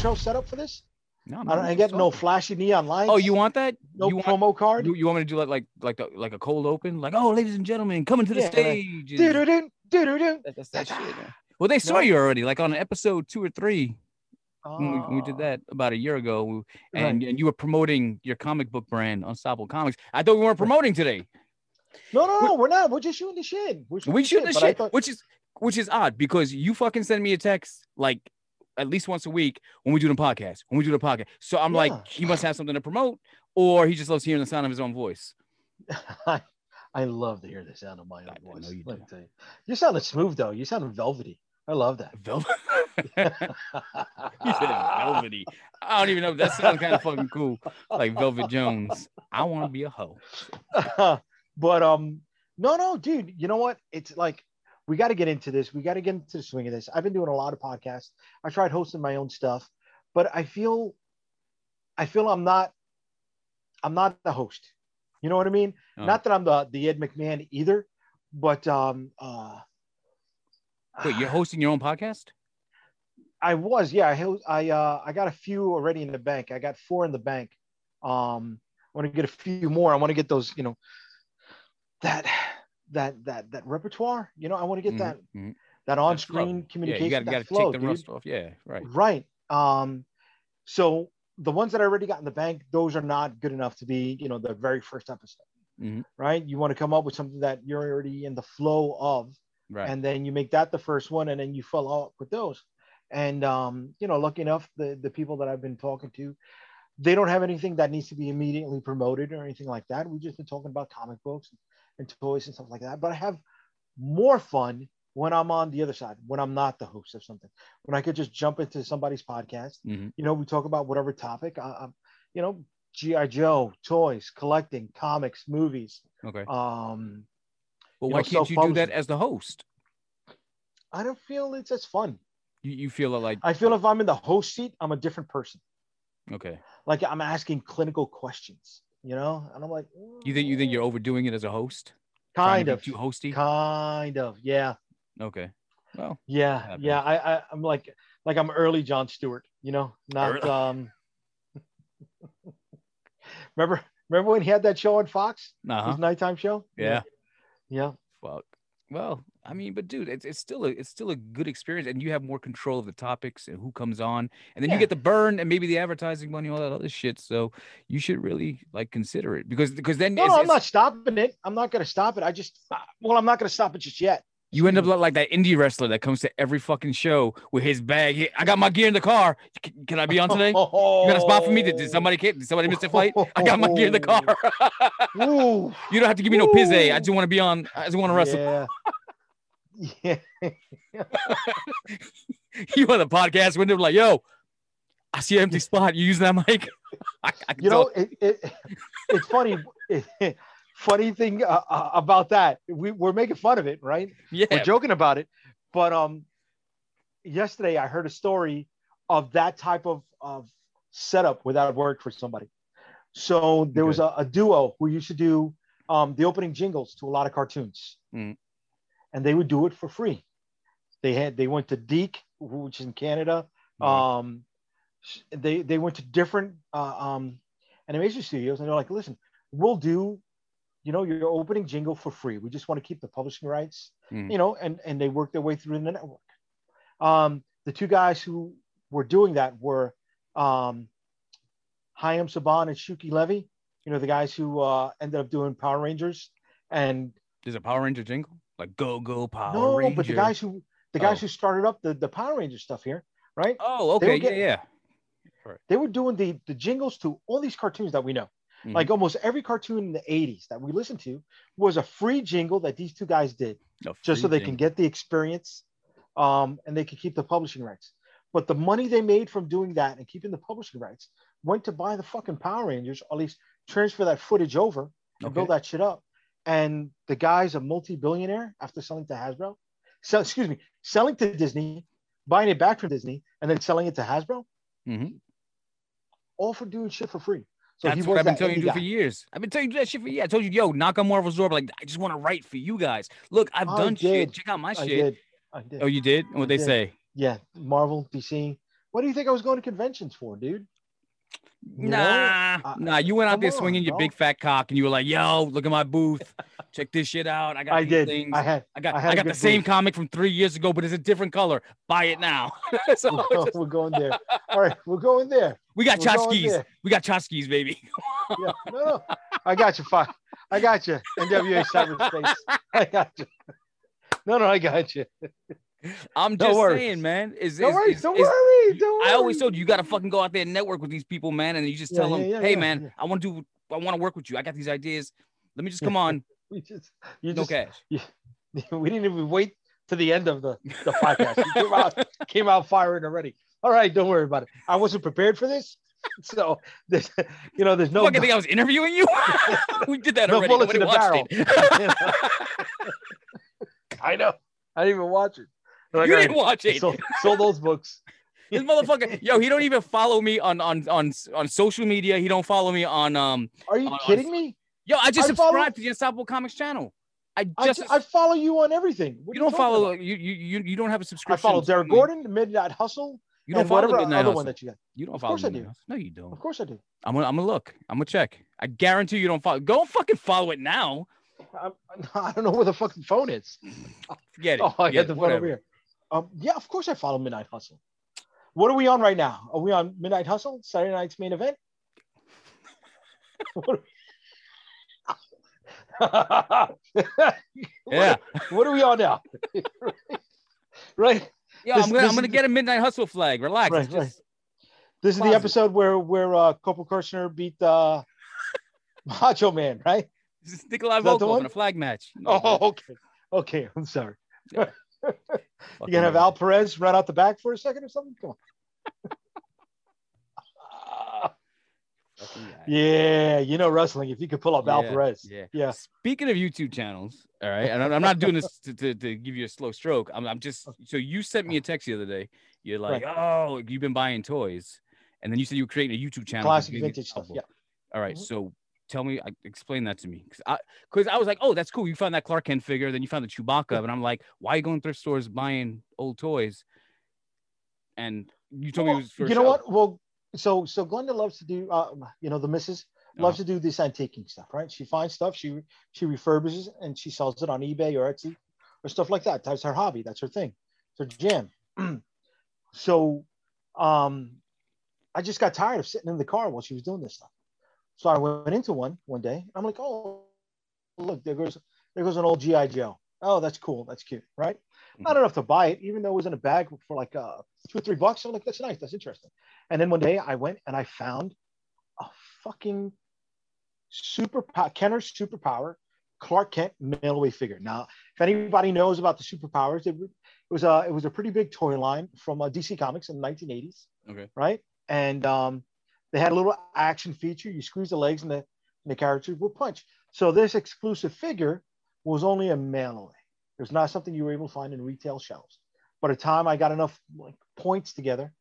intro set up for this? No, I don't. I get no flashy neon lights. Oh, you want that? no you want, promo card? you, you want me to do like like like the, like a cold open? Like, oh, ladies and gentlemen, coming to the Yeah, like, stage. and- Do-do-do, do-do-do. that- That's that shit. man. Well, they saw No. you already, like on episode two or three. when we, when we did Oh, that about a year ago, we- right. and and you were promoting your comic book brand, Unstoppable Comics. I thought we weren't promoting today. No, no, no. We're not. We're just shooting the shit. We're shooting We the shoot the but I shit, thought- which is which is odd because you fucking send me a text like at least once a week when we do the podcast. When we do the podcast, so I'm Yeah. like, he must have something to promote, or he just loves hearing the sound of his own voice. I, I love to hear the sound of my own I voice. you Let do. you. You sounded smooth though. You sounded velvety. I love that. Velvet. velvety. I don't even know. If that sounds kind of fucking cool, like Velvet Jones. I want to be a hoe. but um, no, no, dude. You know what? It's like we got to get into this. We got to get into the swing of this. I've been doing a lot of podcasts. I tried hosting my own stuff, but I feel, I feel I'm not, I'm not the host. You know what I mean? Oh. Not that I'm the the Ed McMahon either, but um, uh, Wait, you're hosting your own podcast? I was, yeah. I I uh I got a few already in the bank. I got four in the bank. Um, I want to get a few more. I want to get those, you know, that that that that repertoire. You know, I want to get Mhm, that mhm. that That on-screen communication. Yeah, you got to take the dude. rust off. Yeah, right. Right. Um, so the ones that I already got in the bank, those are not good enough to be, you know, the very first episode. Mhm. Right. You want to come up with something that you're already in the flow of Right. and then you make that the first one and then you follow up with those and um, you know lucky enough the the people that i've been talking to they don't have anything that needs to be immediately promoted or anything like that we've just been talking about comic books and toys and stuff like that but i have more fun when i'm on the other side when i'm not the host of something when i could just jump into somebody's podcast Mhm. you know we talk about whatever topic I, I'm, you know gi joe toys collecting comics movies Okay. um Well, why know, can't you do that as the host? i don't feel it's as fun You, you feel like I feel if I'm in the host seat, I'm a different person. okay. Like I'm asking clinical questions, you know, and I'm like, You think you think you're overdoing it as a host? Kind of, too hosty. kind of, yeah, Okay. Well, yeah, yeah. I, I I'm like like I'm early John Stewart, you know, not Early. um. remember remember when he had that show on Fox, uh his nighttime show? Yeah. yeah. Fuck. Well, I mean, but dude, it's, it's still a it's still a good experience, and you have more control of the topics and who comes on, and then you get the burn and maybe the advertising money, all that other shit. So you should really like consider it because because then No, it's, no, I'm it's- not stopping it. I'm not going to stop it. I just, uh, well, I'm not going to stop it just yet. You end up hmm. like that indie wrestler that comes to every fucking show with his bag. He- I got my gear in the car. Can, can I be on today? You got a spot for me? Did, did somebody did somebody miss a flight? I got my gear in the car. You don't have to give me no pizza. I just want to be on. I just want to wrestle. Yeah. yeah. You on the podcast window like, "Yo, I see an empty spot. You use that mic?" I, I You know, it, it, it's funny. Funny thing uh, uh, about that, we, we're making fun of it, right? yeah, We're joking about it. But um, yesterday I heard a story of that type of, of setup without work for somebody. So there was a, a duo who used to do um, the opening jingles to a lot of cartoons, Mm. and they would do it for free. They had they went to DIC, which is in Canada. Mhm. Um, they they went to different uh, um, animation studios, and they're like, "Listen, we'll do, you know, you're opening jingle for free. We just want to keep the publishing rights, Mhm. you know." And and they work their way through the network. Um, the two guys who were doing that were um, Chaim Saban and Shuki Levy. You know, the guys who uh, ended up doing Power Rangers and There's a Power Ranger jingle, like "Go Go Power no, Ranger." but the guys who the guys Oh. who started up the, the Power Ranger stuff here, right? Oh, okay, getting- yeah, yeah. They were doing the the jingles to all these cartoons that we know. Mhm. Like almost every cartoon in the 80s that we listened to was a free jingle that these two guys did just so they can get the experience um, and they could keep the publishing rights. But the money they made from doing that and keeping the publishing rights went to buy the fucking Power Rangers, or at least transfer that footage over and Okay. build that shit up. And the guy's a multi-billionaire after selling to Hasbro. So excuse me, selling to Disney, buying it back from Disney, and then selling it to Hasbro, Mhm. all for doing shit for free. So That's what I've been telling you to do for years. I've been telling you that shit for years. I told you, yo, knock on Marvel's door. Like, I just want to write for you guys. Look, I've I done shit. Check out my I shit. did. I did. Oh, you did? And what they did. say? yeah, Marvel, DC, What do you think I was going to conventions for, dude? You know? Nah, Uh, nah. You went out there on, swinging your bro. big fat cock, and you were like, "Yo, look at my booth. Check this shit out. I got I did. things. I had. I got I I, got the good same comic from three years ago, but it's a different color. Buy it now. so we're, just- we're going there. All right, we're going there. we got We're going tchotchkes. there. We got tchotchkes, baby. Yeah, no, no. I got you. Fi- I got you. NWA cyberspace. I got you. No, no, I got you. I'm just worries. saying, man. Is Don't is- worry. is- Don't worry. Don't worry. I always told you, you got to fucking go out there and network with these people, man. And you just Yeah, tell them, yeah, yeah, hey, yeah, man, yeah. I want to do, I want to work with you. I got these ideas. Let me just come on. We just, you No just, cash. we didn't even wait to the end of the, the podcast. You came out, came out firing already. All right, don't worry about it. I wasn't prepared for this, so there's, you know, there's No, no. fucking think I was interviewing you? we did that No already. Nobody watched barrel. it. I know. I didn't even watch it. Like, you didn't right, watch it. sold, sold those books. This motherfucker, yo, he don't even follow me on on on on social media. He don't follow me on um. Are you On- on- kidding me? Yo, I just I follow- subscribed to the Unstoppable Comics channel. I I, just ju- I follow you on everything. What you don't follow you you you you don't have a subscription. I follow Derek. Gordon, Midnight Hustle, You don't and follow whatever the Midnight other Hustle. one that you got. You don't Of follow course I do. Hustle. No, you don't. Of course I do. I'm gonna I'm gonna look. I'm gonna check. I guarantee you don't follow. Go fucking follow it now. I, I don't know where the fucking phone is. Forget it. Oh, I Forget got the phone Whatever. over here. Um, yeah, of course I follow Midnight Hustle. What are we on right now? Are we on Midnight Hustle? Saturday night's main event? What are- Yeah. What are we on now? right. Yeah, This- I'm gonna I'm gonna get a midnight hustle flag. Relax. Right, just- This is the episode where where uh, Corporal Kirchner beat uh, Macho Man, right? This is Nikolai Volkov in a flag match. No. Oh, okay. Okay, I'm sorry. You gonna have Al Perez run out the back for a second or something? Come on. Yeah, you know wrestling. If you could pull up Al Perez, Yeah. yeah. Speaking of YouTube channels, all right, and I'm I'm not doing this to, to, to give you a slow stroke. I'm, I'm just so you sent me a text the other day. You're like, oh, you've been buying toys, and then you said you were creating a YouTube channel. classic vintage stuff. Yeah. All right, Mhm. so tell me, I- explain that to me, because I, because I was like, oh, that's cool. You found that Clark Kent figure, then you found the Chewbacca, and I'm like, why are you going thrift stores buying old toys? And you told me it Well, was for you know show. what? Well, so so Glenda loves to do. Uh, you know, the missus loves Uh-huh. to do this antiquing stuff, right? She finds stuff, she she refurbishes and she sells it on eBay or Etsy or stuff like that. That's her hobby. That's her thing. It's her jam. so, um, I just got tired of sitting in the car while she was doing this stuff. So I went into one one day. I'm like, oh, look, there goes there goes an old GI Joe. Oh, that's cool. That's cute, right? Not enough to buy it, even though it was in a bag for like uh, two or three bucks. I'm like, that's nice. That's interesting. And then one day I went and I found a fucking super Kenner superpower Clark Kent mail away figure. Now, if anybody knows about the superpowers, it, it was a it was a pretty big toy line from uh, DC Comics in the 1980s, Okay. right? And um, they had a little action feature. You squeeze the legs and the and the characters will punch. So this exclusive figure was only a mail away. It was not something you were able to find in retail shelves. By the time I got enough like points together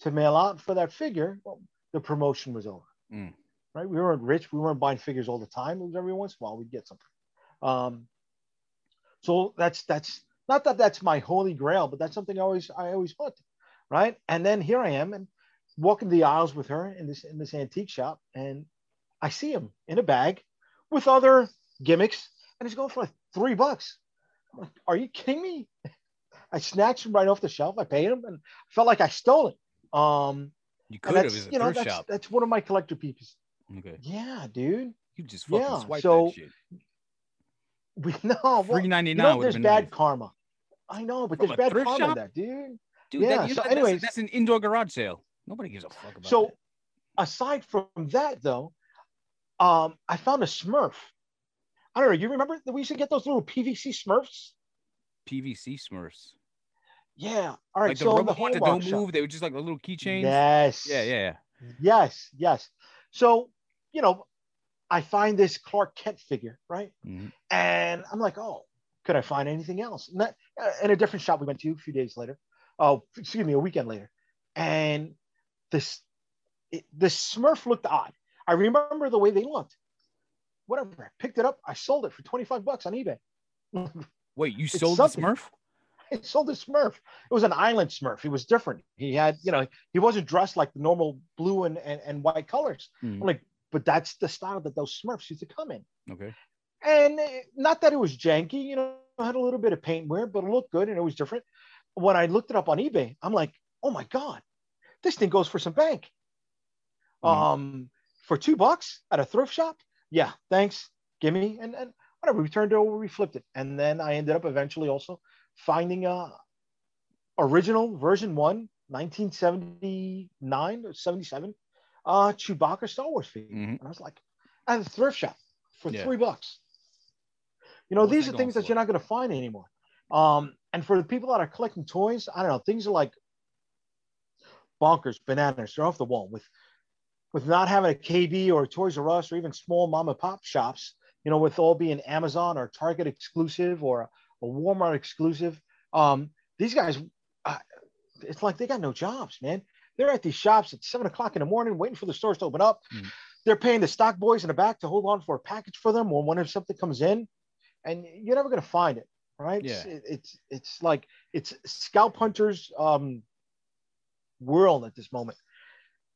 to mail out for that figure, well, the promotion was over. Mm. Right? We weren't rich. We weren't buying figures all the time. It was every once in a while we'd get something. Um, so that's that's not that that's my holy grail, but that's something I always I always wanted, right? And then here I am and walking the aisles with her in this in this antique shop, and I see him in a bag with other gimmicks, and he's going for like three bucks. I'm like, are you kidding me? I snatched him right off the shelf. I paid him, and felt like I stole it. Um, You could have that's as a you know that's shop. that's one of my collector pieces. Okay. Yeah, dude. You just fucking Yeah, swipe so- that shit. We know. well, Three ninety you know, there's been bad nice. karma. I know, but From there's bad karma in shop? that, dude. Dude, Yeah, that, so know, that's- that's, an indoor garage sale. Nobody gives a fuck about it. So that. aside from that, though, um, I found a Smurf. I don't know. You remember that we used to get those little PVC Smurfs? PVC Smurfs. Yeah. All right. like the so the ones that don't shop- move, they were just like a little keychain. Yes. Yeah, yeah, yeah. Yes. Yes. So you know, I find this Clark Kent figure, right? Mhm. And I'm like, oh, could I find anything else? And that, uh, in a different shop we went to a few days later. Oh, excuse me, a weekend later. And this, it, this Smurf looked odd. I remember the way they looked. Whatever. I picked it up. I sold it for 25 bucks on eBay. Wait, you sold the Smurf? I sold a Smurf. It was an island Smurf. He was different. He had, you know, he wasn't dressed like the normal blue and, and, and white colors. Mhm. I'm like, but that's the style that those Smurfs used to come in. Okay. And eh, not that it was janky, you know, had a little bit of paint wear, but it looked good and it was different. When I looked it up on eBay, I'm like, oh my God, this thing goes for some bank. Mhm. Um, for two bucks at a thrift shop. Yeah, thanks. Give me and, and whatever. We turned it over, we flipped it. And then I ended up eventually also finding a original version one, 1979 or 77, uh, Chewbacca Star Wars figure. Mhm. And I was like, at a thrift shop for Yeah. three bucks. You know, What's these are things that you're not going to find anymore. Um, and for the people that are collecting toys, I don't know, things are like bonkers, bananas. They're off the wall with with not having a KB or a Toys R Us or even small mom and pop shops. You know, with all being Amazon or Target exclusive or a Walmart exclusive. Um, these guys, uh, it's like they got no jobs, man. They're at these shops at seven o'clock in the morning, waiting for the stores to open up. Mhm. They're paying the stock boys in the back to hold on for a package for them or when something comes in, and you're never going to find it, right? Yeah. It's, it's it's like it's scalp hunters um, world at this moment.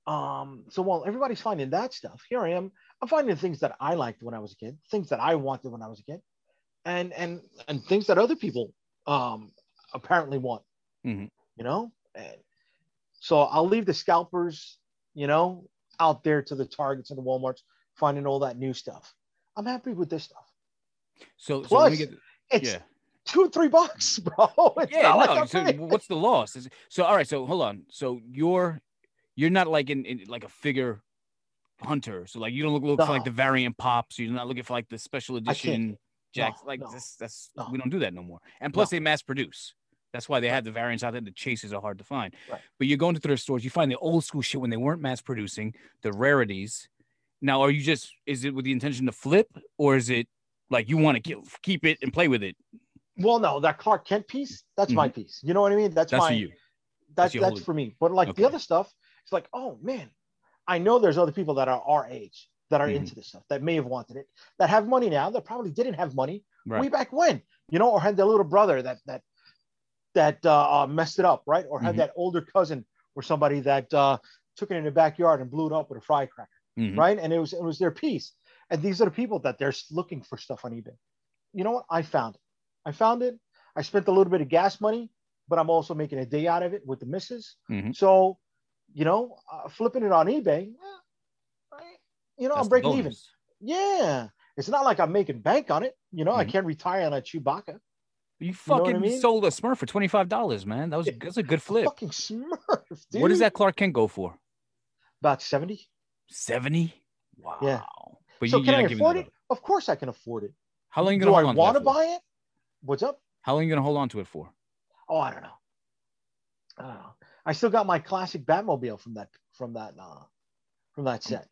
Um, so while everybody's finding that stuff, here I am. I'm finding things that I liked when I was a kid, things that I wanted when I was a kid, and and and things that other people um, apparently want. Mhm. You know, and so I'll leave the scalpers, you know, out there to the Targets and the WalMarts, finding all that new stuff. I'm happy with this stuff. So, so Plus, get It's yeah. Two or three bucks, bro. It's yeah, like no. I'm So what's the loss? Is- So all right, so hold on. So you're you're not like in, in like a figure hunter. So like you don't look, look for like the variant pops. You're not looking for like the special edition jacks. No, like no, this, that's no. we don't do that no more. And plus No. they mass produce. That's why they have the variants out there. The chases are hard to find. Right. But you're going to thrift stores, you find the old school shit when they weren't mass producing, the rarities. Now, are you just is it with the intention to flip, or is it like you want to keep it and play with it? Well, no, that Clark Kent piece, that's my piece. You know what I mean? That's, Mm-hmm. That's my for you. that's That's that's for me. But like Okay. the other stuff, it's like, oh man, I know there's other people that are our age that are Mhm. into this stuff that may have wanted it, that have money now, that probably didn't have money way back when, you know, or had their little brother that that that uh, uh, messed it up, right? Or had Mhm. that older cousin or somebody that uh, took it in the backyard and blew it up with a firecracker, Mhm. right? And it was it was their piece. And these are the people that they're looking for stuff on eBay. You know what? I found it. I found it. I spent a little bit of gas money, but I'm also making a day out of it with the missus. Mhm. So, you know, uh, flipping it on eBay, I- you know, That's I'm breaking even. Yeah, it's not like I'm making bank on it. You know, I Mhm. can't retire on a Chewbacca. You know I fucking mean? sold a Smurf for twenty five dollars, man. That was that's a good flip. Fucking Smurf, dude. What does that Clark Kent go for? About seventy. Seventy. Wow. Yeah. But so you, can I afford it? Of course, I can afford it. How long are you Do gonna I hold on? want to to that for? buy it? What's up? How long are you gonna hold on to it for? Oh, I don't know. I don't know. I still got my classic Batmobile from that from that uh, from that set.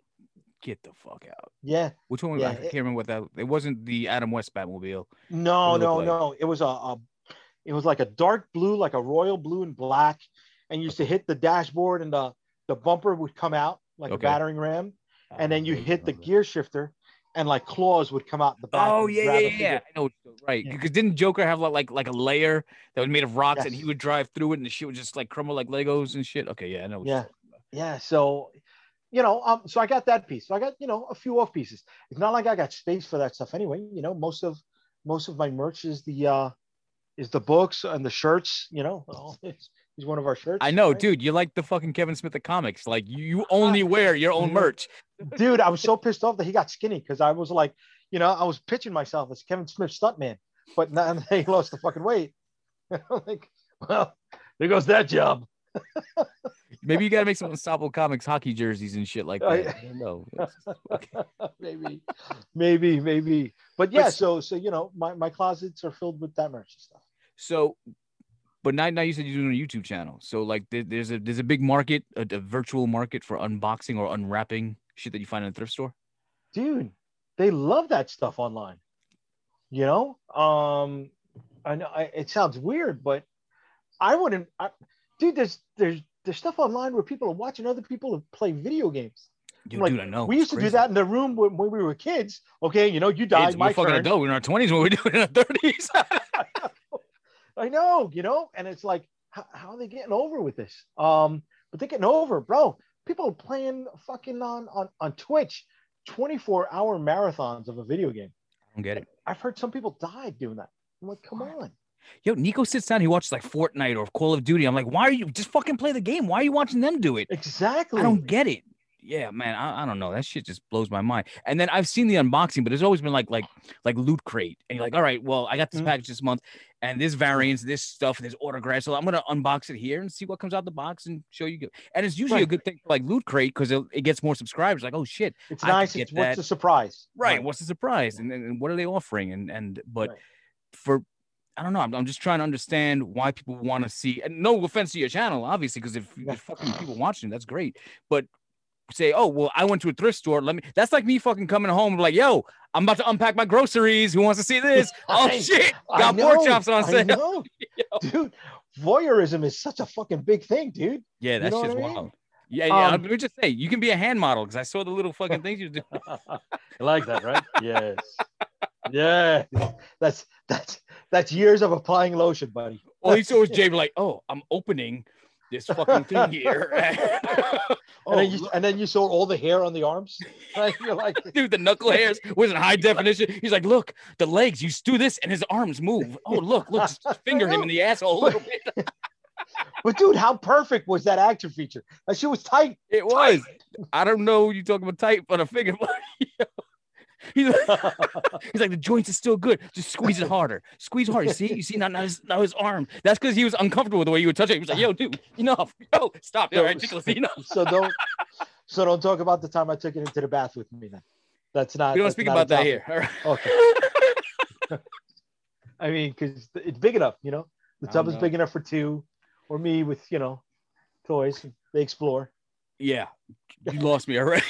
Get the fuck out. Yeah. Which one? Yeah, I can't remember what that. It wasn't the Adam West Batmobile. No, it no, like? no. It was a, a it was like a dark blue, like a royal blue and black, and you used to hit the dashboard and the the bumper would come out like Okay. a battering ram, and then you hit the gear shifter, and like claws would come out the back. Oh yeah, yeah, yeah. I know. Right. Yeah. Because didn't Joker have like like a layer that was made of rocks and he would drive through it and the shit would just like crumble like Legos and shit? Okay, yeah, I know. Yeah. Yeah. So, you know, um, so I got that piece. So I got you know a few off pieces. It's not like I got space for that stuff anyway. You know, most of most of my merch is the uh is the books and the shirts. You know, it's, he's one of our shirts. I know, right? dude. You're like the fucking Kevin Smith of comics. Like you, you only wear your own merch. dude, I was so pissed off that he got skinny because I was like, you know, I was pitching myself as Kevin Smith stuntman, but now he lost the fucking weight. I'm like, well, there goes that job. Maybe you gotta make some Unstoppable Comics hockey jerseys and shit like Oh, that. I don't know. Okay. maybe, maybe, maybe. But yeah, s- so so you know, my, my closets are filled with that merch and stuff. So, but now, now you said you're doing a YouTube channel. So like, there, there's a there's a big market, a, a virtual market for unboxing or unwrapping shit that you find in a thrift store. Dude, they love that stuff online. You know, um, I know I, it sounds weird, but I wouldn't. I, dude, there's there's there's stuff online where people are watching other people play video games. Dude, Like, dude, I know. we it's used to do that in the room when, when we were kids. Okay, you know, you died, Kids, my we're fucking turn. adult. We're in our twenties when we're doing it in our thirties. I know, you know, and it's like, how, how are they getting over with this? Um, but they're getting over, bro. People are playing fucking on on on Twitch, 24 hour marathons of a video game. I don't get it. I've heard some people died doing that. I'm like, come on. Yo, Nico sits down. He watches like Fortnite or Call of Duty. I'm like, why are you just fucking play the game? Why are you watching them do it? Exactly. I don't get it. Yeah, man, I, I don't know. That shit just blows my mind. And then I've seen the unboxing, but it's always been like like like loot crate, and you're like, all right, well, I got this Mhm. package this month, and this variants, this stuff, this autograph. So I'm gonna unbox it here and see what comes out the box and show you. And it's usually a good thing for like loot crate because it, it gets more subscribers. Like, oh shit, It's I nice. get It's what's the surprise? right? What's the surprise? And, and what are they offering? And and but Right. for I don't know. I'm, I'm just trying to understand why people want to see. And no offense to your channel, obviously, because if there's fucking people watching, that's great. But say, oh well, I went to a thrift store. Let me. That's like me fucking coming home like, yo, I'm about to unpack my groceries. Who wants to see this? Oh I- shit, I got pork chops on I sale. know. dude. Voyeurism is such a fucking big thing, dude. Yeah, that know shit's what I mean? wild. Yeah, yeah. Um, let me just say, you can be a hand model because I saw the little fucking things you do. I like that, right? yes. Yeah. That's that's that's years of applying lotion, buddy. All you saw was Jay like, oh, I'm opening this fucking thing here. oh, and then oh, you and then you saw all the hair on the arms. Right? You're like, dude, the knuckle hairs was in high definition. He's like, look, the legs, you do this, and his arms move. Oh, look, look, just finger him in the asshole a little bit. but dude, how perfect was that action feature? That shit was tight. It was. I don't know you talking about tight, but a finger. He's like, he's like, the joints is still good. Just squeeze it harder. Squeeze harder. See, you see now, now his, now his arm. That's because he was uncomfortable with the way you were touching. it. He was like, yo, dude, enough. Yo, stop. All right, enough. so don't so don't talk about the time I took it into the bath with me then. That's not We don't speak about that here. All right. Okay. I mean, because it's big enough, you know. The tub is know. big enough for two, or me with you know, toys. They explore. Yeah, you lost me already.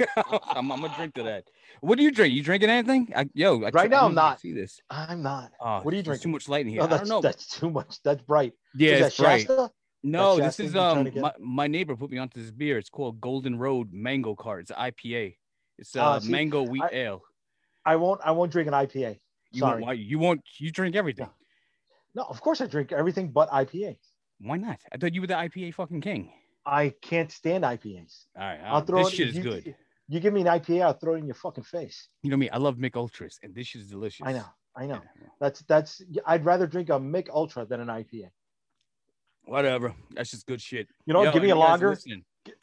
I'm, I'm gonna drink to that. What do you drink? You drinking anything? I, yo, I, Right now, I I'm didn't not. See this? I'm not. Oh, What are you there's Too much light in here. No, I don't that's know. that's too much. That's bright. yeah, Is it's that bright. Shasta? No, this is um my, my neighbor put me onto this beer. It's called Golden Road Mango Cart. It's IPA. It's Ah, uh, see, mango wheat I- ale. I won't. I won't drink an IPA. You won't, Sorry. you won't. You drink everything. No, of course I drink everything but IPA. Why not? I thought you were the IPA fucking king. I can't stand IPAs. All right, I'll uh, throw this it. shit is you, good. You give me an IPA, I'll throw it in your fucking face. You know me. I love Mich Ultras, and this shit is delicious. I know. I know. Yeah, That's that's. I'd rather drink a Mich Ultra than an IPA. Whatever. That's just good shit. You know, Yo, give me a lager.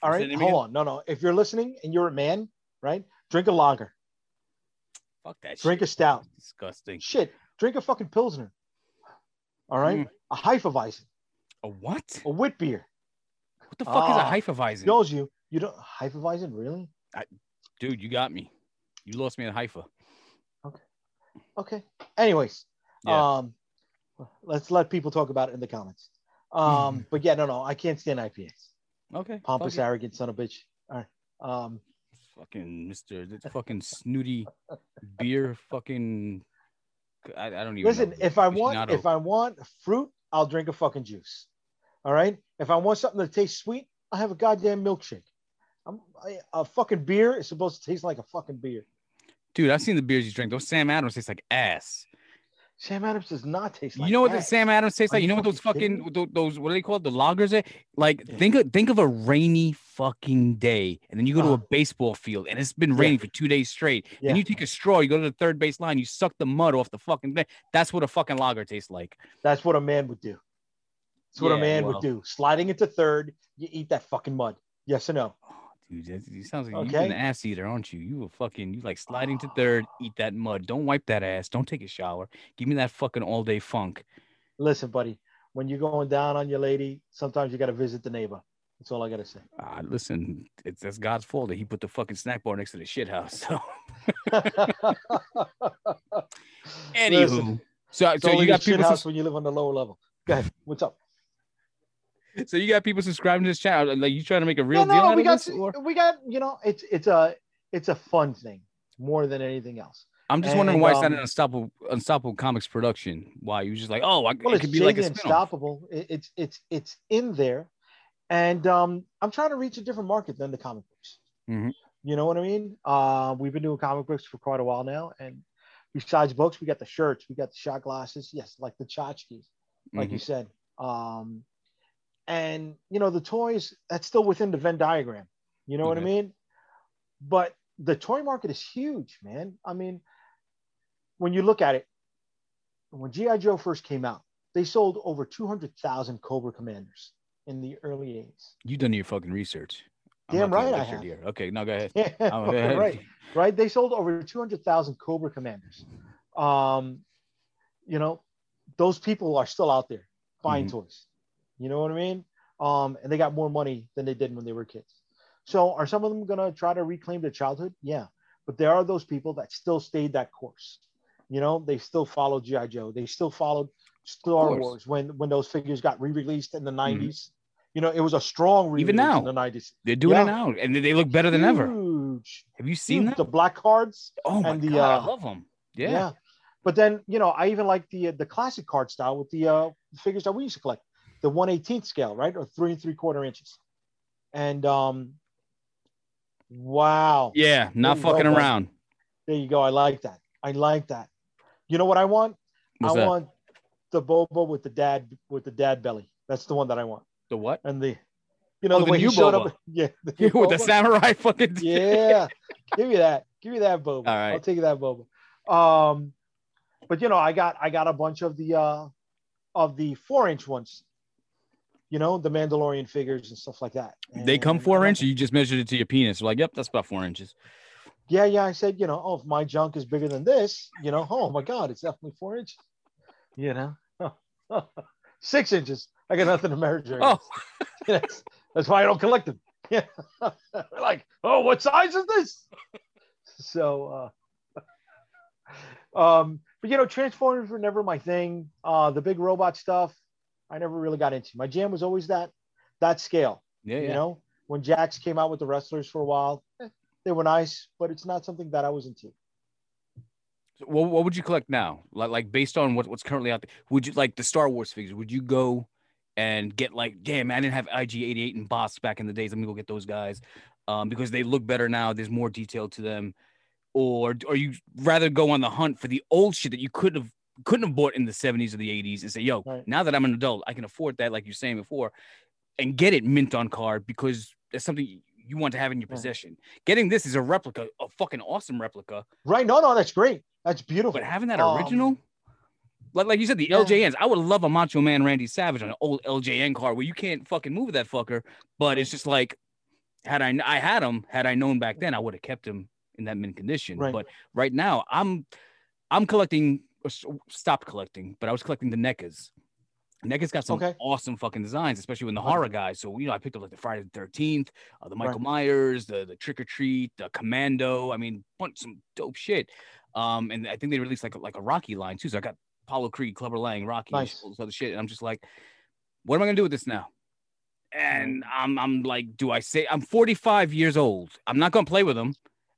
All right, hold on. No, no. If you're listening and you're a man, right, drink a lager, Fuck that shit. drink a shit. stout. Disgusting. Shit, drink a fucking pilsner. All right, Mm. a Hefeweizen, A what? a wit beer. What the fuck is Ah, a Hefeweizen? Knows you. You don't Hefeweizen, really? Dude, you got me. You lost me at Haifa. Okay. Okay. Anyways, Yeah. um, let's let people talk about it in the comments. Um, but yeah, no, no, I can't stand IPAs. Okay. Pompous, arrogant son of a bitch. All right. Um, Fucking this fucking snooty beer. Fucking. I, I don't even. listen, know. if I want, if I want fruit, I'll drink a fucking juice. All right. If I want something that tastes sweet, I have a goddamn milkshake. I'm, I, a fucking beer is supposed to taste like a fucking beer. dude, I've seen the beers you drink. Those Sam Adams taste like ass. Sam Adams does not taste like. you know what the. Sam Adams tastes Are like? You know what those fucking kidding those what are they called? The loggers? Are? Like Yeah. think of think of a rainy fucking day, and then you go to a Uh-huh. baseball field, and it's been Yeah. raining for two days straight. Yeah. And you take a straw, you go to the third base line, you suck the mud off the fucking thing. That's what a fucking lager tastes like. That's what a man would do. That's what a man well. would do. Sliding into third, you eat that fucking mud. Yes or no? Dude, you sounds like you're an ass eater, aren't you? You a fucking you like sliding to third, eat that mud. Don't wipe that ass. Don't take a shower. Give me that fucking all day funk. Listen, buddy, when you're going down on your lady, sometimes you got to visit the neighbor. That's all I got to say. Ah, listen, it's that's God's fault that He put the fucking snack bar next to the shit house. So, anywho, Listen, so so you got shit people. house when you live on the lower level. Go ahead. What's up? So you got people subscribing to this channel. Like you trying to make a real no, deal no, we got we got you know it's it's a it's a fun thing more than anything else. I'm just wondering and, why it's not um, an unstoppable unstoppable comics production. Why you just like, oh, I, Well, it it's could be like a spin-off. Unstoppable. It- it's it's it's in there, and um, I'm trying to reach a different market than the comic books. Mhm. You know what I mean? Uh, we've been doing comic books for quite a while now, and besides books, we got the shirts, we got the shot glasses, yes, like the tchotchkes. like you Mhm. said. Um, and you know the toys that's still within the Venn diagram. You know what I mean? But the toy market is huge, man. I mean, when you look at it, when GI Joe first came out, they sold over two hundred thousand Cobra Commanders in the early '80s. You done your fucking research. Damn not taking right I have. Okay, no, go ahead. Yeah, Oh, go ahead. right, right. They sold over 200,000 Cobra Commanders. Um, you know, those people are still out there buying Mhm. toys. You know what I mean? Um, and they got more money than they did when they were kids. So, are some of them gonna try to reclaim their childhood? Yeah, but there are those people that still stayed that course. You know, they still followed GI Joe. They still followed Star. Wars when when those figures got re-released in the 90s. You know, it was a strong Even now. in the 90s. They're doing Yeah. it now, and they- look better than ever. Huge. Have you seen Huge. The black cards. Oh my and the, god, uh, I love them. Yeah. But then, you know, I even like the the classic card style with the uh, figures that we used to collect, the 118th scale, right? Or three and three quarter inches. And um wow. Yeah, not There fucking around. There you go. I like that. I like that. You know what I want? What's I that? want the Boba with the dad with the dad belly. That's the one that I want. the what? And the you know Oh, the, the way you showed Boba. up. Yeah. the With the samurai fucking. yeah give me that give me that boba All right. i'll take you that boba um but you know i got i got a bunch of the uh of the four inch ones you know the mandalorian figures and stuff like that They come four inches. You just measured it to your penis. You're like, yep, that's about four inches. yeah yeah i said you know oh if my junk is bigger than this you know oh my god it's definitely four inches you know six inches i got nothing to measure Oh, that's, that's why I don't collect them. Yeah. like, oh, what size is this? So, uh, um, but you know, Transformers were never my thing. Uh, the big robot stuff, I never really got into. My jam was always that that scale. yeah, You yeah. know, when Jakks came out with the wrestlers for a while, they were nice, but it's not something that I was into. So what, what would you collect now? Like, like based on what, what's currently out there, would you like the Star Wars figures? Would you go and get like, damn, I didn't have IG88 and Bossk back in the days. Let me go get those guys um, because they look better now. There's more detail to them. Or, or you rather go on the hunt for the old shit that you couldn't have couldn't have bought in the 70s or the 80s and say, yo, Right. now that I'm an adult, I can afford that, like you're saying before, and get it mint on card because that's something you want to have in your Right. possession. Getting this is a replica, a fucking awesome replica. Right? No, no, that's great. That's beautiful. But having that Um, original, like like you said, the yeah. LJNs, I would love a Macho Man Randy Savage on an old LJN car where you can't fucking move that fucker. But it's just like, had I I had him, had I known back then, I would have kept him in that mint condition. Right. But right now, I'm I'm collecting, stopped collecting, but I was collecting the NECAs. NECA's got some Okay. awesome fucking designs, especially when the horror guys. So you know, I picked up like the Friday the Thirteenth, uh, the Michael Right. Myers, the the Trick or Treat, the Commando. I mean, bunch some dope shit. Um, and I think they released like a, like a Rocky line too. So I got Apollo Creed, Clubber Lang, Rocky, Nice. all this other shit. And I'm just like, what am I gonna do with this now? And Mm-hmm. I'm I'm like, do I say I'm 45 years old? I'm not gonna play with them.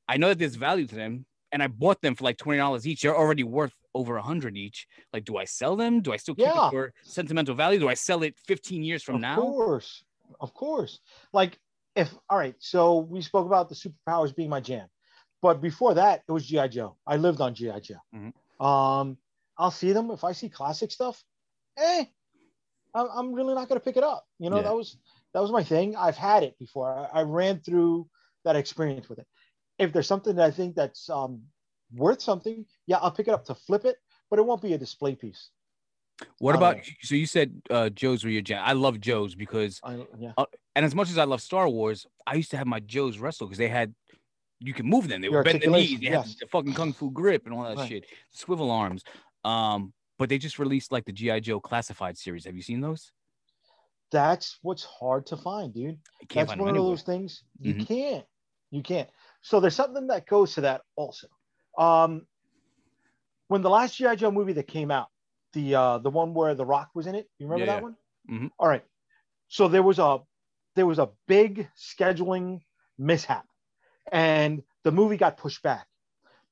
I know that there's value to them, and I bought them for like twenty dollars each. They're already worth over a hundred each. Like, do I sell them? Do I still keep Yeah. it for sentimental value? Do I sell it 15 years from of now? Of course of course like if all right so we spoke about the superpowers being my jam but before that it was gi joe i lived on gi joe Mhm. um i'll see them if i see classic stuff eh i'm, I'm really not going to pick it up you know Yeah. that was that was my thing i've had it before I, I ran through that experience with it if there's something that i think that's um worth something yeah i'll pick it up to flip it but it won't be a display piece What about don't so you said uh Joe's were your jam? I love Joe's because I, yeah and as much as I love Star Wars, I used to have my Joe's wrestle because they had you can move them. They Your were bend the knees, they had the fucking kung fu grip and all that Right. shit, swivel arms. Um, but they just released like the GI Joe classified series. Have you seen those? that's what's hard to find dude that's find one of those things you Mhm. can't you can't so there's something that goes to that also um when the last gi joe movie that came out the uh the one where the rock was in it you remember Yeah, that yeah. one Mhm. All right so there was a there was a big scheduling mishap and the movie got pushed back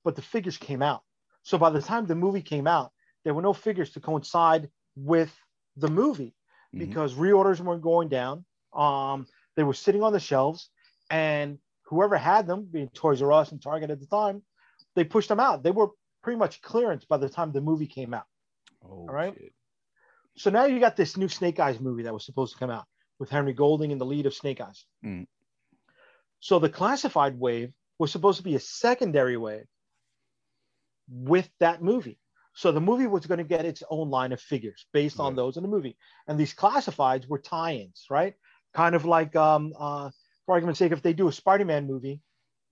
but the figures came out so by the time the movie came out there were no figures to coincide with the movie Mhm. because reorders weren't going down. Um, they were sitting on the shelves, and whoever had them, being Toys R Us and Target at the time, they pushed them out. They were pretty much clearance by the time the movie came out. Oh, right. shit. So now you got this new Snake Eyes movie that was supposed to come out with Henry Golding in the lead of Snake Eyes. Mm. So the classified wave was supposed to be a secondary wave with that movie. So the movie was going to get its own line of figures based on those in the movie. And these classifieds were tie-ins, right? Kind of like, um, uh, for argument's sake, if they do a Spider-Man movie,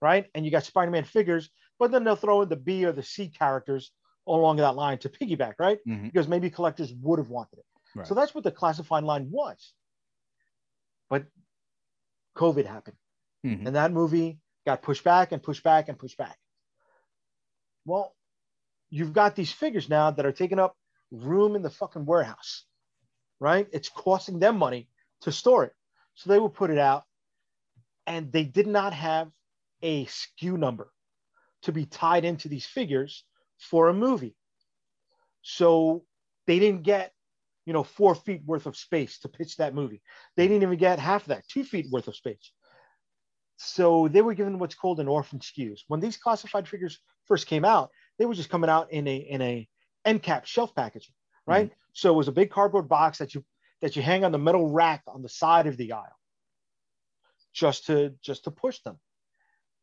right? And you got Spider-Man figures, but then they'll throw in the B or the C characters along that line to piggyback, right? Mhm. Because maybe collectors would have wanted it. Right. So that's what the classified line was. But COVID happened. Mhm. And that movie got pushed back and pushed back and pushed back. Well, you've got these figures now that are taking up room in the fucking warehouse, right? It's costing them money to store it. So they will put it out and they did not have a SKU number to be tied into these figures for a movie. So they didn't get, you know, four feet worth of space to pitch that movie. They didn't even get half of that, two feet worth of space. So they were given what's called an orphan SKUs. When these classified figures first came out, they were just coming out in a in a end cap shelf packaging, hmm. right? So it was a big cardboard box that you that you hang on the metal rack on the side of the aisle, just to just to push them.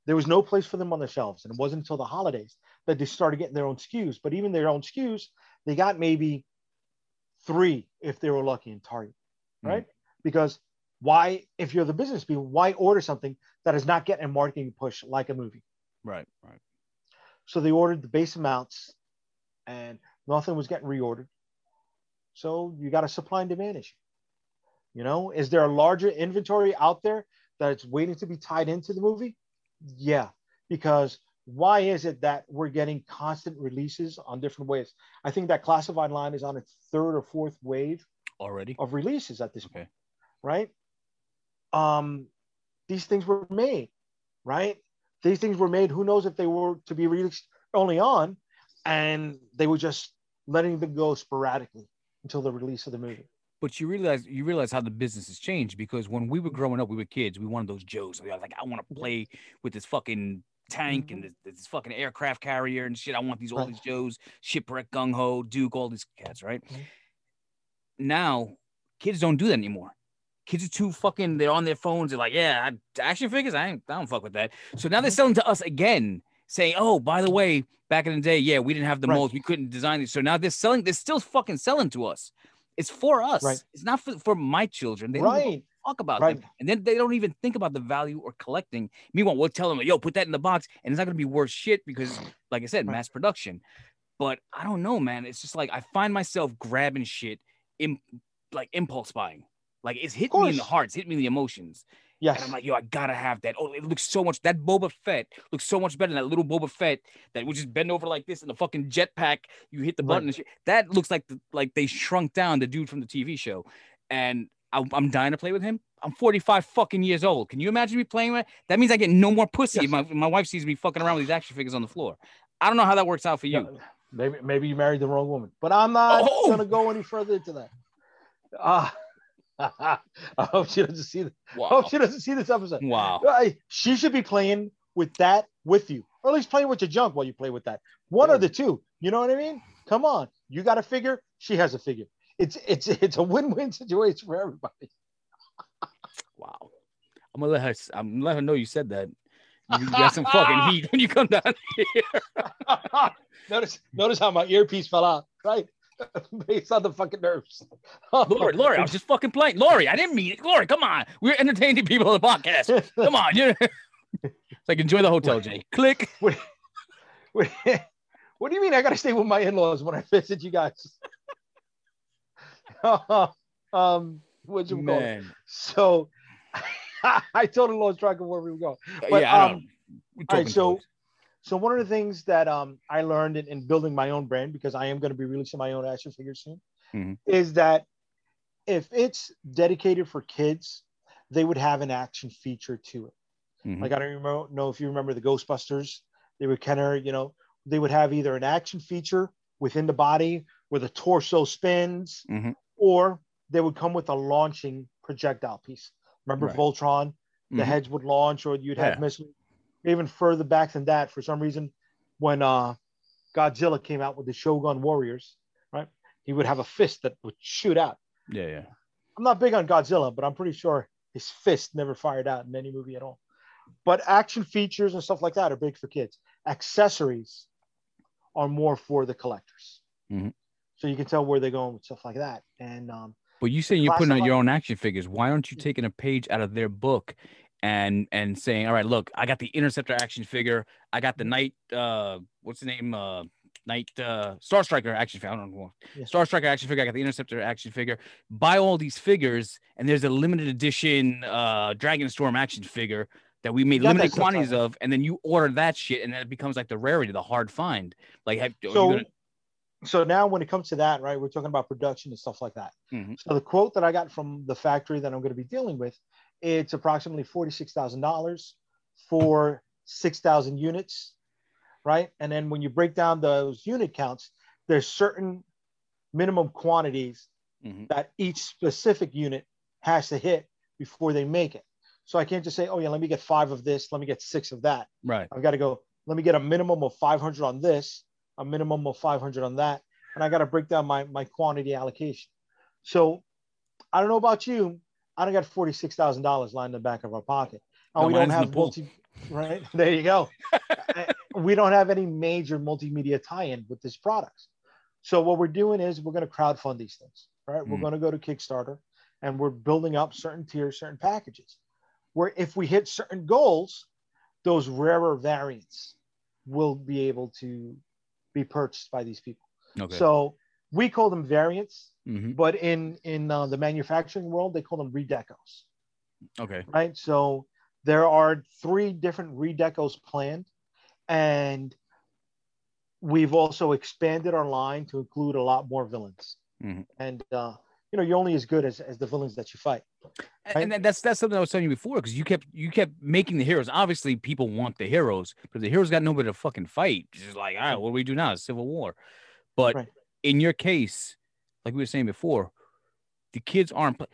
There was no place for them on the shelves, and it wasn't until the holidays that they started getting their own SKUs. But even their own SKUs, they got maybe three if they were lucky in Target, hmm. right? Because why, if you're the business people, why order something that is not getting a marketing push like a movie? Right. Right. So they ordered the base amounts, and nothing was getting reordered. So you got a supply and demand issue. You know, is there a larger inventory out there that's waiting to be tied into the movie? Yeah, because why is it that we're getting constant releases on different waves? I think that classified line is on its third or fourth wave Already. of releases at this Okay. point, right? Um, these things were made, right? These things were made. Who knows if they were to be released early on, and they were just letting them go sporadically until the release of the movie. But you realize you realize how the business has changed because when we were mm-hmm. growing up, we were kids. We wanted those Joes. We were like, I want to play with this fucking tank and mm-hmm. this, this fucking aircraft carrier and shit. I want these all these Joes, shipwreck, gung ho, Duke, all these cats, right? Mhm. Now, kids don't do that anymore. Kids are too fucking. They're on their phones. They're like, yeah, I, action figures. I ain't. I don't fuck with that. So now they're mm-hmm. selling to us again, saying, oh, by the way, back in the day, yeah, we didn't have the Right. molds. We couldn't design these. So now they're selling. They're still fucking selling to us. It's for us. Right. It's not for, for my children. They don't give a Right. fuck about Right. them. And then they don't even think about the value or collecting. Meanwhile, we'll tell them, yo, put that in the box. And it's not going to be worth shit because, like I said, Right. mass production. But I don't know, man. It's just like I find myself grabbing shit in like impulse buying. Like it's hit me in the heart, it's hit me in the emotions. Yes. And I'm like, yo, I gotta have that. Oh, it looks so much. That Boba Fett looks so much better than that little Boba Fett that would just bend over like this in the fucking jetpack. You hit the Right. button and shit. That looks like the, like they shrunk down the dude from the TV show. And I, I'm dying to play with him. I'm 45 fucking years old. Can you imagine me playing with? That means I get no more pussy. Yes. if My, if my wife sees me fucking around with these action figures on the floor. I don't know how that works out for you. Yeah, maybe maybe you married the wrong woman, but I'm not Oh! gonna go any further into that. Uh, I hope she doesn't see. The, I hope she doesn't see this episode. Wow. Uh, She should be playing with that with you, or at least playing with your junk while you play with that. One or the two. You know what I mean? Come on, you got a figure. She has a figure. It's it's it's a win-win situation for everybody. Wow. I'm gonna let her. I'm gonna let her know you said that. You got some fucking heat when you come down here. notice notice how my earpiece fell out, right? Based on the fucking nerves. Lori, Lori, I was just fucking playing. Lori, I didn't mean it. Lori, come on. We're entertaining people on the podcast. Come on. You it's like enjoy the hotel, Jay. Click. What, what, what do you mean I got to stay with my in-laws when I visit you guys? um, what's you call it? Man. So I totally lost track of where we were going. But, yeah, I um, all right, so- toys. So one of the things that um, I learned in, in building my own brand, because I am going to be releasing my own action figure soon, Mhm. is that if it's dedicated for kids, they would have an action feature to it. Mhm. Like I don't remember, know if you remember the Ghostbusters. They were kind of, you know, they would have either an action feature within the body where the torso spins, Mhm. or they would come with a launching projectile piece. Remember Right. Voltron? The Mhm. heads would launch, or you'd have Yeah. missiles. Even further back than that, for some reason, when uh, Godzilla came out with the Shogun Warriors, right? he would have a fist that would shoot out. Yeah, yeah. I'm not big on Godzilla, but I'm pretty sure his fist never fired out in any movie at all. But action features and stuff like that are big for kids. Accessories are more for the collectors. Mhm. So you can tell where they're going with stuff like that. And um, But you saying you're putting out your own action figures. Why aren't you taking a page out of their book and and saying, all right, look, I got the Interceptor action figure. I got the Night, uh, what's the name? Uh, Night uh, Star Striker action figure. I don't know. Yeah. Star Striker action figure. I got the Interceptor action figure. Buy all these figures, and there's a limited edition uh, Dragon Storm action figure that we made limited quantities of, and then you order that shit, and then it becomes like the rarity, the hard find. Like, have, so, gonna- so now when it comes to that, right, we're talking about production and stuff like that. Mhm. So the quote that I got from the factory that I'm going to be dealing with, it's approximately forty-six thousand dollars for six thousand units, right? And then when you break down those unit counts, there's certain minimum quantities Mhm. that each specific unit has to hit before they make it. So I can't just say, oh yeah, let me get five of this, let me get six of that. right? I've got to go, let me get a minimum of 500 on this, a minimum of 500 on that. And I got to break down my, my quantity allocation. So I don't know about you. I don't got $46,000 lying in the back of our pocket. And No, we don't mine's in the have multi, right? There you go. We don't have any major multimedia tie-in with this product. So what we're doing is we're going to crowdfund these things, right? We're Mm. going to go to Kickstarter and we're building up certain tiers, certain packages. Where if we hit certain goals, those rarer variants will be able to be purchased by these people. Okay. So we call them variants, Mhm. but in in uh, the manufacturing world, they call them redecos, Okay. right? So there are three different redecos planned, and we've also expanded our line to include a lot more villains. Mhm. And uh, you know, you're only as good as, as the villains that you fight. And- And that's that's something I was telling you before because you kept you kept making the heroes. Obviously, people want the heroes but the heroes got nobody to fucking fight. It's just like, all right, what do we do now? It's civil war. But Right. in your case, like we were saying before, the kids aren't pl-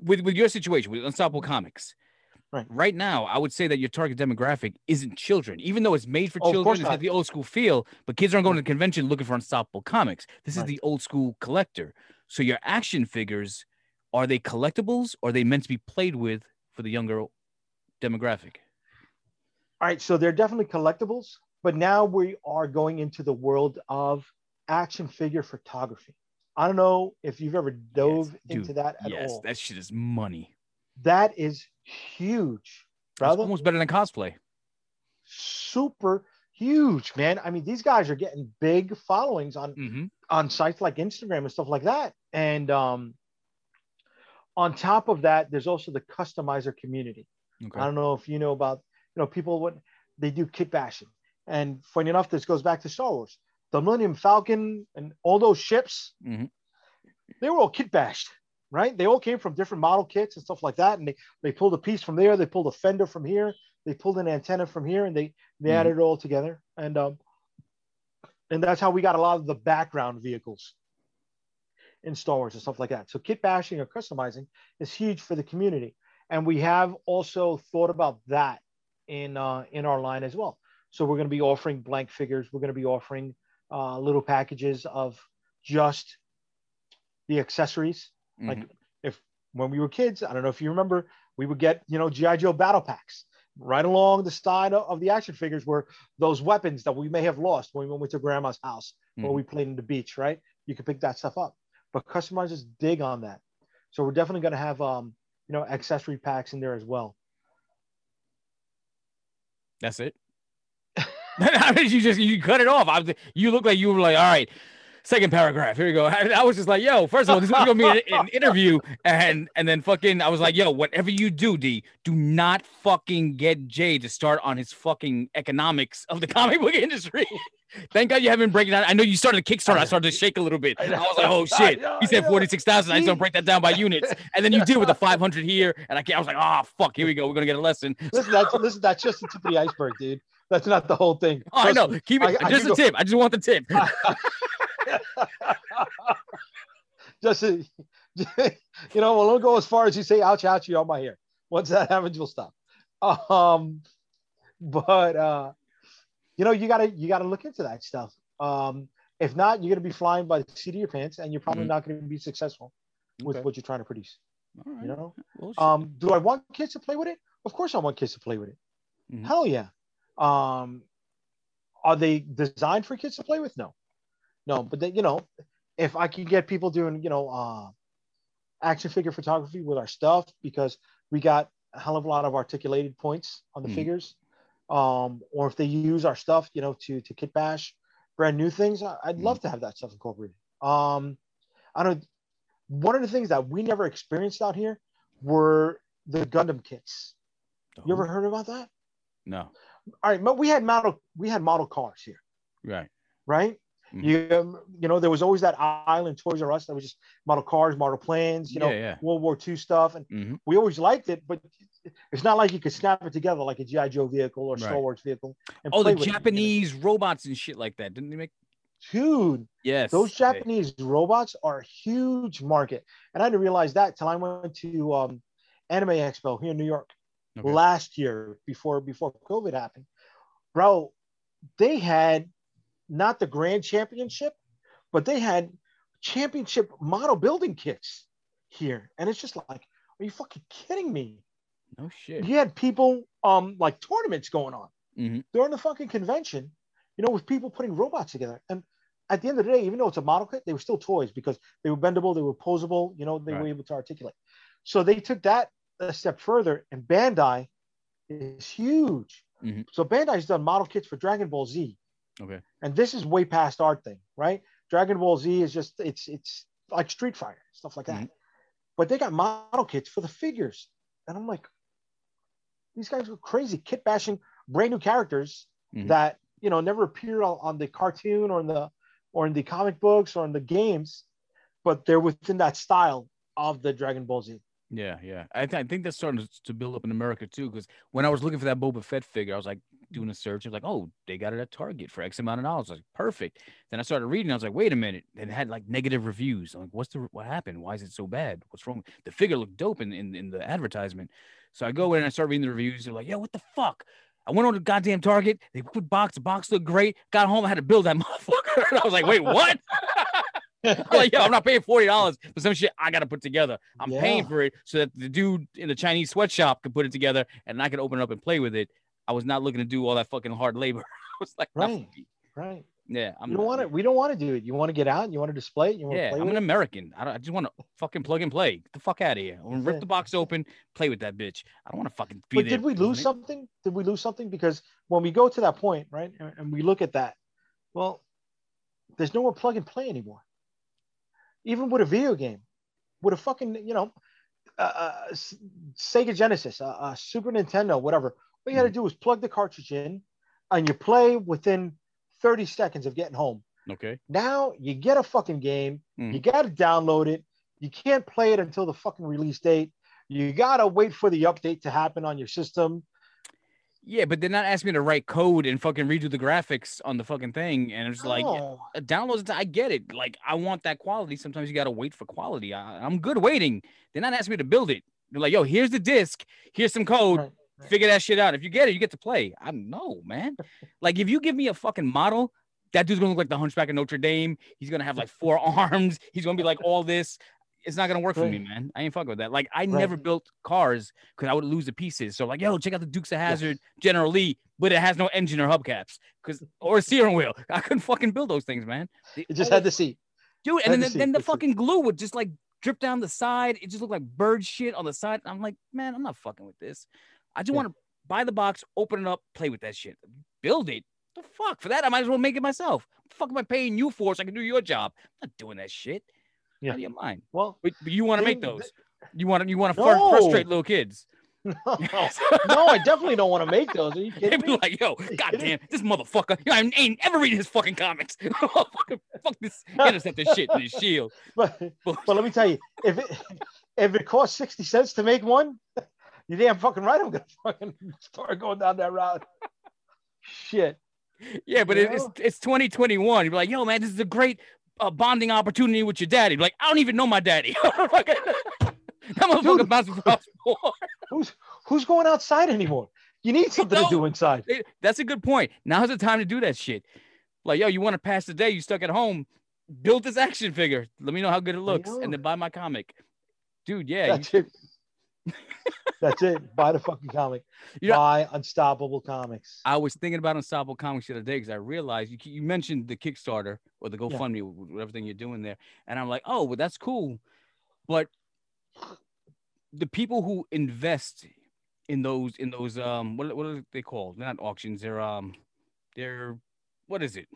with with your situation with Unstoppable Comics. Right. Right now, I would say that your target demographic isn't children, even though it's made for Oh, children. course It's got not. the old school feel, but kids aren't going to the convention looking for Unstoppable Comics. This is the old school collector. So your action figures are they collectibles or are they meant to be played with for the younger demographic? All right, so they're definitely collectibles, but now we are going into the world of action figure photography. I don't know if you've ever dove dude, into that at yes, all. that shit is money. that is huge, brother. almost better than cosplay. Super huge, man. I mean, these guys are getting big followings on Mm-hmm. on sites like Instagram and stuff like that. And um, on top of that, there's also the customizer community. Okay. I don't know if you know about, you know, people what they do kit bashing. And funny enough, this goes back to Star Wars. The Millennium Falcon and all those ships, Mhm. they were all kit bashed, right? They all came from different model kits and stuff like that. And they, they pulled a piece from there, they pulled a fender from here, they pulled an antenna from here, and they they Mhm. added it all together. And um, and that's how we got a lot of the background vehicles in Star Wars and stuff like that. So kit bashing or customizing is huge for the community, and we have also thought about that in uh, in our line as well. So we're going to be offering blank figures. We're going to be offering uh, little packages of just the accessories. Like Mhm. if when we were kids, I don't know if you remember, we would get you know GI Joe battle packs. Right along the side of, the action figures were those weapons that we may have lost when we went to grandma's house or Mhm. we played in the beach, right? You could pick that stuff up. But customizers dig on that. So we're definitely going to have um, you know, accessory packs in there as well. That's it. You just you cut it off. I was, you look like you were like, all right, second paragraph. Here you go. I, I was just like, yo, first of all, this is gonna be an, an interview, and and then fucking, I was like, yo, whatever you do, D, do not fucking get Jay to start on his fucking economics of the comic book industry. Thank God you haven't breaking down. I know you started a Kickstarter. I started to shake a little bit. I was like, oh shit. He said forty six thousand. I just don't break that down by units, and then you did with the five hundred here, and I, can't- I was like, oh fuck, here we go. We're gonna get a lesson. Listen, that's listen, that's just the tip of the iceberg, dude. That's not the whole thing. Oh, I know. Me. Keep it I- I just can a go- tip. I just want the tip. just uh, you know, well, go as far as you say ouch ouch you on my hair. Once that happens, you'll stop. Um, but uh, you know, you gotta you gotta look into that stuff. Um, If not, you're gonna be flying by the seat of your pants, and you're probably Mhm. not gonna be successful with Okay. what you're trying to produce. Right. You know. Well. Um, do I want kids to play with it? Of course, I want kids to play with it. Mhm. Hell yeah. Um, are they designed for kids to play with? No, no. But then you know, if I can get people doing you know uh, action figure photography with our stuff because we got a hell of a lot of articulated points on the Mhm. figures, um, or if they use our stuff, you know, to to kit bash brand new things, I- I'd love to have that stuff incorporated. Um, I don't. One of the things that we never experienced out here were the Gundam kits. You ever heard about that? No. All right, but we had model we had model cars here, Right. right? Mhm. You um, you know there was always that island Toys R Us that was just model cars, model planes, you know, Yeah, yeah. World War II stuff, and hmm we always liked it, but it's not like you could snap it together like a GI Joe vehicle or Star Wars vehicle. and Oh, the with it. Japanese robots and shit like that. Didn't they make? dude. Yes. Those. Japanese robots are a huge market, and I didn't realize that till I went to um, Anime Expo here in New York Okay. last year before before COVID happened. Bro, they had not the grand championship, but they had championship model building kits here, and it's just like, are you fucking kidding me? No shit. You had people um like tournaments going on Mhm. during the fucking convention, you know, with people putting robots together. And at the end of the day, even though it's a model kit, they were still toys because they were bendable, they were posable, you know, they were able to articulate. So they took that a step further, and Bandai is huge. Mhm. So Bandai's done model kits for Dragon Ball Z, Okay. and this is way past our thing, right? Dragon Ball Z is just it's it's like Street Fighter stuff like that, Mhm. but they got model kits for the figures, and I'm like, these guys are crazy, kit bashing brand new characters Mhm. that you know never appeared on, on the cartoon or in the or in the comic books or in the games, but they're within that style of the Dragon Ball Z. Yeah, yeah. I, th- I think that's starting to- build up in America too. Because when I was looking for that Boba Fett figure, I was like doing a search. I was like, oh, they got it at Target for X amount of dollars. I was like, perfect. Then I started reading. I was like, wait a minute. And it had like negative reviews. I'm like, what's the what happened? Why is it so bad? What's wrong? The figure looked dope in, in, in the advertisement. So I go in and I start reading the reviews. They're like, yo, what the fuck? I went on to goddamn Target. They put box. The box looked great. Got home. I had to build that motherfucker. And I was like, wait, what? I'm like, yo, I'm not paying forty dollars for some shit I gotta put together. I'm paying for it so that the dude in the Chinese sweatshop could put it together and I could open it up and play with it. I was not looking to do all that fucking hard labor. I was like, Right. right. yeah, I'm You don't want to. We don't want to do it. You want to get out. And you want to display it. You want Yeah, to play I'm an it. American. I, don't, I just want to fucking plug and play. Get the fuck out of here. Rip it. the box open, play with that bitch. I don't want to fucking be But there. did we lose it. something? Did we lose something? Because when we go to that point, right, and, and we look at that, well, there's no more plug and play anymore. Even with a video game, with a fucking, you know, uh, uh, Sega Genesis, uh, uh, Super Nintendo, whatever. All you had to do was plug the cartridge in, and you play within 30 seconds of getting home. Okay. Now you get a fucking game, Mhm. you got to download it. You can't play it until the fucking release date. You got to wait for the update to happen on your system. Yeah, but they're not asking me to write code and fucking redo the graphics on the fucking thing. And it's like, No. uh, downloads. I get it. Like I want that quality. Sometimes you gotta wait for quality. I, I'm good waiting. They're not asking me to build it. They're like, yo, here's the disc. Here's some code. Right, right. Figure that shit out. If you get it, you get to play. I know, man. like if you give me a fucking model, that dude's gonna look like the Hunchback of Notre Dame. He's gonna have like four arms. He's gonna be like all this. It's not gonna work for me, man. I ain't fucking with that. Like I never built cars because I would lose the pieces. So like, yo, check out the Dukes of Hazzard General Lee, but it has no engine or hubcaps because or a steering wheel. I couldn't fucking build those things, man. It just had the seat. dude, and then, see, then the that's it. fucking glue would just like drip down the side. It just looked like bird shit on the side. I'm like, man, I'm not fucking with this. I just Yeah. want to buy the box, open it up, play with that shit, build it. The fuck for that? I might as well make it myself. What the fuck am I paying you for so I can do your job? I'm not doing that shit. Yeah. Out of your mind. Well, But, but you want to make those. You want to you want to No. frustrate little kids. no, no, I definitely don't want to make those. Are you They'd kidding be me? like, yo, goddamn, this motherfucker. You know, I ain't ever reading his fucking comics. Fuck this interceptor shit in his shield. But, but let me tell you, if it if it costs sixty cents to make one, you damn fucking right. I'm gonna fucking start going down that route. Shit. Yeah, but You it's know? it's 2021. You're like, yo, man, this is a great uh, bonding opportunity with your daddy. Like, I don't even know my daddy. That motherfucker bouncing across the floor. Who's who's going outside anymore? You need something to don't. inside. That's a good point. Now's the time to do that shit. Like, yo, you want to pass the day? You stuck at home? Build this action figure. Let me know how good it looks, and then buy my comic, dude. Yeah, That's it. Buy the fucking comic. You know- Buy Unstoppable Comics. I was thinking about Unstoppable Comics the other day because I realized you, you mentioned the Kickstarter or the GoFundMe, wh- whatever thing you're doing there, and I'm like, oh, well, that's cool, but the people who invest in those in those um what what are they called? They're not auctions. They're um they're what is it?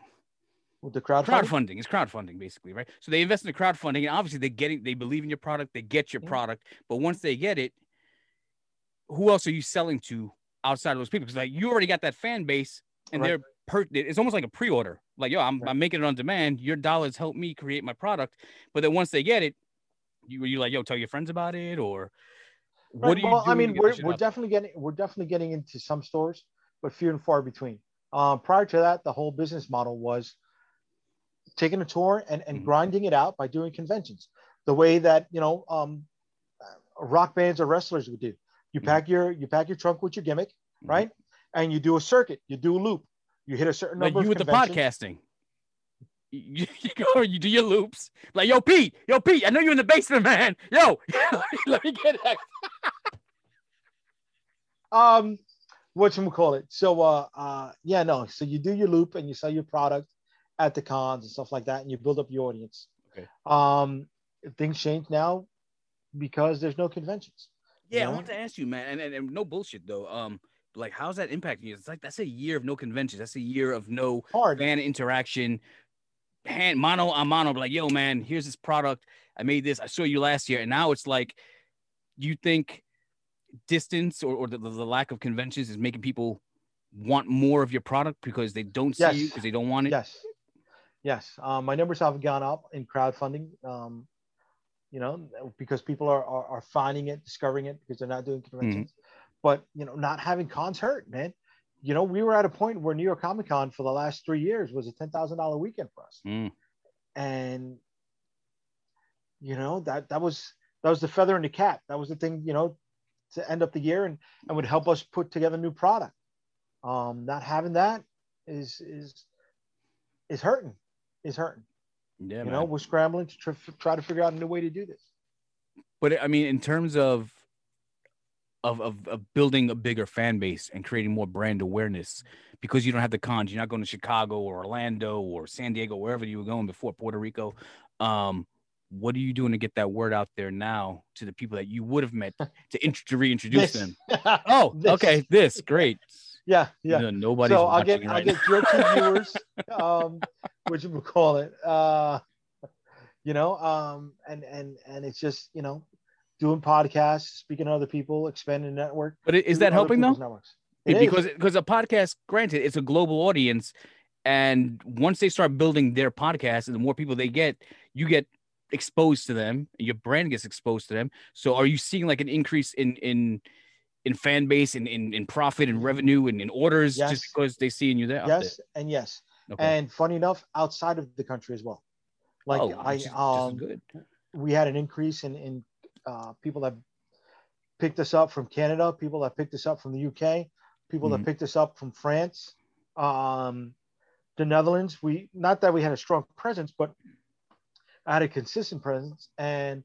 With the crowdfunding. crowdfunding it's crowdfunding basically right so they invest in the crowdfunding and obviously they're getting they believe in your product they get your Yeah. product but once they get it who else are you selling to outside of those people because like you already got that fan base and Right. they're per it's almost like a pre-order like yo I'm, Right. I'm making it on demand your dollars help me create my product but then once they get it you you like yo tell your friends about it or what Right, do you well, I mean, we're, we're definitely getting we're definitely getting into some stores, but few and far between. Um, prior to that, the whole business model was taking a tour and, and Mhm. grinding it out by doing conventions, the way that you know um, rock bands or wrestlers would do. You Mhm. pack your you pack your trunk with your gimmick, Mhm. right? And you do a circuit, you do a loop, you hit a certain like number you with the podcasting. You, you go, you do your loops. Like, yo, Pete, yo, Pete, I know you're in the basement, man. Yo, let me get that. um what you call it so uh uh yeah no so you do your loop and you sell your product at the cons and stuff like that and you build up your audience Okay. um things change now because there's no conventions Yeah, I want to ask you, man, and, and, and no bullshit though. Um, like, how's that impacting you? It's like that's a year of no conventions. That's a year of no hard fan interaction, hand mono a mono. Like, yo, man, here's this product. I made this. I saw you last year, and now it's like, you think distance or, or the, the lack of conventions is making people want more of your product because they don't see you because they don't want it. yes yes um, my numbers have gone up in crowdfunding um you know because people are, are are finding it discovering it because they're not doing conventions. But you know not having cons hurt man. You know we were at a point where new york comic con for the last three years was a $10000 weekend for us. Mm. and you know that that was that was the feather in the cap. That was the thing you know to end up the year and and would help us put together new product. Um not having that is is is hurting is hurting Yeah, you man. know we're scrambling to tr- try to figure out a new way to do this But I mean, in terms of of, of of building a bigger fan base and creating more brand awareness, because you don't have the cons, you're not going to Chicago or Orlando or San Diego, wherever you were going before, Puerto Rico. Um, what are you doing to get that word out there now to the people that you would have met to, int- to reintroduce This- them? Oh, this. okay, this great. Yeah yeah No, nobody's so i'll get right i'll get your two viewers um which we call it uh you know um and and and it's just you know doing podcasts speaking to other people expanding network But is that helping though? networks. It is. because because a podcast, granted, it's a global audience, and once they start building their podcast, and the more people they get, you get exposed to them, your brand gets exposed to them. So, are you seeing like an increase in in in fan base and in, in profit and revenue and in orders Yes. just because they see you there? yes and yes? Okay. and funny enough outside of the country as well like Oh, i just- um good. we had an increase in in uh, people that picked us up from canada people that picked us up from the uk people Mhm. that picked us up from france um the netherlands we not that we had a strong presence but i had a consistent presence and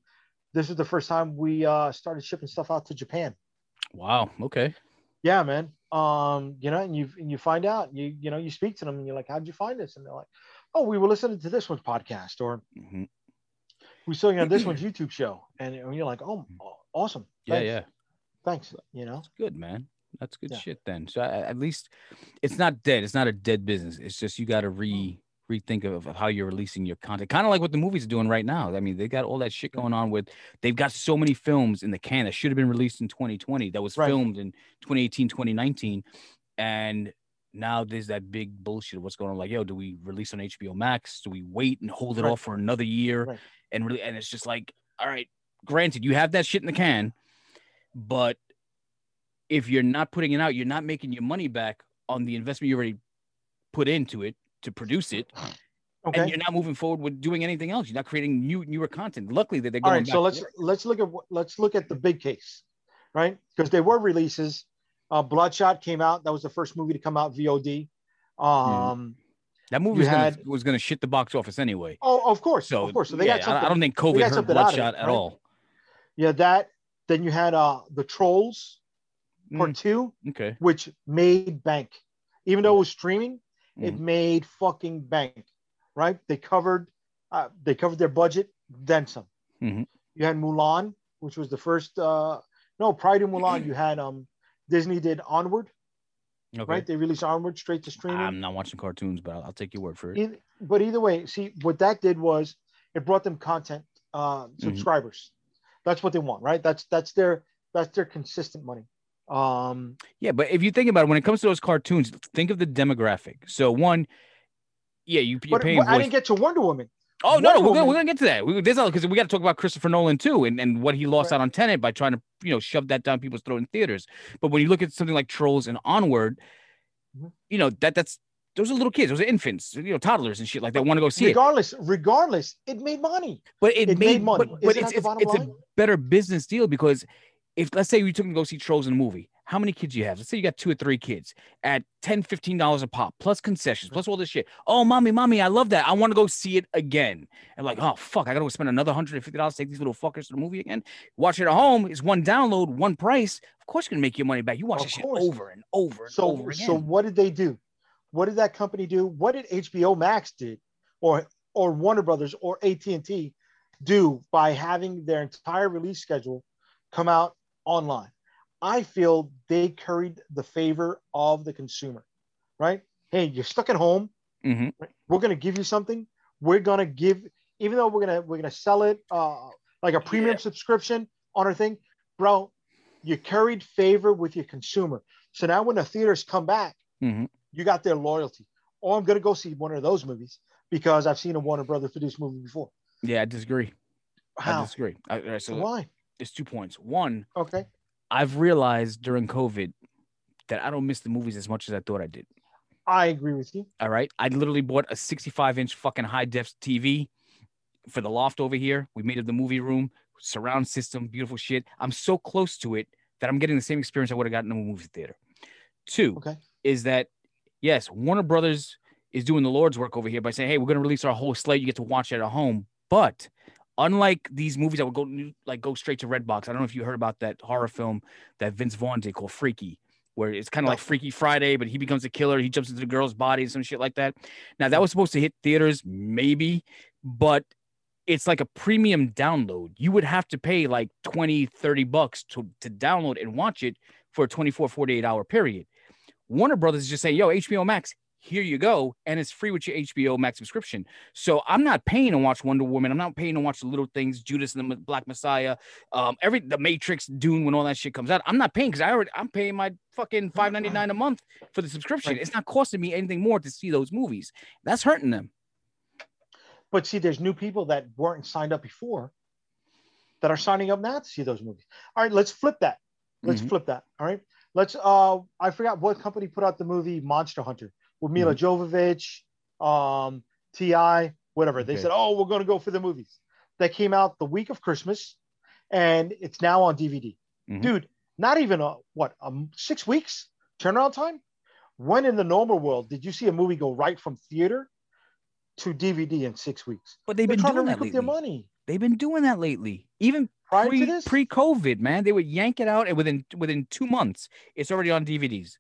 this was the first time we uh started shipping stuff out to japan Wow. Okay. yeah man um you know and you and you find out you you know you speak to them and you're like how'd you find this and they're like oh we were listening to this one's podcast or Mhm. we saw you on this one's youtube show and, and you're like oh awesome Yeah. Thanks. Yeah. thanks you know Good man. That's good Yeah. shit then. So at least it's not dead. It's not a dead business. It's just you got to re rethink of, of how you're releasing your content. Kind of like what the movies are doing right now. I mean, they got all that shit mm. going on with. They've got so many films in the can that should have been released in 2020. That was Right. filmed in 2018, 2019, and now there's that big bullshit of what's going on. Like, yo, do we release on HBO Max? Do we wait and hold it Right. off for another year? Right. And really, and it's just like, all right, granted, you have that shit in the mm-hmm. can, but if you're not putting it out, you're not making your money back on the investment you already put into it to produce it, and you're not moving forward with doing anything else. You're not creating new newer content. Luckily, that they're going. right back so let's let's look at let's look at the big case right because there were releases uh bloodshot came out that was the first movie to come out vod um That movie was gonna, had- was gonna shit the box office anyway. Oh, of course, So, of course. So they yeah, got I- something. I don't think COVID hurt of it, Bloodshot at right? all. Yeah, that. Then you had uh the Trolls Part Mm, Two, okay. which made bank, even though it was streaming. It Mhm. made fucking bank, right? They covered, uh, they covered their budget, then some. Mhm. You had Mulan, which was the first. uh No, prior to Mulan, you had um Disney did Onward, Okay. right? They released Onward straight to streaming. I'm not watching cartoons, but I'll, I'll take your word for it. Either, but either way, see what that did was it brought them content uh, subscribers. That's what they want, right? That's that's their that's their consistent money. Um, Yeah, but if you think about it, when it comes to those cartoons, think of the demographic. So one, yeah, you, you're but paying. I voice- didn't get to Wonder Woman. Oh no, no, we're gonna, we're gonna get to that. We, there's because we got to talk about Christopher Nolan too, and, and what he lost Right. out on Tenet by trying to you know shove that down people's throat in theaters. But when you look at something like Trolls and Onward, Mhm. you know that that's those are little kids, those are infants, you know, toddlers and shit like that want to go see it. regardless, regardless, it made money. But it, it made, made money. But, but it's it's, it's a better business deal because if let's say you took them to go see Trolls in a movie, how many kids you have? Let's say you got two or three kids at 10 dollars a pop, plus concessions, plus all this shit. Oh, mommy, mommy, I love that. I want to go see it again. And like, oh fuck, I gotta go spend another hundred and fifty dollars to take these little fuckers to the movie again. Watch it at home. It's one download, one price. Of course, you're gonna make your money back. You watch Of this shit course. over and over and So over again. so what did they do? What did that company do? What did HBO Max did, or or Warner Brothers or AT and T do by having their entire release schedule come out online? I feel they curried the favor of the consumer, right? Hey, you're stuck at home. Mhm. right? We're gonna give you something. We're gonna give, even though we're gonna we're gonna sell it uh, like a premium Yeah. subscription on our thing, bro. You curried favor with your consumer. So now when the theaters come back, Mhm. you got their loyalty. Or I'm gonna go see one of those movies because I've seen a Warner Brothers produced movie before. Yeah, I disagree. I How? disagree. I, right, so Why? There's two points. One, Okay. I've realized during COVID that I don't miss the movies as much as I thought I did. I agree with you. All right. I literally bought a 65 inch fucking high def TV for the loft over here. We made it the movie room, surround system, beautiful shit. I'm so close to it that I'm getting the same experience I would have gotten in a movie theater. Two Okay. is that, yes, Warner Brothers is doing the Lord's work over here by saying, hey, we're going to release our whole slate. You get to watch it at home. But unlike these movies that would go like go straight to Redbox, I don't know if you heard about that horror film that Vince Vaughn did called Freaky, where it's kind of No. like oh. Freaky Friday, but he becomes a killer. He jumps into the girl's body and some shit like that. Now that was supposed to hit theaters, maybe, but it's like a premium download. You would have to pay like 20, 30 bucks to, to download and watch it for a 24, 48 hour period. Warner Brothers is just saying, yo, HBO Max, here you go. And it's free with your HBO Max subscription. So I'm not paying to watch Wonder Woman. I'm not paying to watch the little things, Judas and the Black Messiah, um, every the Matrix, Dune, when all that shit comes out. I'm not paying because I already I'm paying my fucking five ninety nine a month for the subscription. Right. It's not costing me anything more to see those movies. That's hurting them. But see, there's new people that weren't signed up before that are signing up now to see those movies. All right, let's flip that. Let's Mhm. flip that. All right. Let's uh I forgot what company put out the movie Monster Hunter with Milla Jovovich, um, T.I., whatever. They Okay. said, Oh, we're gonna go for the movies. That came out the week of Christmas and it's now on DVD. Mhm. Dude, not even a what um six weeks turnaround time? When in the normal world did you see a movie go right from theater to DVD in six weeks? But they've They're been trying to doing that recoup their lately. money. They've been doing that lately. Even Prior pre to this, pre COVID, man, they would yank it out and within within two months, it's already on DVDs.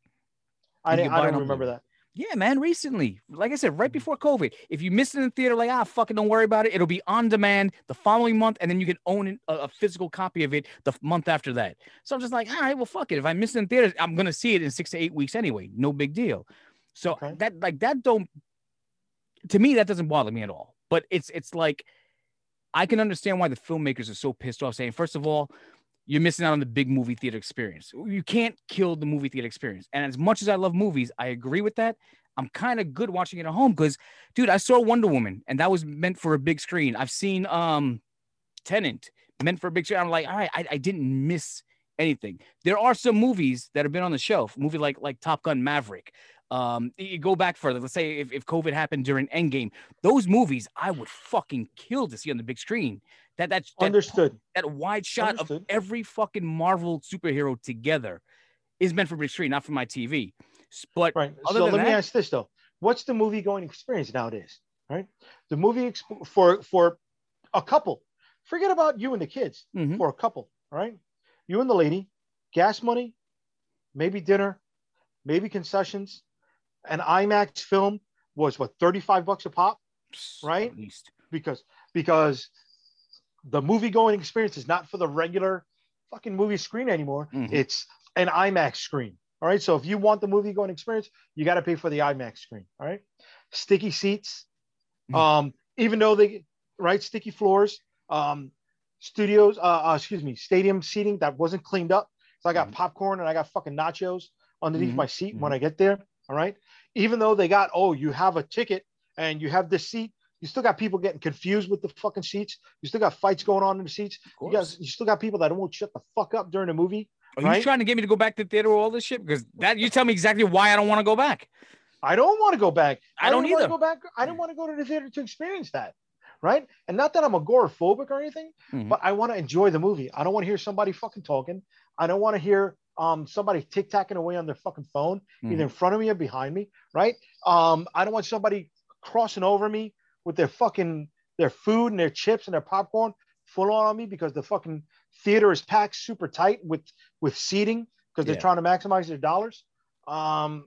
I, you didn't, can buy I don't remember that. Yeah, man, recently. Like I said, Mm-hmm. right before COVID. If you missed it in the theater, like, ah, fucking don't worry about it. It'll be on demand the following month, and then you can own a, a physical copy of it the month after that. So I'm just like, all right, well, fuck it. If I miss it in theaters, I'm gonna see it in six to eight weeks anyway. No big deal. So Okay. that like that don't to me, that doesn't bother me at all. But it's it's like I can understand why the filmmakers are so pissed off, saying, first of all, you're missing out on the big movie theater experience. You can't kill the movie theater experience. And as much as I love movies, I agree with that. I'm kind of good watching it at home because, dude, I saw Wonder Woman and that was meant for a big screen. I've seen um Tenet meant for a big screen. I'm like, all right, I, I didn't miss anything. There are some movies that have been on the shelf, movie like like Top Gun Maverick. Um, you go back further. Let's say if, if COVID happened during Endgame, those movies I would fucking kill to see on the big screen. That that's that, Understood. that wide shot of every fucking Marvel superhero together is meant for big screen, not for my TV. But Right. So let me ask this though. what's the movie going experience nowadays? Right, the movie exp- for for a couple. Forget about you and the kids. Mhm. For a couple, Right, you and the lady, gas money, maybe dinner, maybe concessions. An IMAX film was what thirty five bucks a pop Right? At least. because because the movie going experience is not for the regular fucking movie screen anymore. Mhm. It's an IMAX screen. All right. So if you want the movie going experience, you got to pay for the IMAX screen. All right. Sticky seats. Mhm. Um, even though they right, sticky floors, um, studios, uh, uh excuse me, stadium seating that wasn't cleaned up. So I got Mhm. popcorn and I got fucking nachos underneath Mhm. my seat when I get there. All right. Even though they got, oh, you have a ticket and you have this seat, you still got people getting confused with the fucking seats. You still got fights going on in the seats. You guys, you still got people that won't shut the fuck up during the movie. Are you trying to get me to go back to the theater with all this shit? Because that you tell me exactly why I don't want to go back. I don't want to go back. I don't didn't wanna either. Go back. I didn't want to go to the theater to experience that, right? And not that I'm agoraphobic or anything, Mhm. but I want to enjoy the movie. I don't want to hear somebody fucking talking. I don't want to hear um somebody tic tacking away on their fucking phone, Mhm. either in front of me or behind me, right? Um, I don't want somebody crossing over me with their fucking their food and their chips and their popcorn full on on me because the fucking theater is packed super tight with with seating because they're trying to maximize their dollars. Um,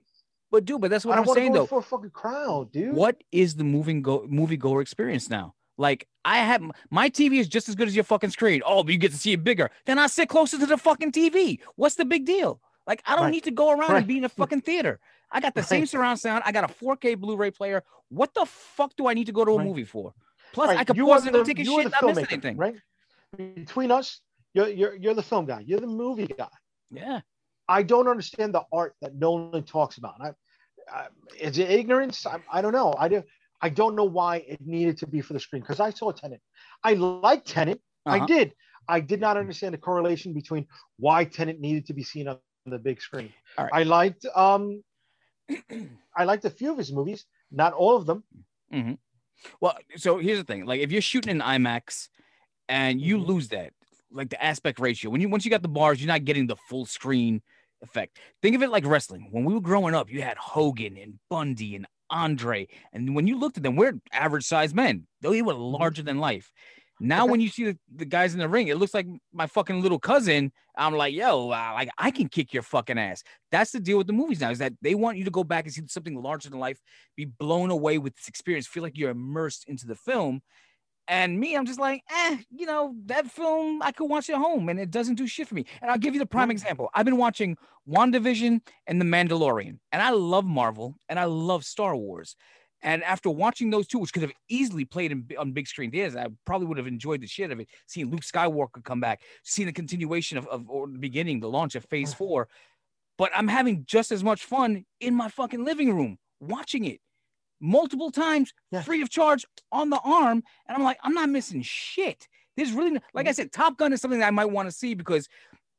But dude, but that's what I to saying though. for a fucking crowd, dude. What is the moving go movie goer experience now? Like I have my TV is just as good as your fucking screen. Oh, but you get to see it bigger. Then I sit closer to the fucking TV. What's the big deal? Like I don't Right. need to go around Right. and be in a fucking theater. I got the same surround sound. I got a 4K Blu-ray player. What the fuck do I need to go to a Right. movie for? Plus, Right, I could you pause and the- take a shit, the not miss anything. Right? Between us, you're, you're you're the film guy. You're the movie guy. Yeah. I don't understand the art that Nolan talks about. I, I, is it ignorance? I, I don't know. I do. I don't know why it needed to be for the screen because I saw Tenet. I like Tenet. I Uh-huh. did. I did not understand the correlation between why Tenet needed to be seen on the big screen. All right. I liked um, I liked a few of his movies, not all of them. Well, so here's the thing: like if you're shooting in IMAX and you Mhm. lose that, like the aspect ratio, when you once you got the bars, you're not getting the full screen effect. Think of it like wrestling. When we were growing up, you had Hogan and Bundy and Andre, and when you looked at them, we're average sized men. They were larger than life. Now, when you see the, the guys in the ring, it looks like my fucking little cousin. I'm like, yo, uh, like I can kick your fucking ass. That's the deal with the movies now, is that they want you to go back and see something larger than life, be blown away with this experience, feel like you're immersed into the film. And me, I'm just like, eh, you know, that film I could watch at home and it doesn't do shit for me. And I'll give you the prime example. I've been watching WandaVision and The Mandalorian, and I love Marvel and I love Star Wars. And after watching those two, which could have easily played in, on big screen theaters, I probably would have enjoyed the shit of it. Seeing Luke Skywalker come back, seeing the continuation of, of or the beginning, the launch of Phase. Four. But I'm having just as much fun in my fucking living room watching it multiple times, Yeah. free of charge on the arm. And I'm like, I'm not missing shit. There's really, no- like I mm-hmm. said, Top Gun is something that I might want to see because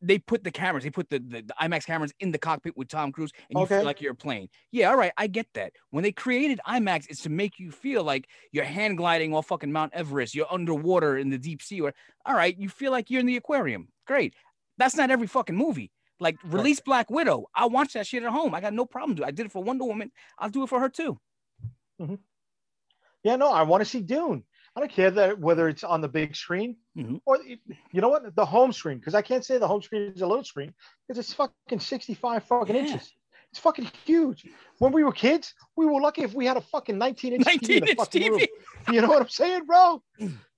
they put the cameras, they put the, the, the IMAX cameras in the cockpit with Tom Cruise, and you Okay. feel like you're a plane. Yeah, all right, I get that. When they created IMAX, it's to make you feel like you're hand gliding off fucking Mount Everest, you're underwater in the deep sea, or all right, you feel like you're in the aquarium. Great. That's not every fucking movie. Like release Black Widow. I'll watch that shit at home. I got no problem doing. I did it for Wonder Woman. I'll do it for her too. Mm-hmm. Yeah, no, I want to see Dune. I don't care that whether it's on the big screen Mhm. or you know what, the home screen, because I can't say the home screen is a little screen because it's fucking 65 fucking Yeah. inches. It's fucking huge. When we were kids, we were lucky if we had a fucking 19 inch TV in the inch fucking room. You know what I'm saying, bro?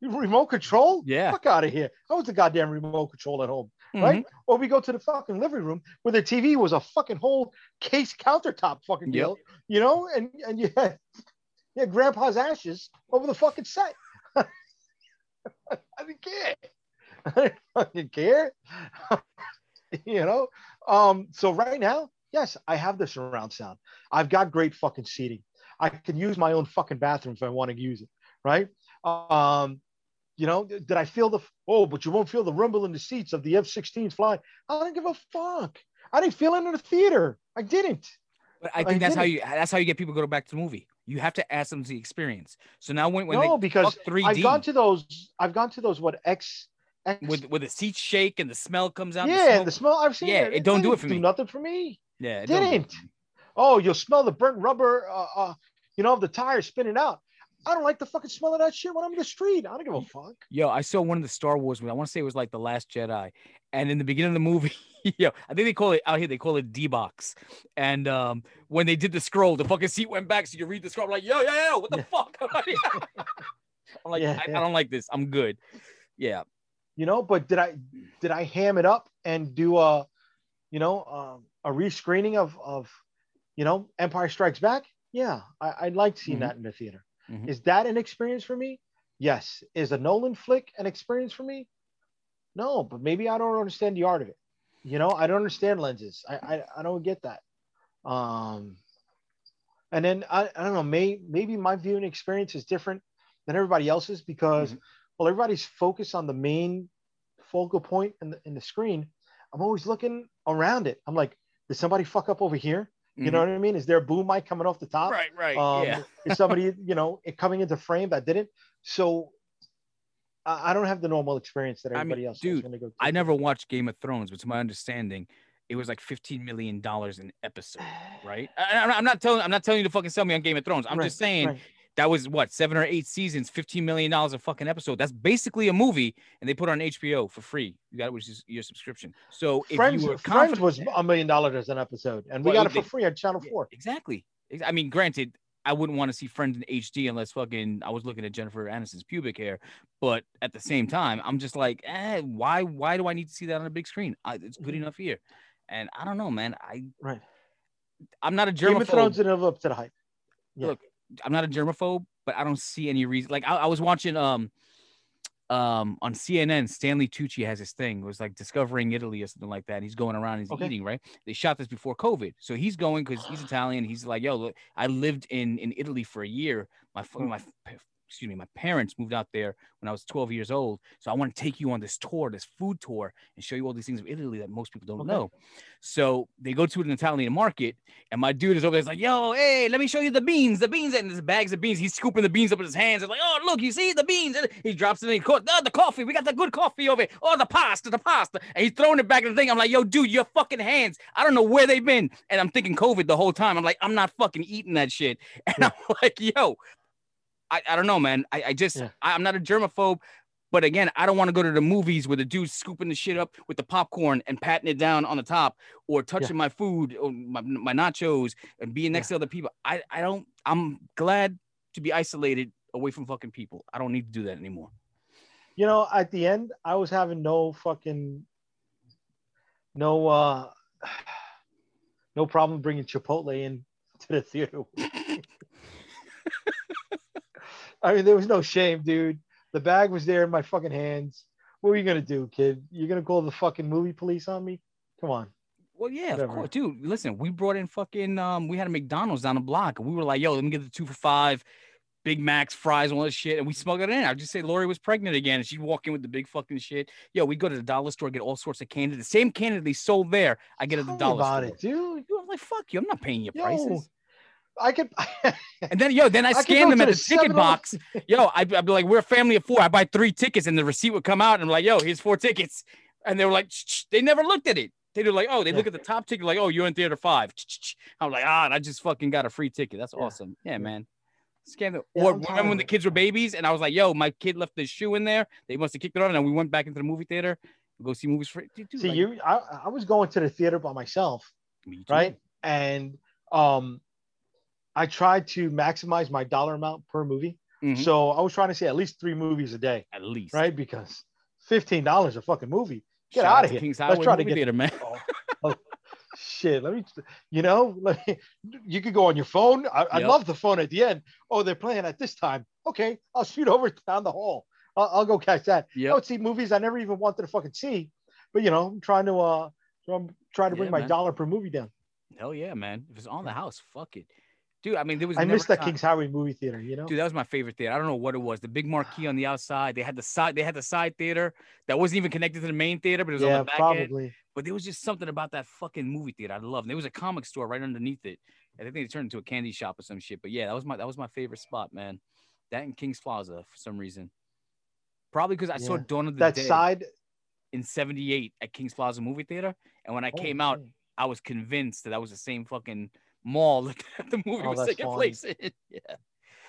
Remote control? Yeah. Fuck out of here. I was the goddamn remote control at home, Mhm. right? Or we go to the fucking living room where the TV was a fucking whole case countertop fucking Yep. deal, you know, and and you had, you had grandpa's ashes over the fucking set. I didn't care. I didn't fucking care. you know? Um, so right now, yes, I have the surround sound. I've got great fucking seating. I can use my own fucking bathroom if I want to use it, right? Um, you know, did I feel the oh, but you won't feel the rumble in the seats of the F-16s flying? I don't give a fuck. I didn't feel it in the theater. I didn't. But I I think that's get how you that's how you get people to go back to the movie. You have to ask them the experience. So now when, when no, they because fuck 3D I've gone to those. I've gone to those what X. X with with the seats shake and the smell comes out. the yeah, smoke. the smell. I've seen Yeah, it. it don't do it for do me. nothing for me. yeah, it don't do it didn't. oh, you'll smell the burnt rubber, uh, uh, you know, the tires spinning out. I don't like the fucking smell of that shit when I'm in the street. I don't give a fuck. Yo, I saw one of the Star Wars movies. I want to say it was like the Last Jedi, and in the beginning of the movie, yo, I think they call it out here. They call it D box. And um, when they did the scroll, the fucking seat went back, so you read the scroll. I'm like, yo, yo, yo, what the fuck? I'm like, Yeah, I, yeah. I don't like this. I'm good. Yeah. you know but did i did i ham it up and do a you know um, a rescreening of of you know empire strikes back yeah i i liked seeing Mhm. that in the theater Mhm. is that an experience for me? Yes. Is a nolan flick an experience for me? No but maybe i don't understand the art of it. You know i don't understand lenses. I i, I don't get that. Um and then I, I don't know may, maybe my viewing experience is different than everybody else's because Mhm. well everybody's focused on the main focal point in the, in the screen. I'm always looking around it. I'm like did somebody fuck up over here you know what i mean is there a boom mic coming off the top Mm-hmm. Right, right. um, yeah. is somebody you know it coming into frame that didn't so I, don't have the normal experience that I mean, everybody else dude, has when they go I never watched Game of Thrones, but to my understanding, it was like 15 million dollars an episode, right? I, I'm not- I'm not telling I'm not telling you to fucking sell me on Game of Thrones. I'm Right, just saying right. That was what seven or eight seasons, 15 million dollars a fucking episode. That's basically a movie, and they put on HBO for free. You got it, which is your subscription. So if Friends, you were Friends was a million dollars as an episode, and we Well, got it they- for free on Channel Four. exactly. I mean, granted, I wouldn't want to see Friends in HD unless fucking I was looking at Jennifer Aniston's pubic hair. But at the same time, I'm just like, eh, why? Why do I need to see that on a big screen? I, it's good Mhm. enough here. And I don't know, man. I Right. I'm not a Game of Thrones germaphobe. didn't live up to the hype. Yeah. Look, I'm not a germaphobe, but I don't see any reason. Like I, I was watching um um on CNN, Stanley Tucci has his thing. It was like discovering Italy or something like that. He's going around, he's Okay. eating, right? They shot this before COVID, so he's going because he's Italian. He's like, yo, look, I lived in in Italy for a year. My Hmm. my excuse me, my parents moved out there when I was 12 years old. So I want to take you on this tour, this food tour, and show you all these things of Italy that most people don't Okay. know. So they go to an Italian market, and my dude is over there. He's like, "Yo, hey, let me show you the beans, the beans, and there's bags of beans. He's scooping the beans up in his hands. It's like, oh, look, you see the beans. And he drops it in. He co- oh, the coffee. We got the good coffee over here. Oh, the pasta, the pasta. And he's throwing it back in the thing. I'm like, yo, dude, your fucking hands. I don't know where they've been. And I'm thinking COVID the whole time. I'm like, I'm not fucking eating that shit. And. I'm like, yo, I, I don't know, man. I, I just, Yeah. I, I'm not a germaphobe. But again, I don't want to go to the movies where the dude's scooping the shit up with the popcorn and patting it down on the top, or touching my food or my, my nachos and being next to other people. I, I don't. I'm glad to be isolated away from fucking people. I don't need to do that anymore. You know, at the end, I was having no fucking, no, uh, no problem bringing Chipotle in to the theater. I mean, there was no shame, dude. The bag was there in my fucking hands. What were you gonna do, kid? You're gonna call the fucking movie police on me? Come on. Well, yeah, Whatever. of course, dude. Listen, we brought in fucking. Um, we had a McDonald's down the block, and we were like, "Yo, let me get the two for five, Big Macs, fries, and all this shit." And we smuggled it in. I'd just say Lori was pregnant again, and she'd walk in with the big fucking shit. Yo, we go to the dollar store, get all sorts of candy. The same candy they sold there, I get at the Tell dollar about store. it, dude. Dude, I'm like, fuck you. I'm not paying your Yo, prices. I could. And then, yo, then I, I scanned them at the, ticket 7-Eleven. box. Yo, I'd, I'd be like, we're a family of four. I buy three tickets, and the receipt would come out, and I'm like, yo, here's four tickets. And they were like, they never looked at it. They were like, oh, they look at the top ticket, like, oh, you're in theater five. I'm like, ah, and I just fucking got a free ticket. That's Yeah. awesome. Yeah, Yeah. man. Scan the. Yeah, or remember when the kids were babies, and I was like, yo, my kid left his shoe in there. They must have kicked it off, and we went back into the movie theater. Go see movies for dude, dude, See, like, you. I, I was going to the theater by myself. me too. right? And um, I tried to maximize my dollar amount per movie. Mhm. So I was trying to see at least three movies a day, At least. right? Because fifteen dollars a fucking movie. Get Shout out of here. Kings Let's try to get- theater, man. Oh, oh, shit, let me. You know, let me, you could go on your phone. I, I love the phone at the end. Oh, they're playing at this time. Okay, I'll shoot over down the hall. I'll, I'll go catch that. Yeah. I Yep. would see movies I never even wanted to fucking see, but you know, I'm trying to uh, I'm trying to bring Yeah, my dollar per movie down. Hell yeah, man. If it's on the house, fuck it. Dude, I mean, there was I missed that time- Kings Highway movie theater. You know, Dude, that was my favorite theater. I don't know what it was. The big marquee on the outside. They had the side. They had the side theater that wasn't even connected to the main theater, but it was on the back end. probably. But there was just something about that fucking movie theater I loved. And there was a comic store right underneath it. I think they turned into a candy shop or some shit. But yeah, that was my that was my favorite spot, man. That and Kings Plaza for some reason. Probably because I saw Yeah. Dawn of the That Dead side in '78 at Kings Plaza movie theater, and when I Oh, came out, shit. I was convinced that that was the same fucking mall that the movie Oh, was taking place in. Yeah.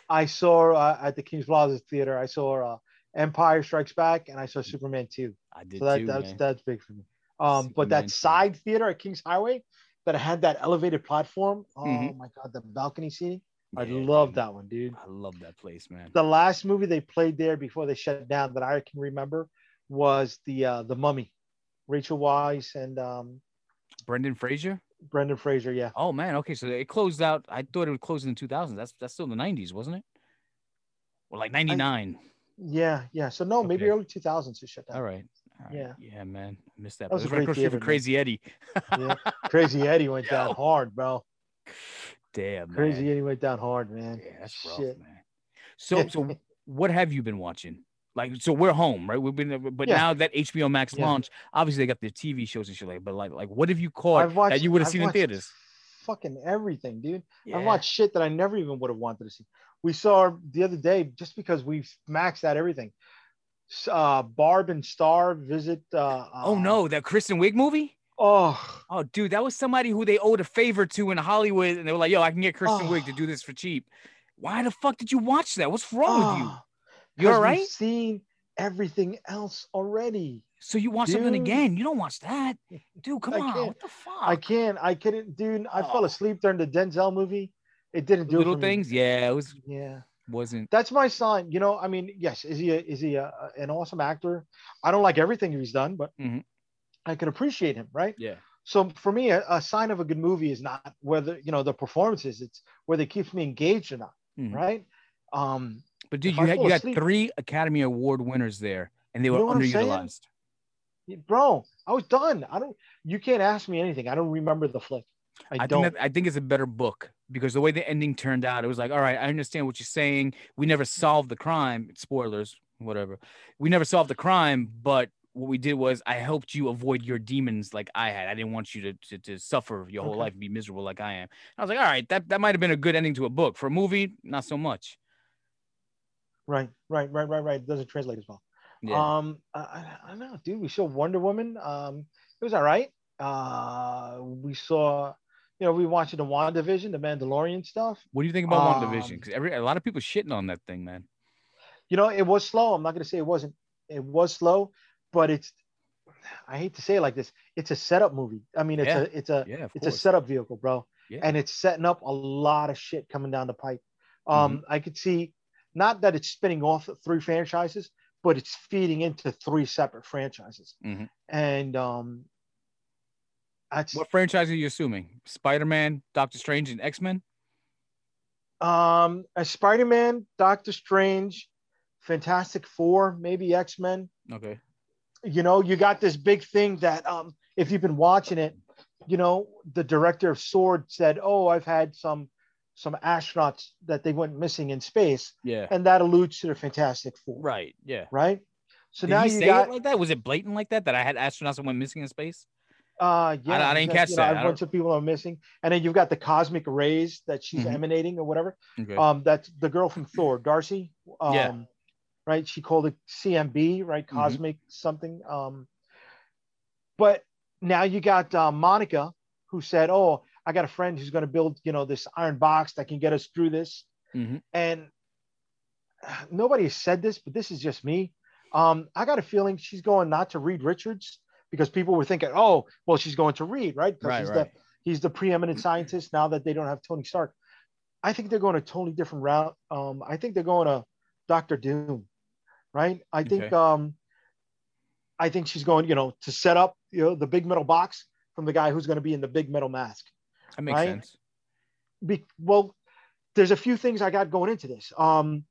I saw uh, at the Kings Plaza Theater. I saw uh, Empire Strikes Back, and I saw Superman two. I did So that, too, that's man. that's big for me. Um, but that 2. side theater at Kings Highway that had that elevated platform. Oh Mhm. my god, the balcony seating. I Yeah, love man. that one, dude. I love that place, man. The last movie they played there before they shut down that I can remember was the uh, the Mummy, Rachel Weisz and um, Brendan Fraser. Brendan Fraser. Yeah, Oh man, okay, so it closed out. I thought it would close in the 2000s. That's that's still in the 90s, wasn't it? Well, like 99. yeah, yeah. So no, maybe Okay. early 2000s it shut down. All right. All right. Yeah. Yeah, man. I missed that. That was It a great across the street theater. Crazy Eddie. Yeah. Crazy Eddie went down hard, bro. Damn, man. Crazy Eddie went down hard, man. Yeah, that's rough, Shit. man. So, so what have you been watching? Like, so we're home, right? We've been, but Yeah. now that HBO Max Yeah. launched, obviously they got their TV shows and shit like. But like, like, what have you caught watched that you would have seen in theaters? Fucking everything, dude. Yeah. I watched shit that I never even would have wanted to see. We saw the other day just because we maxed out everything. Uh, Barb and Star visit. Uh, Oh uh, no, that Kristen Wiig movie. Oh, Oh, dude, that was somebody who they owed a favor to in Hollywood, and they were like, "Yo, I can get Kristen Oh. Wiig to do this for cheap." Why the fuck did you watch that? What's wrong with you? You all 'cause right? We've seen everything else already. So you watch something Dude. again? You don't watch that, dude. Come I on, can't. what the fuck? I can't. I couldn't, dude. I fell Oh. asleep during the Denzel movie. It didn't do it Little for me. things, yeah, it was Yeah. wasn't. that's my sign. You know, I mean, yes, is he a, is he a, an awesome actor? I don't like everything he's done, but Mhm. I can appreciate him, right? Yeah, So for me, a, a sign of a good movie is not whether you know the performances; it's whether it keeps me engaged or not, Mhm. right? Um, but dude, If you I had you asleep- three Academy Award winners there, and they You were know what I'm saying? underutilized. bro, I was done. I don't. You can't ask me anything. I don't remember the flick. I, I don't. think that I think it's a better book because the way the ending turned out, it was like, all right, I understand what you're saying. We never solved the crime. Spoilers, whatever. We never solved the crime, but what we did was I helped you avoid your demons like I had. I didn't want you to to, to suffer your whole Okay. life and be miserable like I am. I was like, all right, that, that might have been a good ending to a book. For a movie, not so much. Right, right, right, right, right. It doesn't translate as well. Yeah. Um, I, I, don't know, dude. We saw Wonder Woman. Um, it was all right. Uh, we saw, you know, we watched the WandaVision, the Mandalorian stuff. what do you think about um, WandaVision? Because every a lot of people shitting on that thing, man. You know, it was slow. I'm not gonna say it wasn't. It was slow, but it's. I hate to say it like this. It's a setup movie. I mean, it's Yeah. a it's a Yeah, it's a setup vehicle, bro. Yeah. And it's setting up a lot of shit coming down the pipe. Um, Mm-hmm. I could see not that it's spinning off three franchises, but it's feeding into three separate franchises. Mhm. And um, that's What franchise are you assuming? Spider Man, Doctor Strange, and X Men? um, a Spider-Man, Doctor Strange, Fantastic Four, maybe X-Men. Okay. you know, you got this big thing that um, if you've been watching it, you know, the director of Sword said, "Oh, I've had some some astronauts that they went missing in space," Yeah. and that alludes to the Fantastic Four, Right. Yeah. right? So Did now you say got, it like that? Was it blatant like that? That I had astronauts that went missing in space? uh, yeah, I you didn't catch you know, that. A I bunch of people are missing, and then you've got the cosmic rays that she's Mhm. emanating or whatever. Okay. Um, that's the girl from Thor, Darcy. Um, Yeah. Right. She called it CMB, right? Mhm. Cosmic something. Um, but now you got uh, Monica, who said, "Oh, I got a friend who's going to build, you know, this iron box that can get us through this." Mhm. And nobody has said this, but this is just me. Um, I got a feeling she's going not to Reed Richards because people were thinking, "Oh, well, she's going to Reed, right?" Because right. he's Right. the he's the preeminent scientist now that they don't have Tony Stark. I think they're going a totally different route. Um, I think they're going to Doctor Doom, right? I think Okay. um, I think she's going, you know, to set up you know the big metal box from the guy who's going to be in the big metal mask. That makes right? sense. Be, well, there's a few things I got going into this. Um,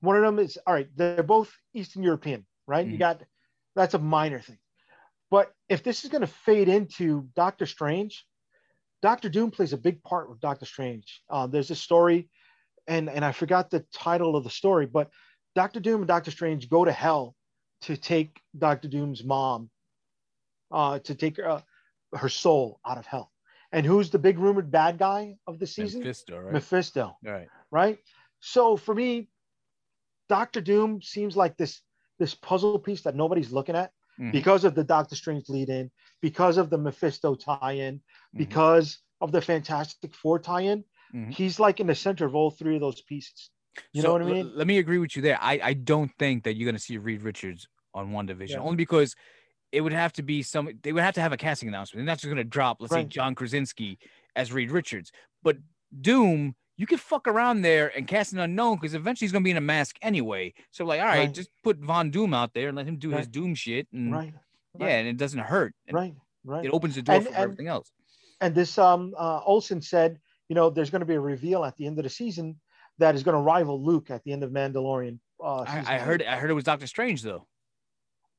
one of them is all right. They're both Eastern European, right? You Mhm. got that's a minor thing, but if this is going to fade into Doctor Strange, Doctor Doom plays a big part with Doctor Strange. Uh, there's a story, and and I forgot the title of the story, but Doctor Doom and Doctor Strange go to hell to take Doctor Doom's mom, uh, to take uh, her soul out of hell. And who's the big rumored bad guy of the season? Mephisto, right? Mephisto, right. right? So for me, Doctor Doom seems like this this puzzle piece that nobody's looking at Mhm. because of the Doctor Strange lead in, because of the Mephisto tie in, Mhm. because of the Fantastic Four tie-in, Mhm. he's like in the center of all three of those pieces. You know what I mean? let me agree with you there. I, I don't think that you're gonna see Reed Richards on WandaVision Yeah. only because it would have to be some. They would have to have a casting announcement. and that's just gonna drop, let's say, John Krasinski as Reed Richards. But Doom, you could fuck around there and cast an unknown because eventually he's gonna be in a mask anyway. So like, all right, Right. just put Von Doom out there and let him do his Doom shit, and Right. yeah, and it doesn't hurt. Right. Right. It opens the door And- for and- everything else. and this um uh, Olsen said, you know, there's going to be a reveal at the end of the season that is going to rival Luke at the end of Mandalorian. Uh, I, I heard. I heard it was Doctor Strange though.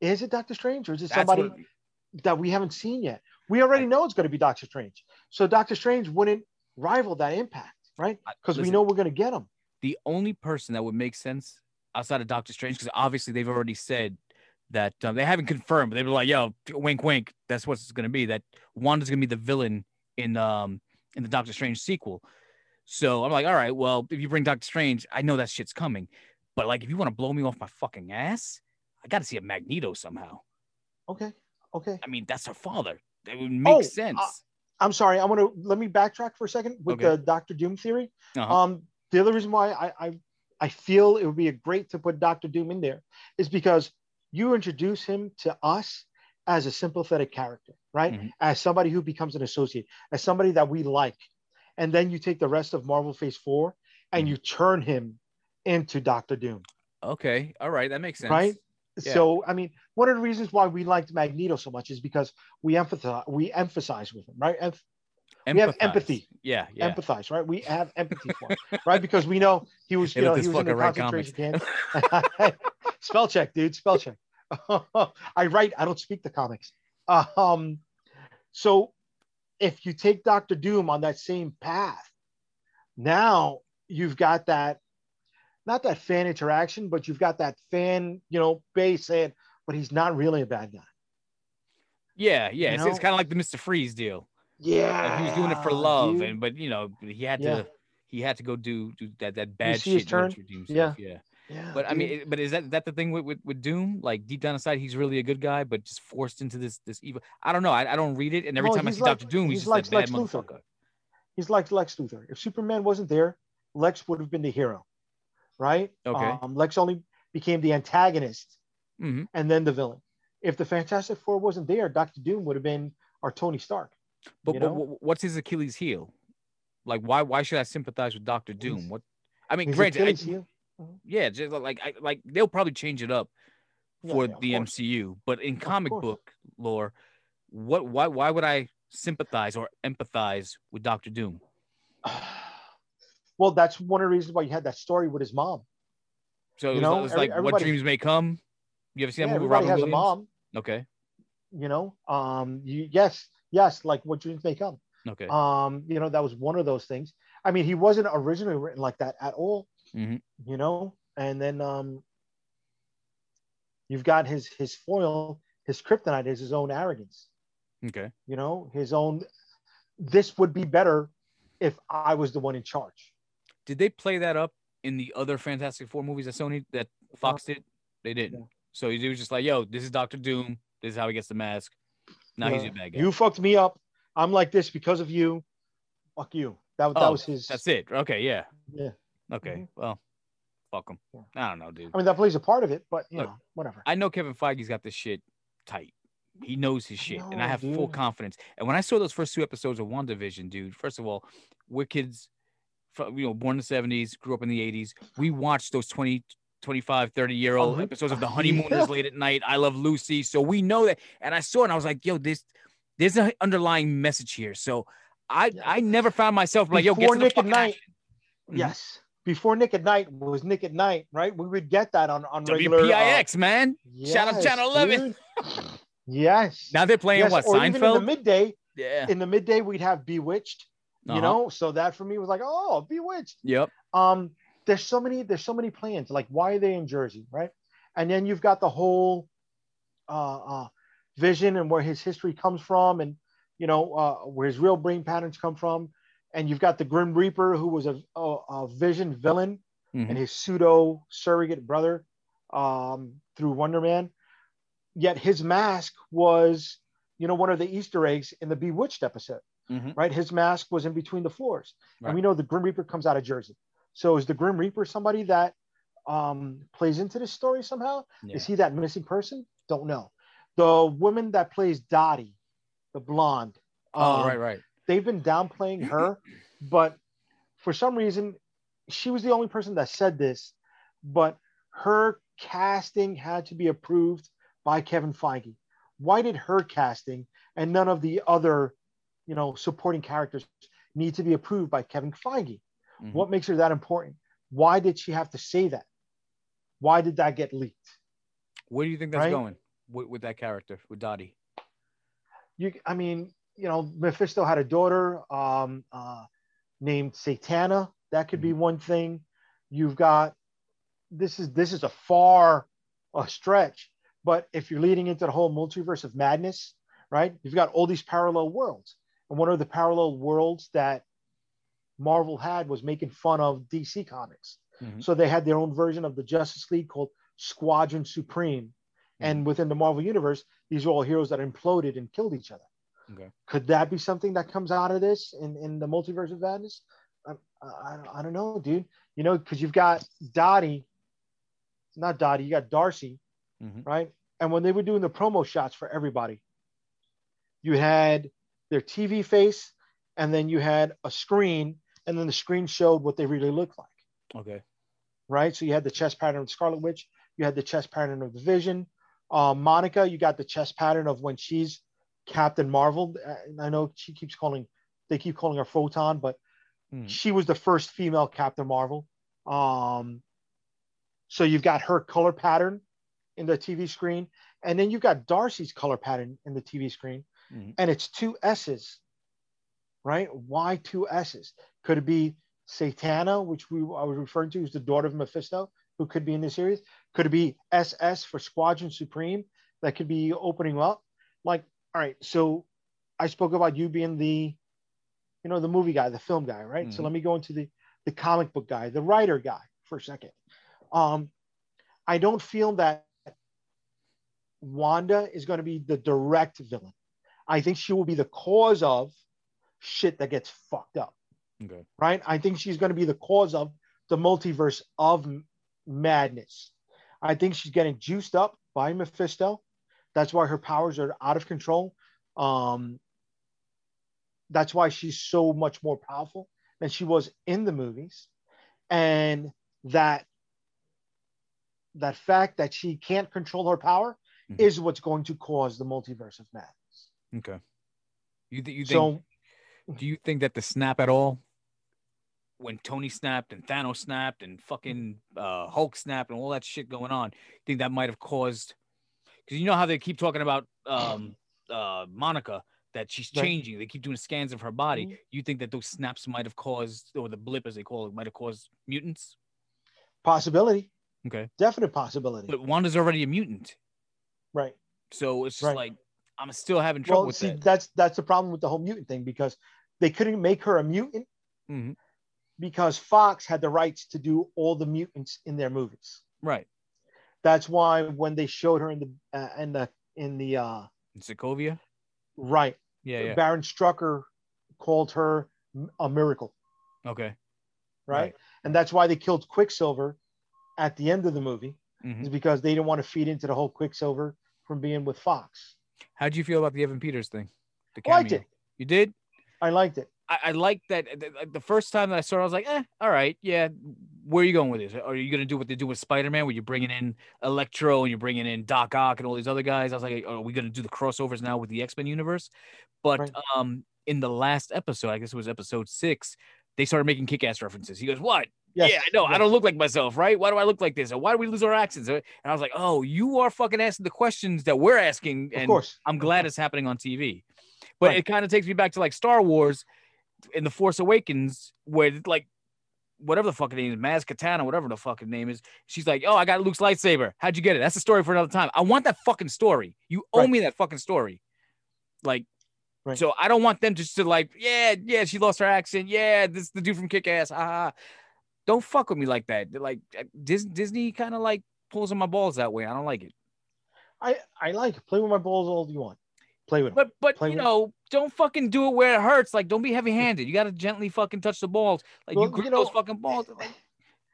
Is it Doctor Strange or is it That's somebody what- that we haven't seen yet? We already know it's going to be Doctor Strange, so Doctor Strange wouldn't rival that impact, right? Because we know we're going to get him. the only person that would make sense outside of Doctor Strange, because obviously they've already said that um, they haven't confirmed, but they were like, "Yo, wink, wink." That's what it's going to be. That Wanda's going to be the villain in um in the Doctor Strange sequel. So I'm like, all right, well, if you bring Doctor Strange, I know that shit's coming. But like, if you want to blow me off my fucking ass, I got to see a Magneto somehow. Okay. Okay. I mean, that's her father. That would make Oh, uh, sense. I'm sorry. I want to let me backtrack for a second with Okay. the Doctor Doom theory. Uh-huh. Um, the other reason why I, I I feel it would be a great to put Doctor Doom in there is because you introduce him to us as a sympathetic character, right? Mhm. As somebody who becomes an associate, as somebody that we like, and then you take the rest of Marvel Phase Four and Mhm. you turn him into Doctor Doom, okay, all right, that makes sense. right? Yeah. So I mean, one of the reasons why we liked Magneto so much is because we empathize, we emphasize with him, right? Emph- We have empathy. Yeah, yeah. empathize, right? We have empathy for him, right? Because we know he was, you know, he was in write concentration camp. spell check, dude. Spell check. I write. I don't speak the comics. Um, so if you take Doctor Doom on that same path, now you've got that, not that fan interaction, but you've got that fan, you know, base saying, but he's not really a bad guy. Yeah, yeah. You It's, it's kind of like the Mr. Freeze deal. Yeah, Like he was doing it for love, dude. and but you know he had Yeah. to he had to go do do that that bad shit. turn? to redeem Yeah. himself, yeah. yeah, But I mean, but is that that the thing with, with with Doom? Like deep down inside, he's really a good guy, but just forced into this this evil. I don't know. I, I don't read it, and every No, time I see like- Doctor Doom, he's, he's just like that bad Lex Luthor. motherfucker. he's like Lex Luthor. If Superman wasn't there, Lex would have been the hero, right? Okay. Um, Lex only became the antagonist hmm and then the villain. If the Fantastic Four wasn't there, Doctor Doom would have been our Tony Stark. But, You but know? what's his Achilles heel? Like why why should I sympathize with Doctor Doom? He's- What I mean, granted, I- heel- yeah, just like I, like they'll probably change it up for yeah, of the course. MCU. But in comic book lore, what why why would I sympathize or empathize with Doctor Doom? well, that's one of the reasons why you had that story with his mom. So it You was, know, it was every- like what dreams may come. You ever see Yeah, that movie? Robin has Williams? a mom. Okay, You know, um, you, yes, yes, like what dreams may come. okay. Um, you know, that was one of those things. I mean, he wasn't originally written like that at all. Mhm. You know, and then um, you've got his his foil, his kryptonite is his own arrogance. okay. You know, his own. This would be better if I was the one in charge. Did they play that up in the other Fantastic Four movies that Sony that Fox did? They didn't. Yeah. So he was just like, "Yo, this is Doctor Doom. This is how he gets the mask. Now he's a bad guy." You fucked me up. I'm like this because of you. Fuck you. That, that Oh, was his. That's it. Okay, yeah. Yeah. Okay. Mhm. Well, fuck him. Yeah. I don't know, dude. I mean, that plays a part of it, but you Look, know, whatever. I know Kevin Feige's got this shit tight. He knows his shit, and I have full confidence. And when I saw those first two episodes of WandaVision, dude, first of all, from, you know, born in the 70s, grew up in the 80s. We watched those 20, 25, 30 year old Uh-huh. episodes of The Yeah. Honeymooners late at night. I Love Lucy. So we know that. And I saw it and I was like, yo, this, there's an underlying message here. So I, Yeah. I never found myself like, yo, get Before to the Nick at Night, action. Mhm. Yes. Before Nick at Night was Nick at Night, right? We would get that on on regular. uh, WPIX, man. Shout out Channel 11. yes. Now they're playing yes. what, or even in the midday, yeah. in the midday, we'd have Bewitched. You Uh-huh. know, so that for me was like, oh, Bewitched. Yep. um there's so many there's so many plans like why are they in jersey right and then you've got the whole uh, uh vision and where his history comes from and you know uh where his real brain patterns come from and you've got the grim reaper who was a, a, a vision villain Mhm. and his pseudo surrogate brother um through wonder man yet his mask was you know one of the easter eggs in the bewitched episode Mhm. right? His mask was in between the floors, Right. and we know the Grim Reaper comes out of Jersey. So is the Grim Reaper somebody that um, plays into this story somehow? Yeah. Is he that missing person? Don't know. The woman that plays Dottie, the blonde. Oh, um, right, right. they've been downplaying her, but for some reason, she was the only person that said this. But her casting had to be approved by Kevin Feige. Why did her casting and none of the other, you know, supporting characters need to be approved by Kevin Feige? Mhm. What makes her that important? Why did she have to say that? Why did that get leaked? Where do you think that's Right? going with, with that character with Dottie? you i mean you know mephisto had a daughter um uh named satana that could be one thing you've got this is this is a far a stretch but if you're leading into the whole multiverse of madness right you've got all these parallel worlds and one of the parallel worlds that marvel had was making fun of dc comics. Mhm. so they had their own version of the justice league called squadron supreme. And within the marvel universe these are all heroes that imploded and killed each other. Okay. could that be something that comes out of this in, in the multiverse of madness? I, I, I don't know dude. You know because you've got dottie not dottie you got darcy Mhm. right? And when they were doing the promo shots for everybody you had their tv face and then you had a screen and then the screen showed what they really looked like Okay. right? So you had the chest pattern of Scarlet Witch, you had the chest pattern of the Vision. Um, Monica, you got the chest pattern of when she's Captain Marvel. Uh, I know she keeps calling, they keep calling her Photon, but Mhm. she was the first female Captain Marvel. Um, so you've got her color pattern in the TV screen, and then you've got Darcy's color pattern in the TV screen, Mhm. and it's two S's, right? Why two S's? Could it be Satana, which we I was referring to as the daughter of Mephisto, who could be in the series? Could it be SS for Squadron Supreme that could be opening up? Like, all right, so I spoke about you being the, you know, the movie guy, the film guy, right? So Mhm. let me go into the the comic book guy, the writer guy for a second. Um, I don't feel that Wanda is going to be the direct villain. I think she will be the cause of shit that gets fucked up Okay. right? I think she's going to be the cause of the multiverse of madness. I think she's getting juiced up by Mephisto. That's why her powers are out of control. Um, that's why she's so much more powerful than she was in the movies, and that that fact that she can't control her power Mhm. is what's going to cause the multiverse of madness. Okay. You think you think So do you think that the snap at all when Tony snapped and Thanos snapped and fucking uh, Hulk snapped and all that shit going on, you think that might have caused because you know how they keep talking about um, uh, Monica that she's Right. changing. They keep doing scans of her body. Mhm. You think that those snaps might have caused, or the blip as they call it, might have caused mutants? possibility, Okay, definite possibility, but Wanda's already a mutant, right? so it's just Right. like I'm still having trouble well, with see, that. that's that's the problem with the whole mutant thing because they couldn't make her a mutant Mhm. because Fox had the rights to do all the mutants in their movies. Right, That's why when they showed her in the uh, in the in the uh, in Sokovia. right, Yeah, yeah. Baron Strucker called her a miracle, Okay. right? Right. And that's why they killed Quicksilver at the end of the movie Mhm. is because they didn't want to feed into the whole Quicksilver from being with Fox. How'd you feel about the Evan Peters thing? The I liked it. You did? I liked it. I, I like that. The, the first time that I saw it, I was like, eh, all right, yeah. Where are you going with this? Are you going to do what they do with Spider Man, where you're bringing in Electro and you're bringing in Doc Ock and all these other guys? I was like, are we going to do the crossovers now with the X Men universe? But Right. um, in the last episode, I guess it was episode six, they started making kick ass references. He goes, what? Yes, yeah, I know. I don't look like myself, right? Why do I look like this? Or why do we lose our accents? And I was like, oh, you are fucking asking the questions that we're asking. Of And course. I'm glad it's happening on TV. But Right. it kind of takes me back to like Star Wars in The Force Awakens, where like whatever the fucking name is, Maz Katana, whatever the fucking name is, she's like, Oh, I got Luke's lightsaber. How'd you get it? That's a story for another time. I want that fucking story. You owe Right. me that fucking story. Like, Right. so I don't want them just to like, yeah, yeah, she lost her accent. Yeah, this is the dude from Kick Ass. Ah, don't fuck with me like that. They're Like uh, Dis- Disney kind of like pulls on my balls that way. I don't like it. I I like it. play with my balls all you want. Play with them. But but you know, don't fucking do it where it hurts. Like, don't be heavy handed. You got to gently fucking touch the balls. Like, Well, you grip you know, those fucking balls. Like,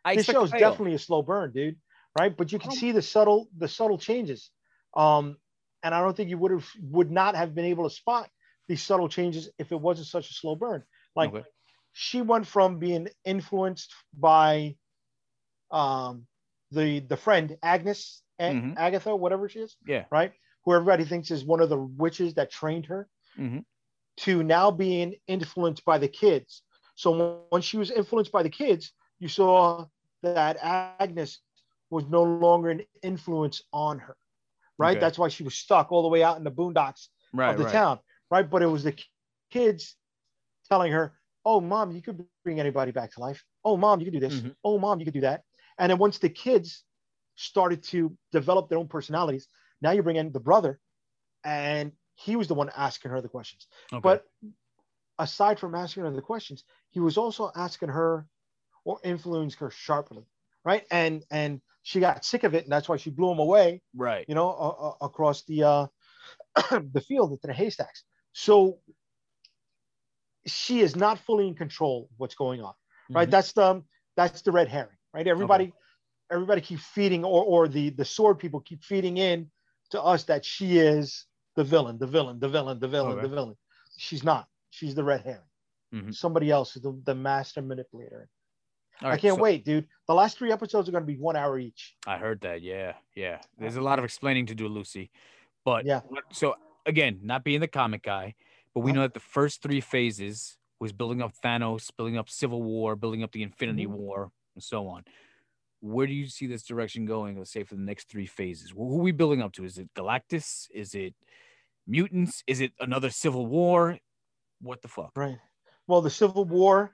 I this show's definitely a slow burn, dude. Right, but you can see the subtle the subtle changes. Um, and I don't think you would have would not have been able to spot these subtle changes if it wasn't such a slow burn. Like Okay. She went from being influenced by um the the friend Agnes A- Mhm. Agatha, whatever she is, Yeah. right? Who everybody thinks is one of the witches that trained her, Mhm. to now being influenced by the kids. So when she was influenced by the kids, you saw that Agnes was no longer an influence on her, right? Okay. That's why she was stuck all the way out in the boondocks Right, of the right. town, right? But it was the kids telling her, "Oh, mom, you could bring anybody back to life. Oh, mom, you could do this. Mhm. Oh, mom, you could do that." And then once the kids started to develop their own personalities, now you bring in the brother, and he was the one asking her the questions. Okay. But aside from asking her the questions, he was also asking her or influencing her sharply, right? And and she got sick of it, and that's why she blew him away right. you know, a- a- across the uh, the field into the haystacks. So she is not fully in control of what's going on, right? Mhm. That's the that's the red herring, right? Everybody everybody keep feeding, or or the the sword people keep feeding in to us that she is the villain, the villain, the villain, the villain, Okay. the villain. She's not. She's the red herring. Mhm. Somebody else is the, the master manipulator. All I can't so- wait, dude. The last three episodes are going to be one hour each. I heard that. Yeah, yeah. There's a lot of explaining to do, Lucy. But Yeah. so again, not being the comic guy, but we know that the first three phases was building up Thanos, building up Civil War, building up the Infinity Mhm. War, and so on. Where do you see this direction going? Let's say for the next three phases. Who are we building up to? Is it Galactus? Is it mutants? Is it another Civil War? What the fuck? Right. Well, the Civil War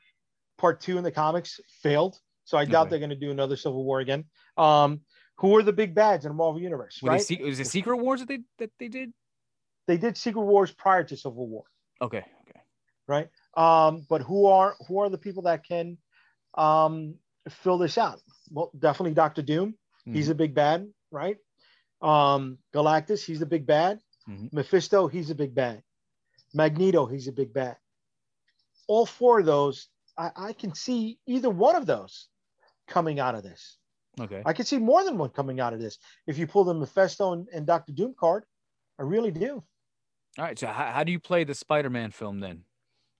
part two in the comics failed. So I doubt Okay. they're going to do another Civil War again. Um, who are the big bads in the Marvel Universe? Were right? se- was it Secret Wars that they that they did? They did Secret Wars prior to Civil War, Okay, okay. right? Um, but who are who are the people that can um, fill this out? Well, definitely Doctor Doom. He's Mm-hmm. a big bad, right? Um, Galactus, he's a big bad. Mhm. Mephisto, he's a big bad. Magneto, he's a big bad. All four of those, I, I can see either one of those coming out of this. Okay. I can see more than one coming out of this. If you pull the Mephisto and, and Doctor Doom card, I really do. All right. So how, how do you play the Spider-Man film then?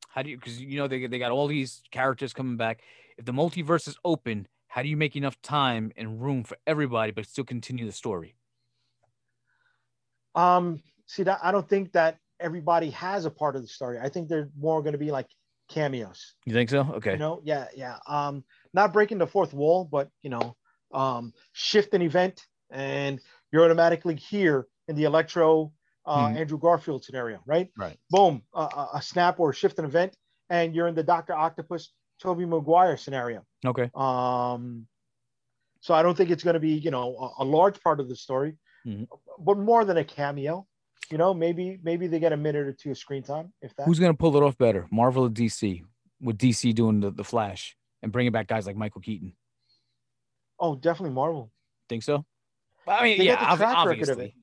How do you because you know they they got all these characters coming back. If the multiverse is open, how do you make enough time and room for everybody but still continue the story? Um, see that I don't think that everybody has a part of the story. I think they're more going to be like cameos. You think so? Okay. You know, yeah, yeah. Um, not breaking the fourth wall, but you know, um, shift an event, and you're automatically here in the Electro uh, Mhm. Andrew Garfield scenario, right? Right. Boom, a, snap or a shift an event, and you're in the Doctor Octopus, Tobey Maguire scenario. Okay. Um, so I don't think it's going to be, you know, a, a large part of the story, Mhm. but more than a cameo. You know, maybe maybe they get a minute or two of screen time, if that. Who's gonna pull it off better, Marvel or DC? With DC doing the, the Flash and bringing back guys like Michael Keaton. oh, definitely Marvel. Think so? I mean, They yeah, the ob- track record of obviously.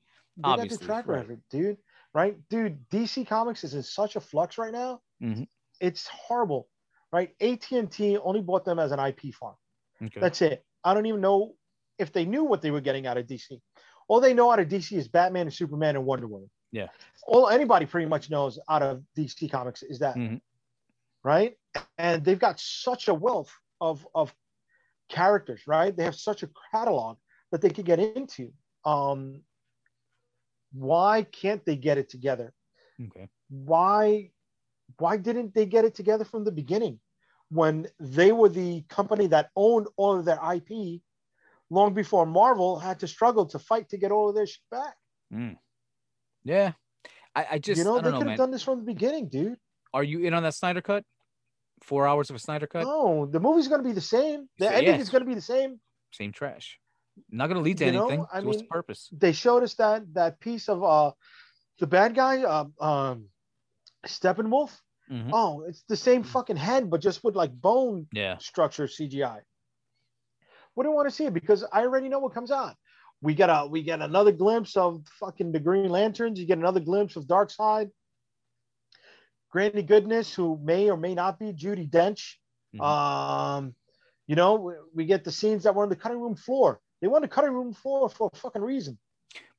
They got the track right. record, dude. Right, dude. DC Comics is in such a flux right now. Mhm. It's horrible, right? AT and T only bought them as an IP farm. Okay. That's it. I don't even know if they knew what they were getting out of DC. All they know out of DC is Batman and Superman and Wonder Woman. Yeah. All anybody pretty much knows out of DC Comics is that, Mhm. right? And they've got such a wealth of of characters, right? They have such a catalog that they could get into. Um, why can't they get it together? okay. why why didn't they get it together from the beginning when they were the company that owned all of their IP long before Marvel had to struggle to fight to get all of their shit back? Mm. Yeah. I, I just you know, they could have done this from the beginning, dude. Are you in on that Snyder cut? Four hours of a Snyder cut? No, the movie's going to be the same. The So, ending yes. is going to be the same. Same trash. Not gonna lead to You know, anything. I so what's the purpose? They showed us that that piece of uh the bad guy, uh, um, Steppenwolf. Mhm. Oh, it's the same fucking head, but just with like bone Yeah. structure CGI. What do you want to see it? Because I already know what comes on. We get a we get another glimpse of fucking the Green Lanterns. You get another glimpse of Darkseid. Granny Goodness, who may or may not be Judi Dench. Mhm. Um, you know, we, we get the scenes that were on the cutting room floor. They want the cutting room floor for a fucking reason.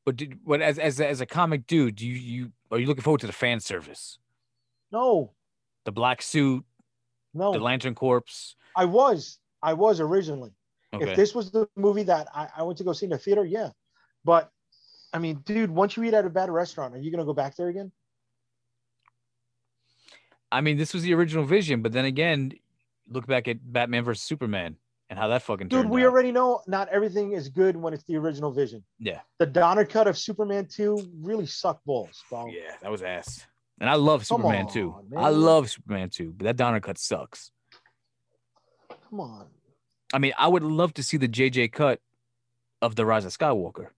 But did, but as as a- as a comic dude, do you you are you looking forward to the fan service? No, The black suit, no, the Lantern Corpse. I was, I was originally. Okay. If this was the movie that I, I went to go see in the theater, yeah. But I mean, dude, once you eat at a bad restaurant, are you gonna go back there again? I mean, this was the original vision, but then again, look back at Batman versus Superman and how that fucking Dude, we out. already know not everything is good when it's the original vision. Yeah. The Donner cut of Superman 2 really sucked balls, bro. Yeah, that was ass. And I love Come Superman on, I man. love Superman too, but that Donner cut sucks. Come on. I mean, I would love to see the JJ cut of the Rise of Skywalker.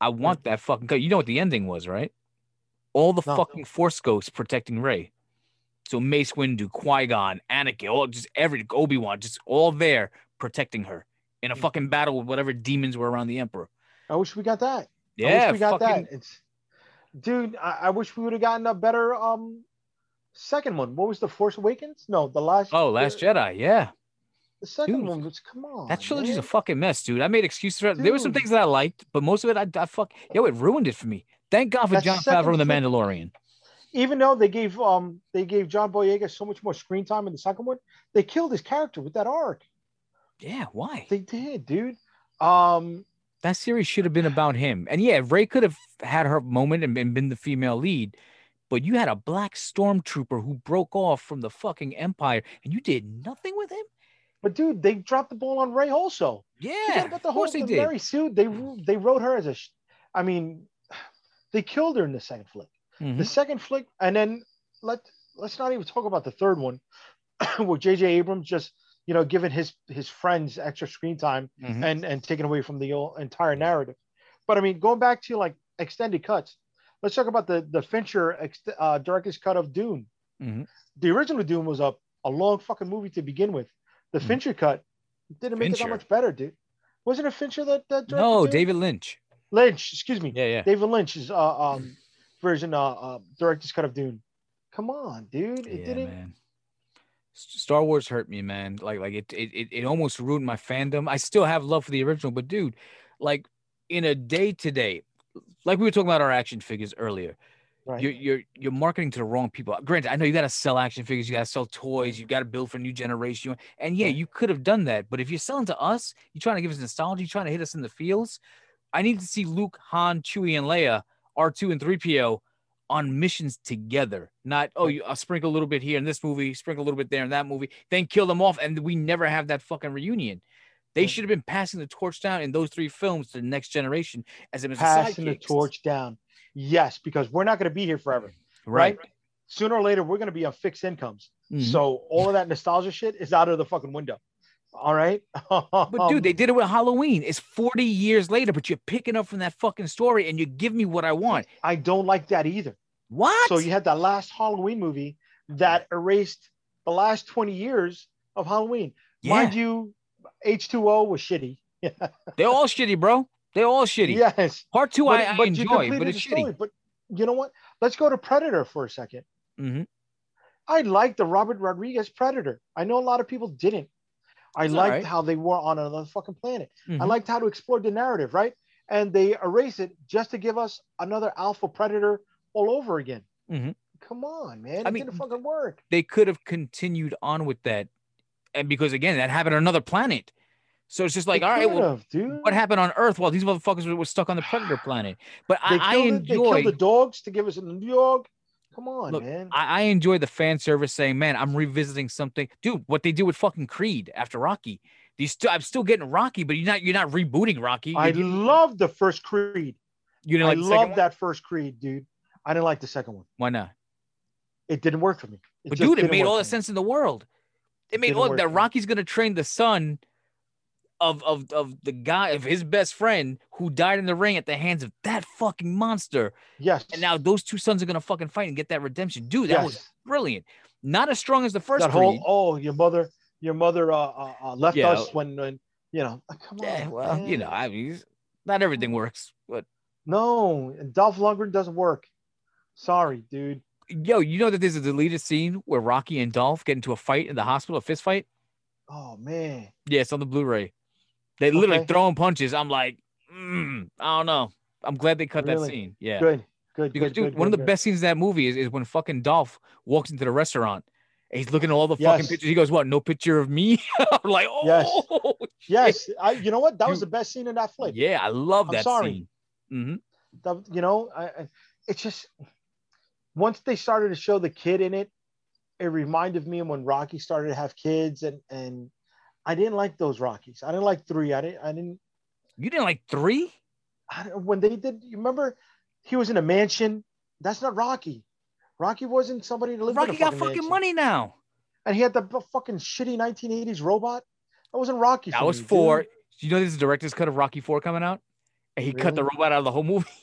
I want that fucking cut. You know what the ending was, right? All the No. fucking Force ghosts protecting Rey. So Mace Windu, Qui Gon, Anakin, all just every Obi Wan, just all there protecting her in a Mm. fucking battle with whatever demons were around the Emperor. I wish we got that. I Yeah, wish we got fucking, that. It's dude, I, I wish we would have gotten a better um second one. What was the Force Awakens? No, the last Oh, Last the, Jedi, yeah. The second Dude, one was come on. That trilogy's a fucking mess, dude. I made excuses for it. There were some things that I liked, but most of it, I, I fuck, yo, it ruined it for me. Thank God for That Jon Favreau and The Mandalorian. Even though they gave um they gave John Boyega so much more screen time in the second one, they killed his character with that arc. Yeah, why? They did, dude. Um, That series should have been about him. And yeah, Rey could have had her moment and, and been the female lead, but you had a black stormtrooper who broke off from the fucking Empire, and you did nothing with him. but dude, they dropped the ball on Rey also. Yeah, Forget about the of whole course they the did. Mary Sue. They they wrote her as a, I mean, they killed her in the second flick. Mhm. The second flick, and then let let's not even talk about the third one, where J.J. Abrams just you know giving his his friends extra screen time Mhm. and and taking away from the entire narrative. But I mean, going back to like extended cuts, let's talk about the the Fincher ex, uh, director's cut of Dune. Mhm. The original Dune was a a long fucking movie to begin with. The Mhm. Fincher cut didn't make it that much better, dude. Wasn't it Fincher that, that No? David Lynch. Lynch? Excuse me, Yeah, yeah. David Lynch's uh, um version, uh, uh, director's cut of Dune. Come on, dude. It yeah, didn't. man. Star Wars hurt me, man. Like, like it, it, it, almost ruined my fandom. I still have love for the original, but dude, like in a day to day, like we were talking about our action figures earlier, Right. you're you're you're marketing to the wrong people. Granted, I know you got to sell action figures, you got to sell toys, you got to build for a new generation, and yeah, you could have done that. But if you're selling to us, you're trying to give us nostalgia, you're trying to hit us in the feels. I need to see Luke, Han, Chewie, and Leia, R2 and 3PO on missions together. Not oh, you I'll sprinkle a little bit here in this movie, sprinkle a little bit there in that movie, then kill them off, and we never have that fucking reunion. They should have been passing the torch down in those three films to the next generation as it's a Passing the torch down. Yes, because we're not going to be here forever. right? Sooner or later, we're going to be on fixed incomes. Mhm. So all of that nostalgia shit is out of the fucking window. All right. But dude, they did it with Halloween. It's 40 years later, but you're picking up from that fucking story and you give me what I want. I don't like that either. What? So you had that last Halloween movie that erased the last 20 years of Halloween. yeah, Mind you, H2O was shitty. they're all shitty, bro. They're all shitty. Yes. Part two, but, I, I but you enjoy, but it's story. shitty. But you know what? Let's go to Predator for a second. Mhm. I like the Robert Rodriguez Predator. I know a lot of people didn't. I It's liked alright. how they were on another fucking planet. I Mhm. liked how to explore the narrative, right? And they erase it just to give us another alpha predator all over again. Mhm. Come on, man. I It mean, didn't fucking work. They could have continued on with that. And because again, that happened on another planet. So it's just like, They all right, well, dude. what happened on Earth while these motherfuckers were, were stuck on the Predator planet? But They I, I they killed the dogs to give us a New York. Come on, Look, man. I, I enjoy the fan service saying, "Man, I'm revisiting something, dude." What they do with fucking Creed after Rocky, these st- I'm still getting Rocky, but you're not you're not rebooting Rocky. I You're getting- love the first Creed. you didn't I like the love one? that first Creed, dude. I didn't like the second one. Why not? It didn't work for me. It But dude, it made all the sense in the world. It made didn't all that me. Rocky's gonna train the son of of of the guy of his best friend who died in the ring at the hands of that fucking monster. Yes. And now those two sons are gonna fucking fight and get that redemption. Dude, that was brilliant. Not as strong as the first that Creed. whole oh your mother your mother uh, uh, uh left Yeah. us when when you know uh, come yeah, on well, you know, I mean, not everything works, but no and Dolph Lundgren doesn't work sorry dude Yo, you know that there's a deleted scene where Rocky and Dolph get into a fight in the hospital, a fist fight. Oh man. Yeah, it's on the Blu-ray. They literally Okay. throwing punches. I'm like, mm, I don't know. I'm glad they cut that scene. Yeah. Good. Good. Because good, dude, good, one of the good. best scenes in that movie is, is when fucking Dolph walks into the restaurant and he's looking at all the fucking pictures. He goes, What? No picture of me? I'm like, oh Yes. Yes, I, you know what? That was the best scene in that flick. yeah, I love I'm that sorry. scene. hmm That- you know, I, I, it's just once they started to show the kid in it, it reminded me of when Rocky started to have kids, and and I didn't like those Rockies. I didn't like three. I didn't. I didn't. You didn't like three? I don't when they did. You remember, he was in a mansion. That's not Rocky. Rocky wasn't somebody to live Rocky in a got fucking fucking mansion. money now. and he had the fucking shitty 1980s robot. That wasn't Rocky. That was me, dude. four. You know, there's a director's cut of Rocky Four coming out, and he cut the robot out of the whole movie.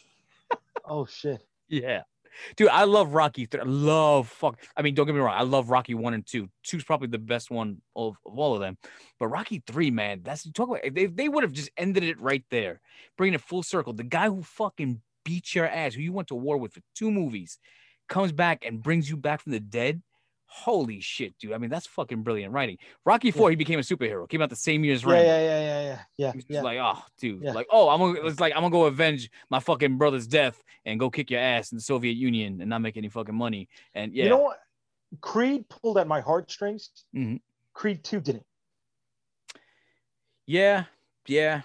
Oh shit. yeah, dude, I love Rocky. Th- I love fuck. I mean, don't get me wrong. I love Rocky One and Two. Two's probably the best one of, of all of them. But Rocky Three, man, that's you talk about. They they would have just ended it right there, bringing it full circle. The guy who fucking beat your ass, who you went to war with for two movies, comes back and brings you back from the dead. Holy shit, dude! I mean, that's fucking brilliant writing. Rocky Four, he became a superhero. Came out the same year as Yeah, Rambo. yeah, yeah, yeah, yeah, yeah. He was yeah. like, oh, dude, Yeah. like, oh, I'm gonna, it's like I'm gonna go avenge my fucking brother's death and go kick your ass in the Soviet Union and not make any fucking money. And yeah, You know what? Creed pulled at my heartstrings. Mhm. Creed 2 didn't. yeah, yeah.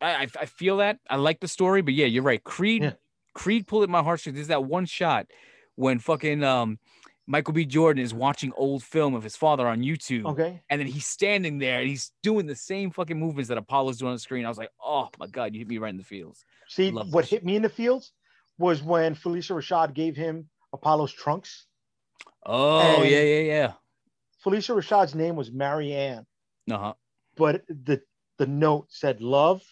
I, I I feel that. I like the story, but yeah, you're right. Creed, Yeah. Creed pulled at my heartstrings. There's that one shot when fucking um Michael B. Jordan is watching old film of his father on YouTube. Okay. And then he's standing there and he's doing the same fucking movements that Apollo's doing on the screen. I was like, oh my God, you hit me right in the fields. See, Love what that hit me in the fields was when Phylicia Rashad gave him Apollo's trunks. Oh, And- yeah, yeah, yeah. Phylicia Rashad's name was Marianne. Ann, Uh-huh. but the the note said love.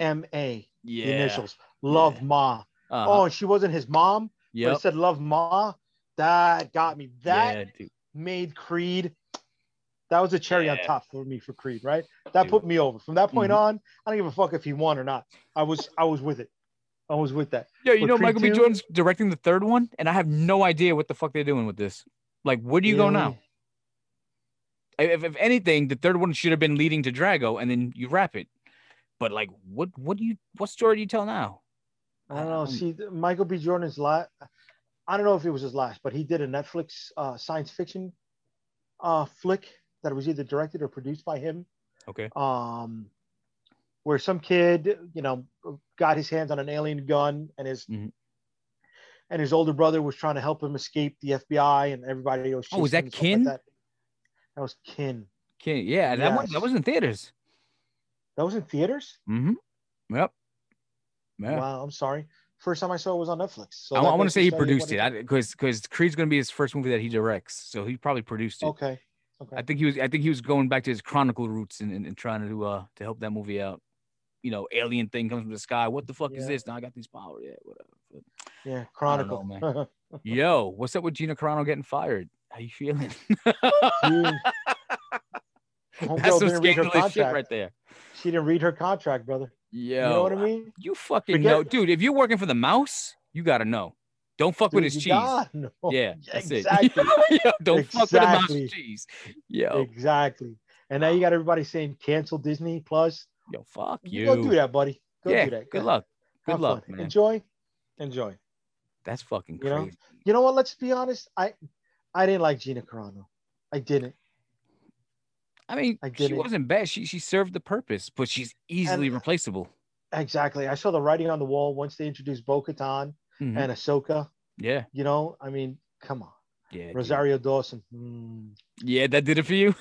M A, Yeah. the initials, love Yeah. Ma. Uh-huh. Oh, and she wasn't his mom, but yep. it said love Ma. That got me. That yeah, made Creed. That was a cherry on top for me for Creed, right? That Dude. put me over. From that point Mhm. on, I don't give a fuck if he won or not. I was I was with it. I was with that. Yeah, you know Creed Michael B. 2? Jordan's directing the third one, and I have no idea what the fuck they're doing with this. Like, where do you go now? If, if anything, the third one should have been leading to Drago, and then you wrap it. But like, what what do you what story do you tell now? I don't know. Um, See, Michael B. Jordan's last. I don't know if it was his last, but he did a Netflix uh, science fiction uh, flick that was either directed or produced by him. Okay. Um, where some kid, you know, got his hands on an alien gun, and his Mhm. and his older brother was trying to help him escape the FBI, and everybody was. Oh, was that stuff like Kin? that. that was Kin. Okay, yeah, that was that was in theaters. That was in theaters. Mm-hmm. Yep. Yeah. Wow, I'm sorry. First time I saw it was on Netflix. So I, that want to say he show you what produced it because because Creed's gonna be his first movie that he directs, so he probably produced it. Okay. Okay. I think he was I think he was going back to his chronicle roots and, and, and trying to uh to help that movie out. You know, alien thing comes from the sky. What the fuck is this? Now I got these powers. Yeah, whatever. But, Yeah, I don't know, Chronicle. yo, what's up with Gina Carano getting fired? How you feeling? That's some scandalous shit right there. she didn't read her contract, brother. Yo, You know what I mean? You fucking Forget- know, dude. If you're working for the mouse, you gotta know. Don't fuck with his cheese. know. Yeah, that's exactly. it. Don't fuck with the mouse cheese. Yo, exactly. And now you got everybody saying cancel Disney Plus. yo, fuck you. Go do that, buddy. Go yeah, do that. good luck. Good have luck, fun. man. Enjoy. Enjoy. That's fucking You know? crazy. You know what? Let's be honest. I I didn't like Gina Carano. I didn't. I mean, I she didn't. wasn't bad. She she served the purpose, but she's easily And- replaceable. Exactly. I saw the writing on the wall once they introduced Bo Katan Mhm. and Ahsoka. Yeah, You know, I mean, come on. yeah, dude. Rosario Dawson. Hmm. Yeah, that did it for you.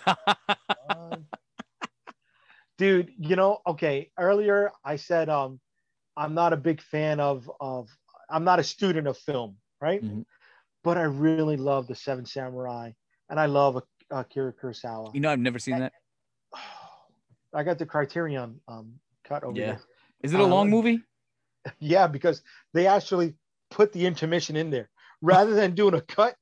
Dude you know okay earlier i said um i'm not a big fan of of i'm not a student of film right Mhm. but i really love the seven samurai and i love akira kurosawa you know, I've never seen that. i got the criterion um cut over Yeah. there Is it a long Um, movie? yeah because they actually put the intermission in there rather than doing a cut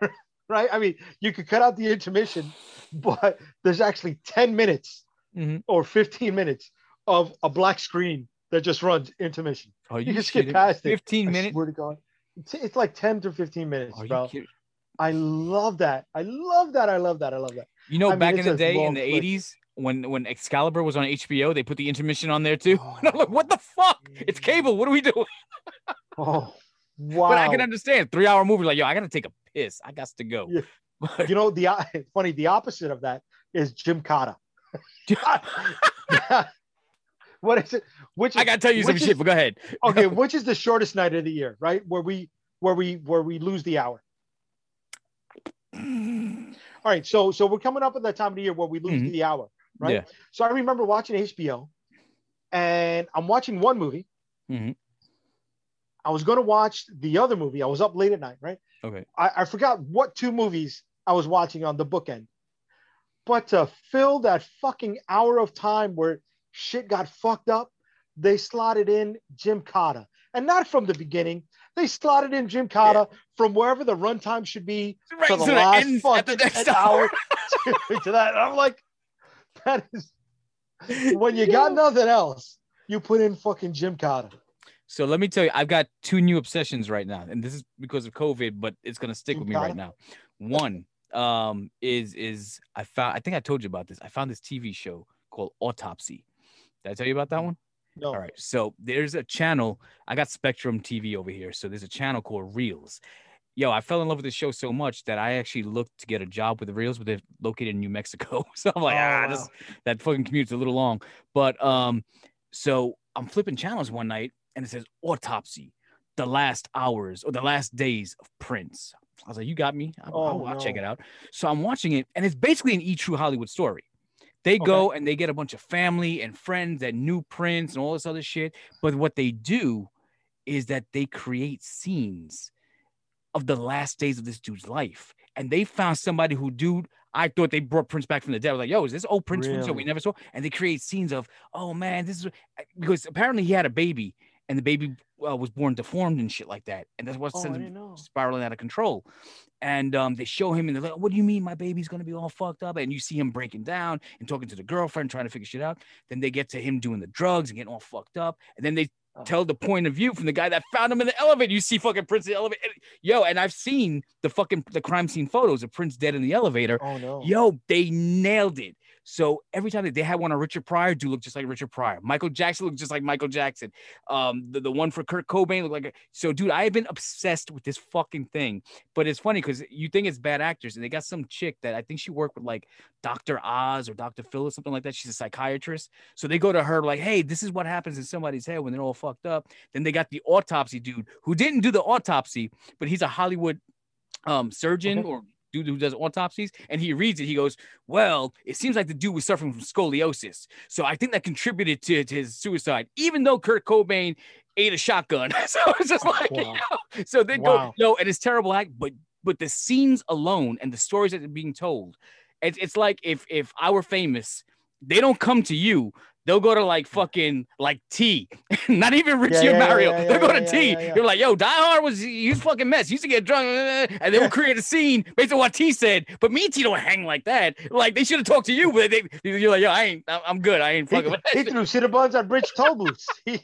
right i mean you could cut out the intermission but there's actually 10 minutes Mhm. or 15 minutes of a black screen that just runs intermission Oh, you, can skip past it 15 I minutes. swear to god It's, like 10 to 15 minutes, Are you bro. I love that. I love that. I love that. I love that. You know, I mean, back in the day, in the flick. '80s, when when Excalibur was on HBO, they put the intermission on there too. Oh. And I'm like, what the fuck? It's cable. What are we doing? Oh, wow. But I can understand three hour movie. Like, yo, I gotta take a piss. I got to go. Yeah. But You know, the uh, it's funny. The opposite of that is Gymkata. what is it? Which I gotta tell you some which shit. But go ahead. okay, which is the shortest night of the year, right? Where we where we where we lose the hour. All right, so so we're coming up at that time of the year where we lose Mhm. the hour, right? Yeah. So I remember watching HBO, and I'm watching one movie. Mhm. I was going to watch the other movie. I was up late at night, right? Okay. I, I forgot what two movies I was watching on the bookend, but to fill that fucking hour of time where shit got fucked up, they slotted in Gymkata, and not from the beginning. They slotted in Gymkata from wherever the runtime should be Right, for the so last ends at the next hour hour. to, to that. And I'm like, that is when you got nothing else, you put in fucking Gymkata. So let me tell you, I've got two new obsessions right now, and this is because of COVID, but it's gonna stick You with me got right now. One um is is I found I think I told you about this. I found this TV show called Autopsy. Did I tell you about that one? No, All right. So there's a channel. I got Spectrum TV over here. So there's a channel called Reelz. Yo, I fell in love with this show so much that I actually looked to get a job with the Reelz, but they're located in New Mexico. So I'm like, Oh, ah, wow. this that fucking commute's a little long. But um, so I'm flipping channels one night and it says autopsy, the last hours or the last days of Prince. I was like, you got me. I'll, Oh, I'll- I'll check it out. So I'm watching it, and it's basically an E True Hollywood story. They go and they get a bunch of family and friends and knew Prince and all this other shit. But what they do is that they create scenes of the last days of this dude's life. And they found somebody who, dude, I thought they brought Prince back from the dead. I was like, yo, is this old Prince Prince that we never saw? And they create scenes of, oh man, this is because apparently he had a baby and the baby uh, was born deformed and shit like that. And that's what Oh, sends him know. spiraling out of control. And um, they show him and they're like, what do you mean my baby's gonna be all fucked up? And you see him breaking down and talking to the girlfriend, trying to figure shit out. Then they get to him doing the drugs and getting all fucked up. And then they Oh. tell the point of view from the guy that found him in the elevator. You see fucking Prince in the elevator. Yo, and I've seen the fucking the crime scene photos of Prince dead in the elevator. Oh no. Yo, they nailed it. So every time they, they had one on Richard Pryor, do look just like Richard Pryor. Michael Jackson looked just like Michael Jackson. Um, the, the one for Kurt Cobain looked like. A, so, dude, I have been obsessed with this fucking thing. But it's funny because you think it's bad actors, and they got some chick that I think she worked with like Dr. Oz or Dr. Phil or something like that. She's a psychiatrist. So they go to her like, hey, this is what happens in somebody's head when they're all fucked up. Then they got the autopsy dude who didn't do the autopsy, but he's a Hollywood um surgeon Okay. or dude who does autopsies and he reads it he goes well it seems like the dude was suffering from scoliosis so i think that contributed to, to his suicide even though kurt cobain ate a shotgun so it's just like wow. yo. so they go no and it's terrible act but but the scenes alone and the stories that are being told it's, it's like if if i were famous they don't come to you They'll go to like fucking like T, not even Richie yeah, or Mario. yeah, They'll go to yeah, T. yeah, yeah. You're like, yo, Die Hard was he's fucking mess. He used to get drunk, and they Yeah. will create a scene based on what T said. But me and T don't hang like that. Like they should have talked to you, but they you're like, yo, I ain't, I'm I'm good. I ain't He, fucking. with that he shit." threw Cinnabons on Rich toe boots.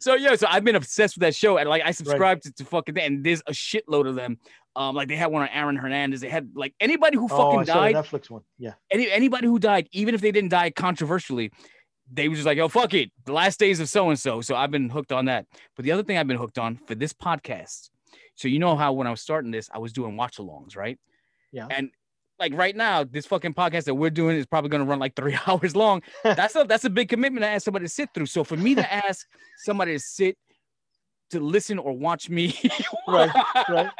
So yeah, so I've been obsessed with that show, and like I subscribed to, to fucking that, and there's a shitload of them. Um, like they had one on Aaron Hernandez. They had like anybody who oh, fucking the died, Netflix one. Yeah. any anybody who died, even if they didn't die controversially, they were just like, yo, fuck it. The last days of so and so. So I've been hooked on that. But the other thing I've been hooked on for this podcast. So you know how when I was starting this, I was doing watch alongs, right? Yeah. And like right now, this fucking podcast that we're doing is probably gonna run like three hours long. That's a that's a big commitment to ask somebody to sit through. So for me to ask somebody to sit to listen or watch me Right. Right.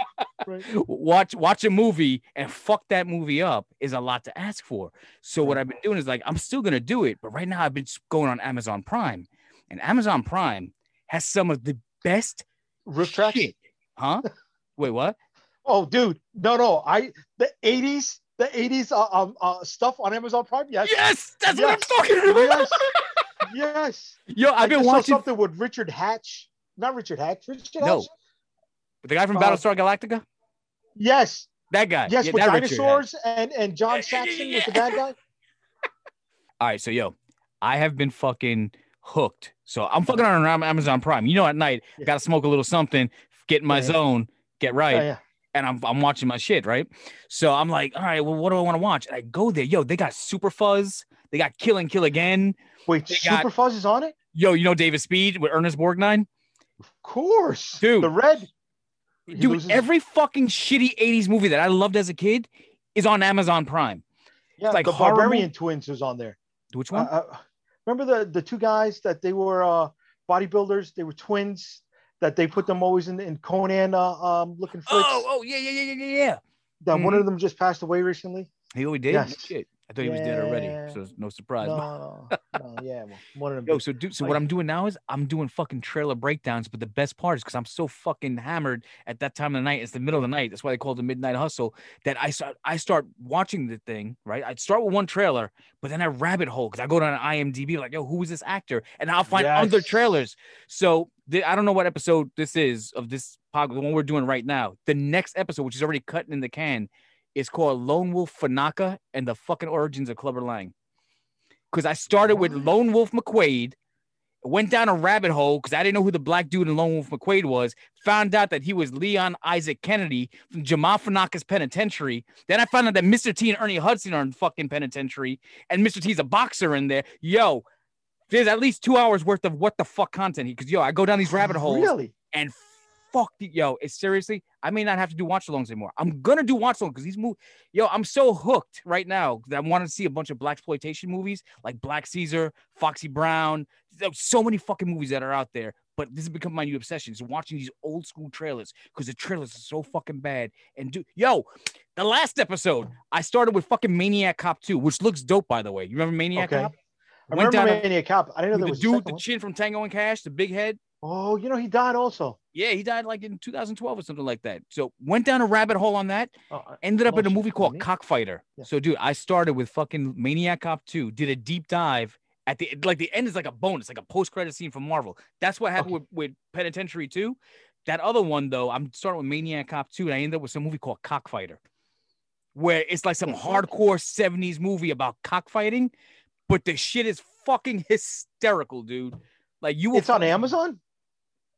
Right. watch watch a movie and fuck that movie up is a lot to ask for. So what I've been doing is like I'm still gonna do it, but right now I've been going on Amazon Prime, and Amazon Prime has some of the best Roof shit. Huh? Wait, what? Oh, dude. No, no. I the 80s, the 80s uh, um uh, stuff on Amazon Prime. Yes. Yes, that's Yes. what I'm talking about. Yes. Yes. Yo, I I've been watching something with Richard Hatch. Not Richard Hatch. Richard No. Hatch. the guy from uh, Battlestar Galactica. Yes. That guy. Yes, Yeah, with dinosaurs and and John Yeah, yeah, Saxon yeah, was the bad guy. All right, so yo, I have been fucking hooked. So I'm fucking on Amazon Prime. You know, at night I Yeah. gotta smoke a little something. get in my Yeah. zone, get right, Yeah, yeah. and I'm I'm watching my shit, right? So I'm like, all right, well, what do I want to watch? And I go there, yo, they got Super Fuzz, they got Kill and Kill Again. Wait, They Super got- Fuzz is on it? Yo, you know David Speed with Ernest Borgnine? Course, Dude. The red. Dude, loses- every fucking shitty 80s movie that I loved as a kid is on Amazon Prime. yeah, like the Barbarian twins was on there. Which Uh, one? uh, remember the the two guys that they were uh, bodybuilders? They were twins. That they put them always in, in Conan uh, um, looking flicks. oh, oh, yeah, yeah, yeah, yeah, yeah, that one of them just passed away recently. He always did? Yes. Shit. I thought he was dead already. So no surprise. No, no, yeah, well, one of them. Yo, so so what I'm doing now is I'm doing fucking trailer breakdowns. But the best part is because I'm so fucking hammered at that time of the night. It's the middle of the night. That's why they call it the midnight hustle. That I start I start watching the thing. Right, I'd start with one trailer, but then I rabbit hole because I go down IMDb like, yo, who is this actor? And I'll find other trailers. So the, I don't know what episode this is of this podcast, the one we're doing right now. The next episode, which is already cutting in the can, is called Lone Wolf Fanaka and the fucking origins of Clubber Lang. Because I started with Lone Wolf McQuade, went down a rabbit hole because I didn't know who the black dude in Lone Wolf McQuade was. Found out that he was Leon Isaac Kennedy from Jamal Fanaka's penitentiary. Then I found out that Mr. T and Ernie Hudson are in fucking penitentiary, and Mr. T's a boxer in there. Yo, there's at least two hours worth of what the fuck content because yo, I go down these rabbit holes Really? and fuck the, yo, it's seriously, I may not have to do watch alongs anymore. I'm gonna do watch alongs because these movies, yo, I'm so hooked right now that I want to see a bunch of black exploitation movies like Black Caesar, Foxy Brown. There's so many fucking movies that are out there. But this has become my new obsession is watching these old school trailers because the trailers are so fucking bad. And do yo, the last episode I started with fucking Maniac Cop 2, which looks dope by the way. You remember Maniac Okay. Cop? I Went remember down Maniac Cop. I didn't know there the was a dude, the one. chin from Tango and Cash, the big head. Oh, you know he died also. Yeah, he died like in 2012 or something like that. So went down a rabbit hole on that. Oh, Ended up in a movie called Cockfighter. Yeah. So, dude, I started with fucking Maniac Cop 2, did a deep dive at the like the end is like a bonus, like a post-credit scene from Marvel. That's what happened Okay. with, with Penitentiary 2. That other one, though, I'm starting with Maniac Cop 2, and I ended up with some movie called Cockfighter, where it's like some hardcore 70s movie about cockfighting, but the shit is fucking hysterical, dude. Like you will It's on Amazon.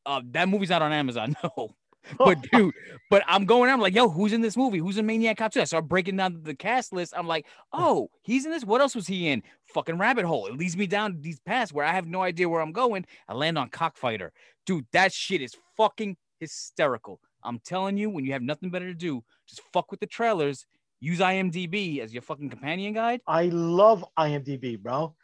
Uh, that movie's not on Amazon, no. But dude, but I'm going. I'm like, yo, who's in this movie? Who's in Maniac Cop 2? I start breaking down the cast list. I'm like, oh, he's in this. What else was he in? Fucking rabbit hole. It leads me down these paths where I have no idea where I'm going. I land on Cockfighter. Dude, that shit is fucking hysterical. I'm telling you, when you have nothing better to do, just fuck with the trailers. Use IMDb as your fucking companion guide. I love IMDb, bro.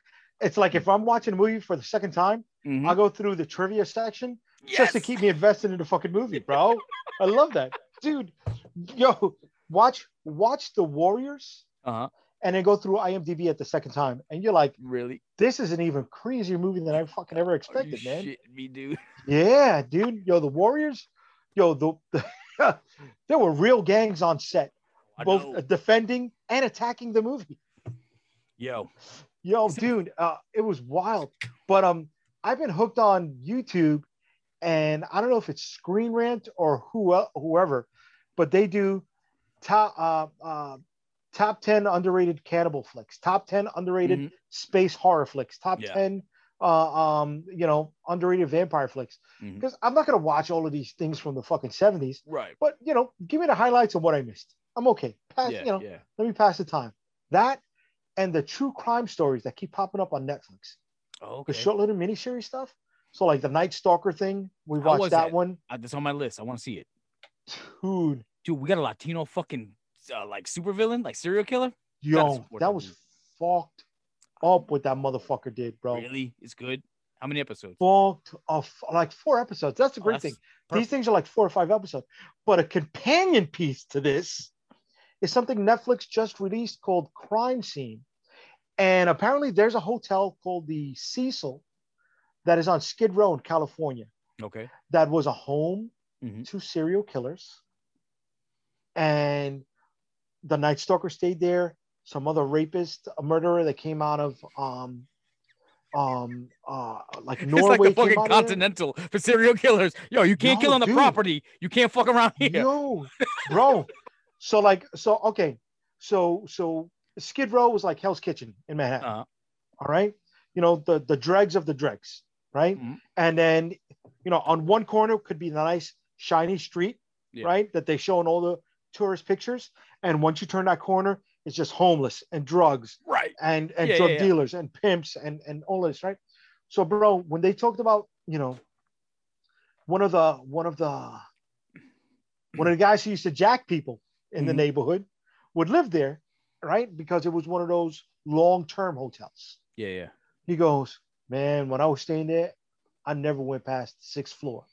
It's like if I'm watching a movie for the second time, Mhm. I'll go through the trivia section just to keep me invested in the fucking movie, bro. I love that, dude. Yo, watch watch the Warriors Uh-huh. and then go through IMDb at the second time, and you're like, Really? this is an even crazier movie than I fucking ever you expected, man. me, dude. Yeah, dude. Yo, the Warriors. Yo, the, the there were real gangs on set, both defending and attacking the movie. Yo, Yo, dude, uh, it was wild. But um, I've been hooked on YouTube, and I don't know if it's Screen Rant or who whoever, but they do top uh, uh, top ten underrated cannibal flicks, top ten underrated Mhm. space horror flicks, top Yeah. ten uh, um, you know underrated vampire flicks. Because I'm not gonna watch all of these things from the fucking seventies, right. but you know, give me the highlights of what I missed. I'm okay. Pass, Yeah, you know, yeah. let me pass the time. That and the true crime stories that keep popping up on Netflix. Oh, The okay. short little miniseries stuff. So like the Night Stalker thing, we watched that, one. Uh, that's on my list. I want to see it. Dude, Dude, we got a Latino fucking uh, like supervillain, like serial killer. Yo, that was fucked up what that motherfucker did, bro. Really? It's good. How many episodes? Fucked of like four episodes. That's the Oh, great that's thing. perfect. These things are like four or five episodes. But a companion piece to this is something Netflix just released called Crime Scene. And apparently there's a hotel called the Cecil that is on Skid Row in California Okay. that was a home Mhm. to serial killers. And the Night Stalker stayed there. Some other rapist, a murderer that came out of um um uh like Norway. It's like the fucking continental for serial killers. Yo, you can't Yo, kill on the dude. property. You can't fuck around here. Yo, bro. so like, so okay, so so Skid Row was like Hell's Kitchen in Manhattan. Uh-huh. All right, you know the the dregs of the dregs, right? Mhm. And then you know on one corner could be the nice shiny street, Yeah. right? That they show in all the tourist pictures. And once you turn that corner, it's just homeless and drugs Right. and and Yeah, drug yeah, dealers and pimps and and all this, right? So, bro, when they talked about, you know, one of the one of the one of the guys who used to jack people in the Mhm. neighborhood would live there, right? Because it was one of those long-term hotels. Yeah, yeah. He goes, man, when I was staying there, I never went past the sixth floor.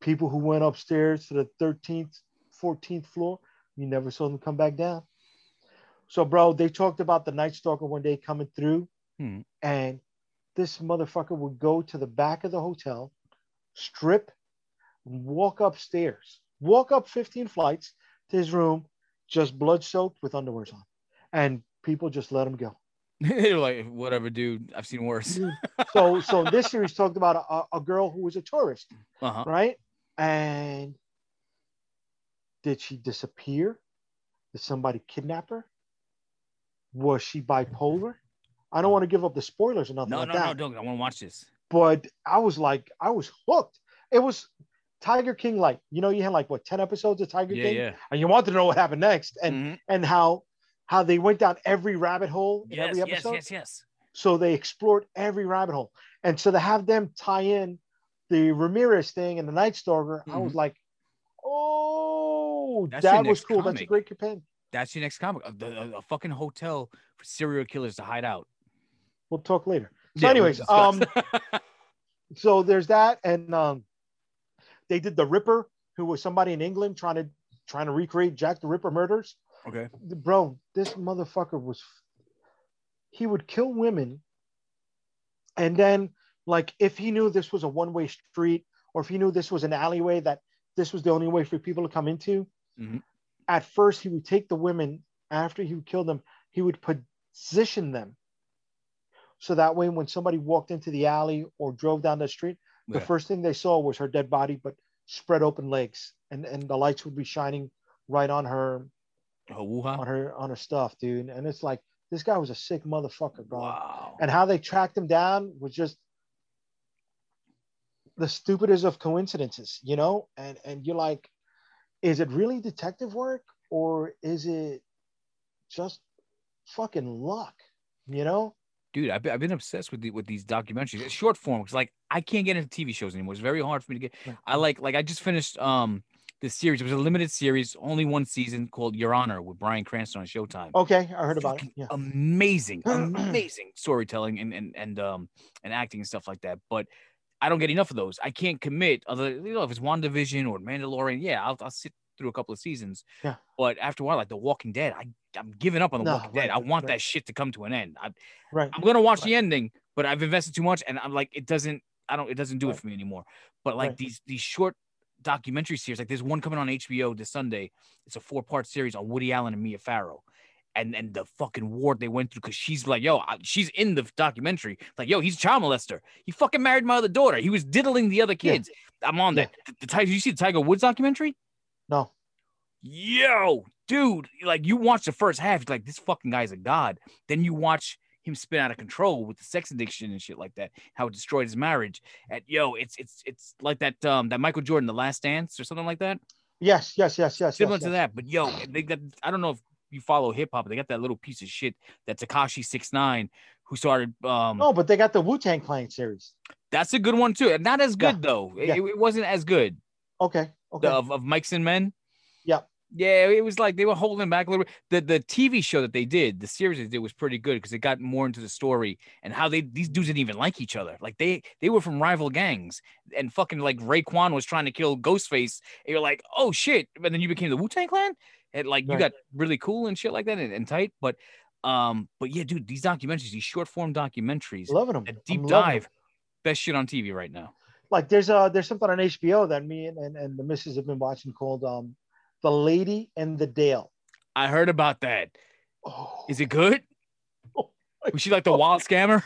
People who went upstairs to the 13th, 14th floor, you never saw them come back down. So, bro, they talked about the Night Stalker one day coming through, Hmm. and this motherfucker would go to the back of the hotel, strip, walk upstairs, walk up 15 flights to his room, just blood soaked with underwears on. And people just let him go. They're like, whatever, dude. I've seen worse. so so this series talked about a, a girl who was a tourist Uh huh. right and did she disappear did somebody kidnap her was she bipolar i don't want to give up the spoilers or nothing No, like no, that no, don't. I want to watch this. but i was like i was hooked it was tiger king like you know you had like what 10 episodes of tiger Yeah, king yeah. and you wanted to know what happened next and Mhm. and how how they went down every rabbit hole in Yes, every episode yes, yes. Yes. So they explored every rabbit hole. And so to have them tie in the Ramirez thing and the Night Stalker, I was like, oh, Mm-hmm. That's that was cool. That's a great companion. That's your next comic. A, a, a fucking hotel for serial killers to hide out. We'll talk later. So, Yeah, anyways, um, so there's that, and um, they did the Ripper, who was somebody in England trying to trying to recreate Jack the Ripper murders. Okay. bro, this motherfucker was he would kill women and then like if he knew this was a one-way street or if he knew this was an alleyway that this was the only way for people to come into Mhm. at first he would take the women after he would kill them he would position them so that way when somebody walked into the alley or drove down the street the first thing they saw was her dead body but spread open legs and and the lights would be shining right on her On her on her stuff, dude. And it's like this guy was a sick motherfucker, bro. Wow. And how they tracked him down was just the stupidest of coincidences, you know? And and you're like, is it really detective work or is it just fucking luck? You know? Dude, I've been, I've been obsessed with the, with these documentaries. It's short form because like I can't get into TV shows anymore. It's very hard for me to get. I like like I just finished um this series. It was a limited series, only one season called Your Honor with Bryan Cranston on Showtime. Okay, I heard about it. Yeah. Amazing, amazing storytelling and and and um and acting and stuff like that. But I don't get enough of those. I can't commit. Other you know, if it's WandaVision or Mandalorian, yeah, I'll, I'll sit through a couple of seasons. Yeah. But after a while, like The Walking Dead, I I'm giving up on The No, Walking Dead. I want right. that shit to come to an end. I, Right. I'm gonna watch Right. the ending, but I've invested too much, and I'm like, it doesn't. I don't. It doesn't do it for me anymore. But like Right. these these short documentary series, like there's one coming on HBO this Sunday. It's a four part series on Woody Allen and Mia Farrow. And, and the fucking war they went through because she's like, yo, I, she's in the documentary. Like, yo, he's a child molester. He fucking married my other daughter. He was diddling the other Yeah. kids. I'm on Yeah. that. The, the Tiger, you see the Tiger Woods documentary? No. Yo, dude, like you watch the first half, like, this fucking guy's a god. Then you watch him spin out of control with the sex addiction and shit like that, how it destroyed his marriage. And yo, it's it's it's like that um that Michael Jordan, The Last Dance or something like that. Yes, yes, yes, yes. Similar yes, to yes. that. But yo, they got I don't know if you follow hip hop, they got that little piece of shit that Tekashi Six Nine, who started um No, but they got the Wu Tang Clan series. that's a good one too. Not as Yeah. good though. It, Yeah. it wasn't as good. Okay. Okay. the, of, of Mics and Men. Yep. Yeah, it was like they were holding back a little bit. The the TV show that they did, the series they did was pretty good because it got more into the story and how they these dudes didn't even like each other. Like they they were from rival gangs and fucking like Raekwon was trying to kill Ghostface. And you're like, oh shit. And then you became the Wu-Tang clan. And like you got really cool and shit like that and, and tight. But um, but yeah, dude, these documentaries, these short form documentaries, loving them. a deep dive, best shit on TV right now. like there's uh there's something on HBO that me and, and, and the missus have been watching called um The Lady and the Dale. I heard about that. Oh, Is it good? Oh Was she like the wild scammer?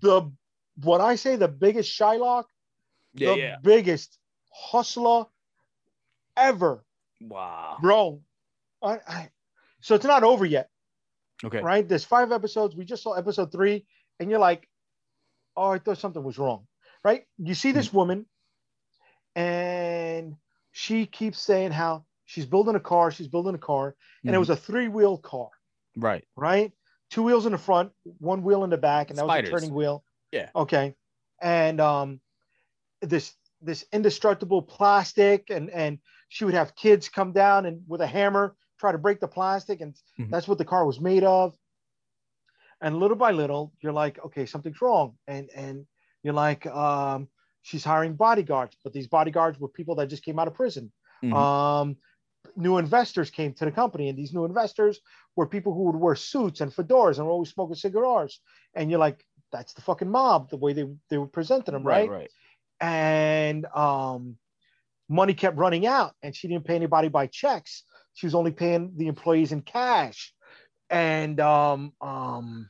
the what I say the biggest Shylock, Yeah, the yeah. biggest hustler ever, Wow. bro. I, I so it's not over yet, Okay. right? There's five episodes. We just saw episode three, and you're like, oh, I thought something was wrong, right? You see Hmm. this woman and she keeps saying how she's building a car, she's building a car, and it Mhm. was a three-wheel car, right. right? Two wheels in the front, one wheel in the back, and that Spiders. was a turning wheel. Yeah. Okay. And um this this indestructible plastic and and she would have kids come down and with a hammer try to break the plastic and Mhm. that's what the car was made of and little by little you're like okay something's wrong and and you're like um she's hiring bodyguards but these bodyguards were people that just came out of prison Mhm. um new investors came to the company and these new investors were people who would wear suits and fedoras and were always smoking cigars and you're like that's the fucking mob the way they they were presenting them right, right. Right. and um money kept running out and she didn't pay anybody by checks she was only paying the employees in cash and um um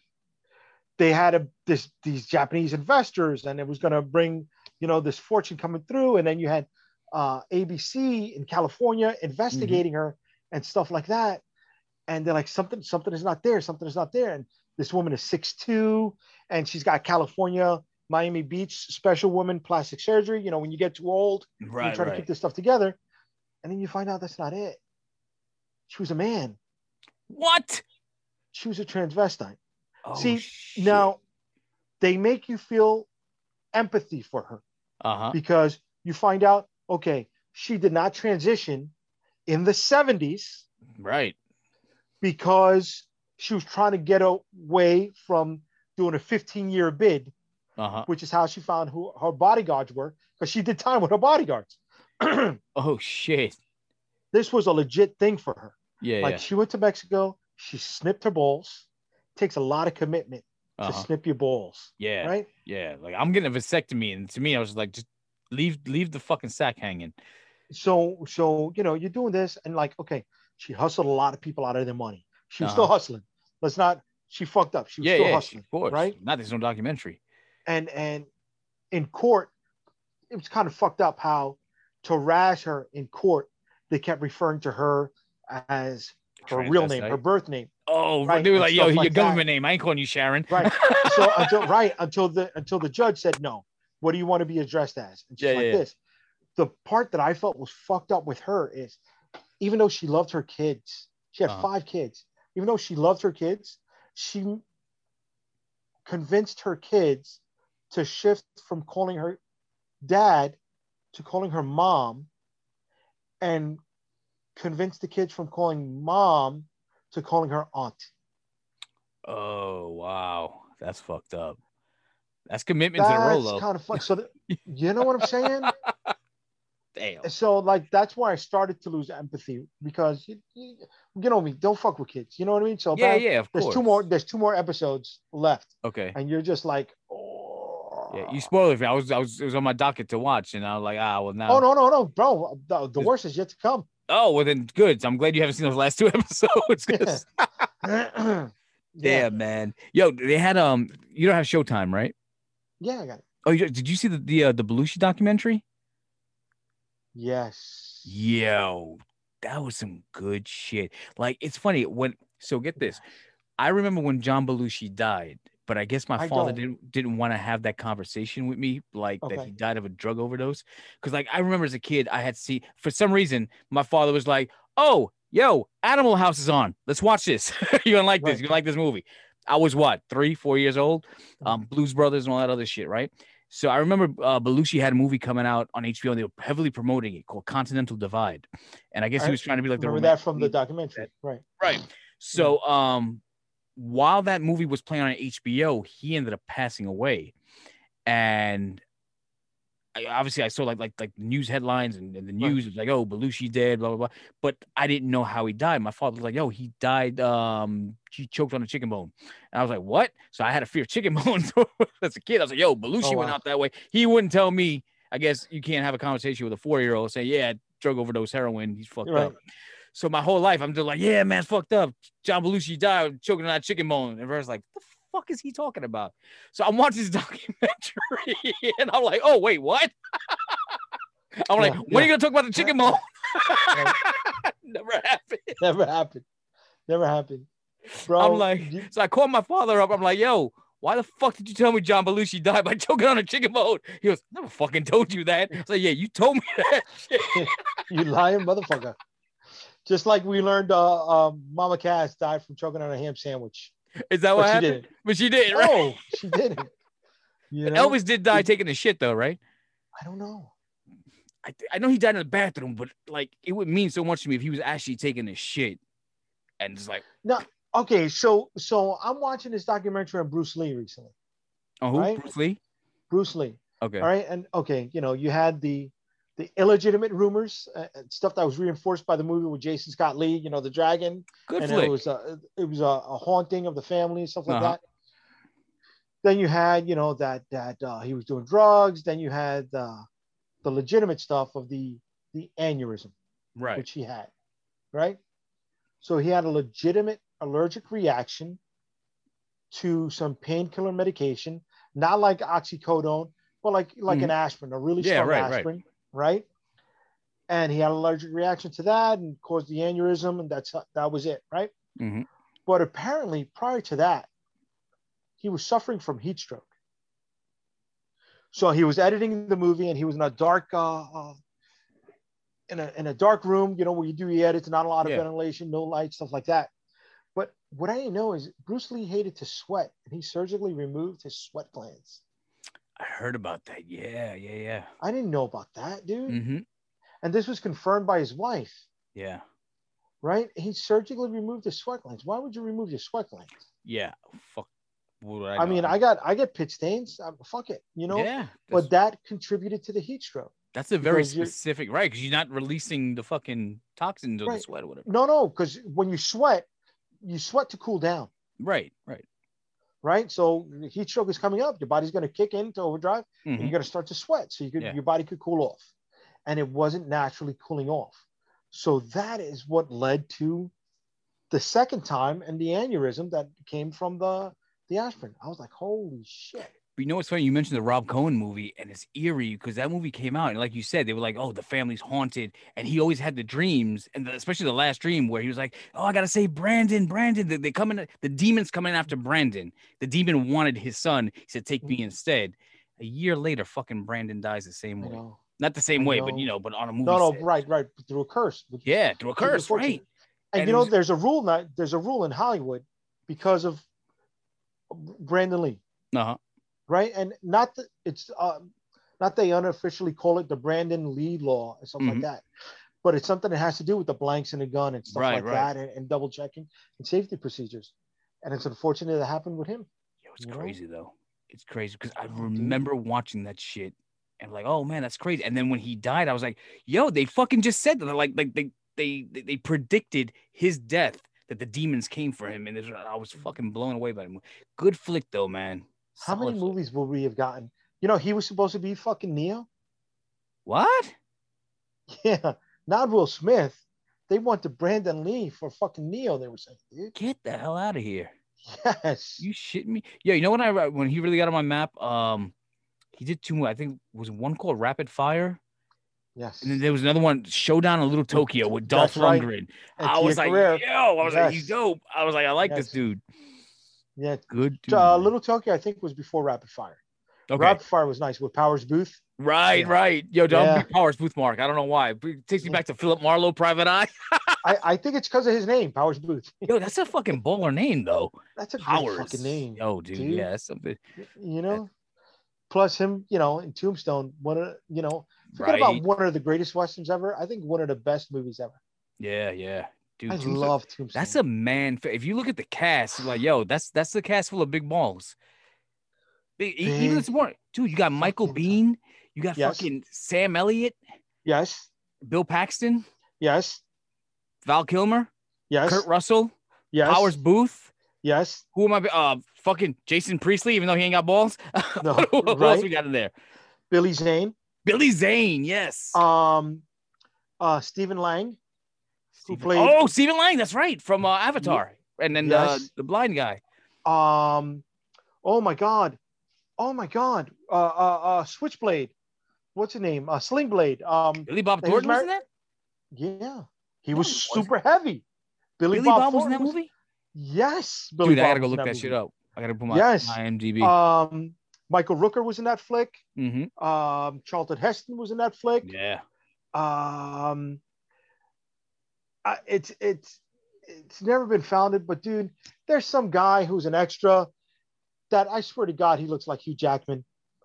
they had a this these japanese investors and it was going to bring you know this fortune coming through and then you had uh abc in california investigating her and stuff like that. And they're like something something is not there something is not there. And this woman is 6'2 and she's got california miami beach special woman plastic surgery you know when you get too old you Right. try to keep this stuff together. And then you find out that's not it. She was a man. What? she was a transvestite. Oh, See, shit. now they make you feel empathy for her Uh-huh. because you find out okay she did not transition in the 70s Right. because she was trying to get away from doing a 15 year bid Uh-huh. which is how she found who her bodyguards were because she did time with her bodyguards Oh shit. this was a legit thing for her Yeah. like yeah. she went to mexico she snipped her balls takes a lot of commitment to Uh-huh. snip your balls Yeah. right Yeah. Like I'm getting a vasectomy, and to me, I was like, just leave leave the fucking sack hanging. so so you know you're doing this and like okay she hustled a lot of people out of their money she was still Uh-huh. hustling let's not she fucked up she was Yeah, still yeah, hustling of course. right Not there's no documentary. and and in court it was kind of fucked up how to razz her in court they kept referring to her as her real name her birth name Oh, Right, they were like, yo, your like government name. I ain't calling you Sharon. right so until right until the until the judge said no what do you want to be addressed as and she's Yeah, like yeah. this the part that i felt was fucked up with her is even though she loved her kids she had Uh-huh. five kids even though she loved her kids she convinced her kids to shift from calling her dad to calling her mom and convinced the kids from calling mom to calling her aunt Oh wow, that's fucked up. That's commitment to the that's Rolo. kind of fun. So, th- you know what I'm saying? Damn. so, like, that's why I started to lose empathy because you, you, you know me, don't fuck with kids. You know what I mean? So, Yeah, yeah, of There's course. two more. There's two more episodes left, Okay. and you're just like, oh. Yeah, you spoiled it. for me. I was, I was, it was on my docket to watch, and I was like, ah, well now. Oh no, no, no, bro. The, the worst is yet to come. Oh, well then, good. I'm glad you haven't seen those last two episodes. yeah. Damn, man. Yo, they had um. You don't have Showtime, right? Yeah, I got it. Oh, you, did you see the the uh, the Belushi documentary? Yes. Yo, that was some good shit. Like, it's funny when. So get this. I remember when John Belushi died, but I guess my I father don't. didn't didn't want to have that conversation with me, like that he died of a drug overdose. Because like I remember as a kid, I had see for some reason my father was like, "Oh, yo, Animal House is on. Let's watch this. You're gonna like this. You're gonna like this movie." I was what three, four years old. Mm-hmm. Um, Blues Brothers and all that other shit, right? So I remember uh, Belushi had a movie coming out on HBO, and they were heavily promoting it called Continental Divide. And I guess I he was trying to be like the Remember that from the documentary, right? Right. So um while that movie was playing on HBO, he ended up passing away. And I, obviously I saw like like like news headlines and, and the news was like, oh, Belushi dead, blah blah blah. But I didn't know how he died. My father was like, yo, he died, um, he choked on a chicken bone. And I was like, what? So I had a fear of chicken bones as a kid. I was like, yo, Belushi Oh, went wow. out that way. He wouldn't tell me. I guess you can't have a conversation with a four-year-old saying, yeah, drug overdose, heroin, he's fucked Right. up. So my whole life, I'm just like, yeah, man, fucked up. John Belushi died choking on that chicken bone. And everyone's like, the fuck is he talking about? So I'm watching this documentary and I'm like, oh, wait, what? I'm like, Yeah, when are you going to talk about the chicken bone? Never happened. Never happened. Never happened. Bro, I'm like, you- so I called my father up. I'm like, yo, why the fuck did you tell me John Belushi died by choking on a chicken bone? He goes, never fucking told you that. So like, yeah, you told me that. you lying motherfucker. Just like we learned, uh, um, Mama Cass died from choking on a ham sandwich. Is that what But she happened? didn't. But she did, right? Oh, she didn't. You know? Elvis did die taking a shit though, right? I don't know. I, th- I know he died in the bathroom, but like it would mean so much to me if he was actually taking a shit and just like, no. Okay, so so I'm watching this documentary on Bruce Lee recently. oh, who? Right? Bruce Lee? Bruce Lee. Okay. All right, and okay, you know, you had the the illegitimate rumors, uh, and stuff that was reinforced by the movie with Jason Scott Lee. You know, the dragon, Good and flick. it was a, it was a, a haunting of the family and stuff like Uh-huh. that. Then you had, you know, that that uh, he was doing drugs. Then you had uh, the legitimate stuff of the the aneurysm, right. which he had, right? So he had a legitimate allergic reaction to some painkiller medication, not like oxycodone, but like like an aspirin, a really Mm-hmm. Yeah, strong right, right. aspirin, right? And he had an allergic reaction to that and caused the aneurysm, and that's that was it, right? Mhm. But apparently, prior to that, he was suffering from heat stroke. So he was editing the movie, and he was in a dark, uh, uh, in a in a dark room, you know, where you do the edits, not a lot of Yeah. ventilation, no light, stuff like that. But what I didn't know is Bruce Lee hated to sweat, and he surgically removed his sweat glands. I heard about that. Yeah, yeah, yeah. I didn't know about that, dude. Mm-hmm. And this was confirmed by his wife, Yeah. right? He surgically removed his sweat glands. Why would you remove your sweat glands? Yeah. Fuck. I, I, mean, I got I get pit stains. Uh, fuck it, you know. yeah. But that contributed to the heat stroke. that's a very specific, right? Because you're not releasing the fucking toxins or the sweat or whatever. No, no, because when you sweat, you sweat to cool down, Right, right. Right? So the heat stroke is coming up. Your body's going to kick into overdrive, and Mhm. you're going to start to sweat. So you could Yeah. your body could cool off, and it wasn't naturally cooling off. So that is what led to the second time and the aneurysm that came from the the aspirin. I was like, holy shit. But you know what's funny? You mentioned the Rob Cohen movie, and it's eerie because that movie came out, and like you said, they were like, "Oh, the family's haunted," and he always had the dreams, and the, especially the last dream where he was like, "Oh, I gotta save Brandon, Brandon." They, they coming, the demons coming after Brandon. The demon wanted his son. He said, "Take me instead." A year later, fucking Brandon dies the same way. Not the same way, but you know, but on a movie. No, no, set. right, right. Through a curse. Yeah, through a curse, right? And, And you know, was- there's a rule now. There's a rule in Hollywood because of Brandon Lee, Uh huh. Right? And not that it's uh, not they unofficially call it the Brandon Lee law or something Mhm. like that, but it's something that has to do with the blanks in the gun and stuff Right, like right. that, and, and double checking and safety procedures. And it's unfortunate that happened with him. Yo, it's You know? crazy though. It's crazy because I remember watching that shit and like, oh man, that's crazy. And then when he died, I was like, yo, they fucking just said that. Like, like they they they, they predicted his death that the demons came for him, and I was fucking blown away by him. Good flick though, man. How many movies will we have gotten? You know, he was supposed to be fucking Neo. What? Yeah, not Will Smith. They wanted Brandon Lee for fucking Neo. They were saying, dude. Get the hell out of here. Yes. You shitting me? Yeah, you know when I when he really got on my map, um, he did two. I think was one called Rapid Fire, Yes. and then there was another one, Showdown in Little Tokyo with Dolph That's. Lundgren. And I was like, Carrere. yo, I was like, he's dope. I was like, I like this dude. Yeah. Good dude. Uh. Little Tokyo, I think, was before Rapid Fire. okay. Rapid Fire was nice with Powers Boothe. right, yeah. right. Yo, don't Yeah. be Powers Boothe Mark. I don't know why. It takes me back to Philip Marlowe, Private Eye. I, I think it's because of his name, Powers Boothe. Yo, that's a fucking baller name though. That's a great Powers. fucking name. Yo, dude, dude. yeah, that's something. You know? Plus him, you know, in Tombstone, one of you know, forget Right. about one of the greatest westerns ever. I think one of the best movies ever. Yeah, yeah. Dude, I Tombstone- love Tombstone. That's a man. If you look at the cast, like, yo, that's that's the cast full of big balls. Big, e- even Big this morning, dude, you got Michael Biehn, you got Yes. fucking Sam Elliott, yes, Bill Paxton, yes, Val Kilmer, yes, Kurt Russell, yes, Powers Boothe. yes. Who am I? Uh, fucking Jason Priestley, even though he ain't got balls. No, who else we got in there? Billy Zane, Billy Zane, yes. um, uh, Stephen Lang, who played- oh, Stephen Lang, that's right, from uh, Avatar, and then uh, Yes. the blind guy. um, oh my God, oh my God, uh, uh, uh Switchblade, what's his name? Uh, Sling Blade. Um, Billy Bob was Thornton was mar- that? yeah, he No, was wasn't. super heavy. Billy, Billy Bob, was in that movie? Yes, Billy Dude, I gotta go look that, movie. shit up. I gotta put my, Yes. IMDb. Um, Michael Rooker was in that flick. hmm Um, Charlton Heston was in that flick. Yeah. Um, I, it's it's it's never been founded, but dude, there's some guy who's an extra that I swear to God he looks like Hugh Jackman.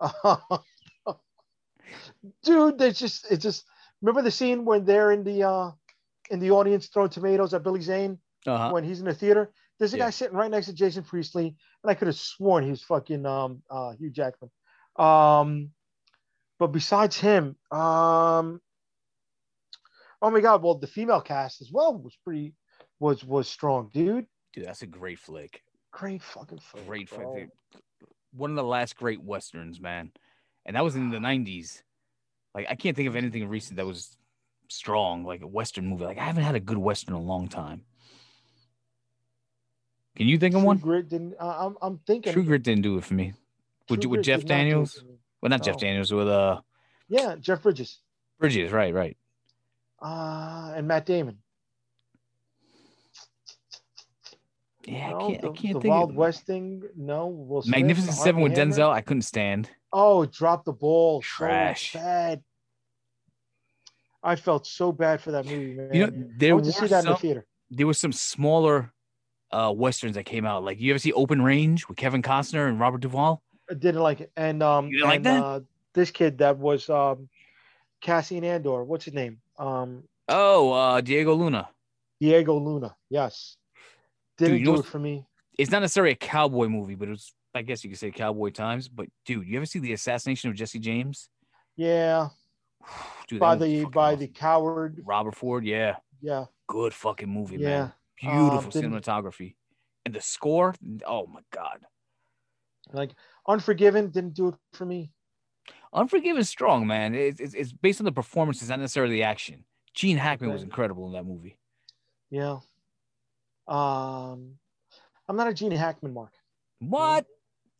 dude, there's just it's just remember the scene when they're in the uh in the audience throwing tomatoes at Billy Zane Uh-huh. when he's in the theater. There's a Yeah. guy sitting right next to Jason Priestley, and I could have sworn he was fucking um uh Hugh Jackman. Um but besides him, um oh my god, well the female cast as well was pretty was was strong, dude. Dude, that's a great flick. Great fucking film. Great flick. bro. dude. One of the last great westerns, man. And that was in the 90s. Like I can't think of anything recent that was strong, like a western movie. Like I haven't had a good western in a long time. Can you think of True one? Grit didn't. Uh, I'm I'm thinking. True Grit didn't do it for me. Would True with Jeff not Daniels? Well, not Jeff Daniels, with uh Yeah, Jeff Bridges. Bridges, right, right. Uh, and Matt Damon. Yeah, No, I can't, the, I can't the think Wild of West thing. No, Will Smith, Magnificent the Seven with Hammer. Denzel. I couldn't stand. Oh, drop the ball. Trash. So bad. I felt so bad for that movie, man. You know, I there went see were that in the some, theater. there was some smaller uh westerns that came out. Like you ever see Open Range with Kevin Costner and Robert Duvall? I didn't like it. And um, You didn't like that? Uh, this kid that was um, Cassian Andor. What's his name? Um, Oh, uh Diego Luna. Diego Luna. Yes. Didn't know do it for me. It's not necessarily a cowboy movie, but it was I guess you could say cowboy times. But dude, you ever see the assassination of Jesse James? Yeah, Dude, by the by awesome. the coward. Robert Ford, yeah. Yeah, Good fucking movie, yeah. man. Beautiful Um, cinematography. And the score, oh my god. Like Unforgiven didn't do it for me. Unforgiven is strong, man. It's, it's, it's based on the performances, not necessarily the action. Gene Hackman was incredible in that movie. Yeah. Um, I'm not a Gene Hackman mark. What?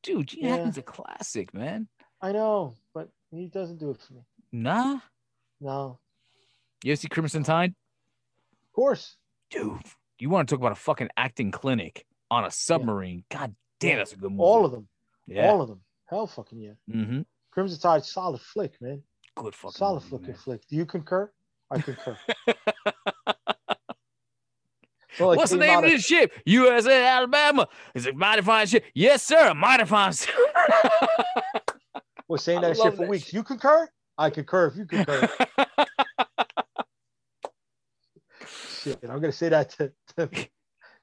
Dude, Gene Yeah. Hackman's a classic, man. I know, but he doesn't do it for me. Nah. No, You ever see Crimson Tide? of course. Dude, you want to talk about a fucking acting clinic on a submarine. God damn, Yeah. that's a good movie. All of them. yeah. All of them. Hell, fucking yeah. mm-hmm. Crimson Tide, solid flick, man. Good fucking solid fucking flick. Do you concur? I concur. Well, What's the name of this ship? USA Alabama. Is it mighty fine ship? Yes, sir. Mighty fine was saying that shit for that weeks. shit. You concur? I concur. If you concur, shit, I'm gonna say that to. to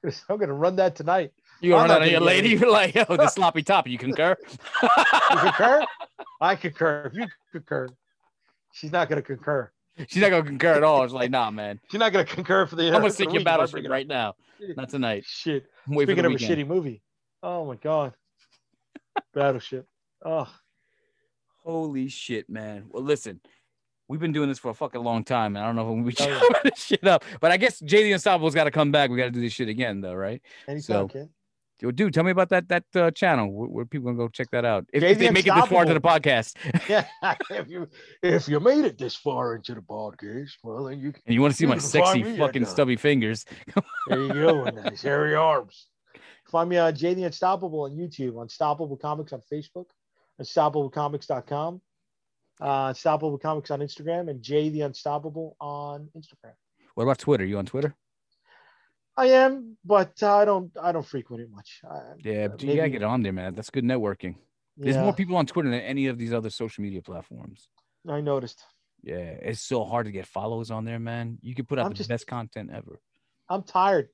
I'm gonna run that tonight. you gonna I'm run out on your lady? You're like, yo, the sloppy top. You concur? You concur? I concur. If you concur, she's not gonna concur. She's not gonna concur at all. It's like, nah, man. She's not gonna concur for the. I'm gonna the sink your week if I bring battleship right now. Not tonight. Shit. Wait Speaking of a shitty movie. Oh my god. Battleship. Oh, Holy shit, man. Well, listen, we've been doing this for a fucking long time, and I don't know if we Oh, yeah. this shit up. But I guess JD Unstoppable's got to come back. We got to do this shit again, though, right? anytime, So, kid. Yo, dude, tell me about that that uh, channel. Where, where people gonna go check that out? If, if they make it this far to the podcast, Yeah. if you if you made it this far into the podcast, well then you can and you want to see my sexy find me at, fucking stubby fingers, there you go and nice hairy arms. Find me on JD Unstoppable on YouTube, Unstoppable Comics on Facebook, unstoppablecomics.com, uh, Unstoppable Comics on Instagram, and Jay the Unstoppable on Instagram. what about Twitter? You on Twitter? I am, but uh, I don't I don't frequent it much. I, Yeah, uh, but you gotta get on there, man. That's good networking. There's yeah, more people on Twitter than any of these other social media platforms. I noticed. Yeah, it's so hard to get followers on there, man. You can put out I'm the just- best content ever. I'm tired.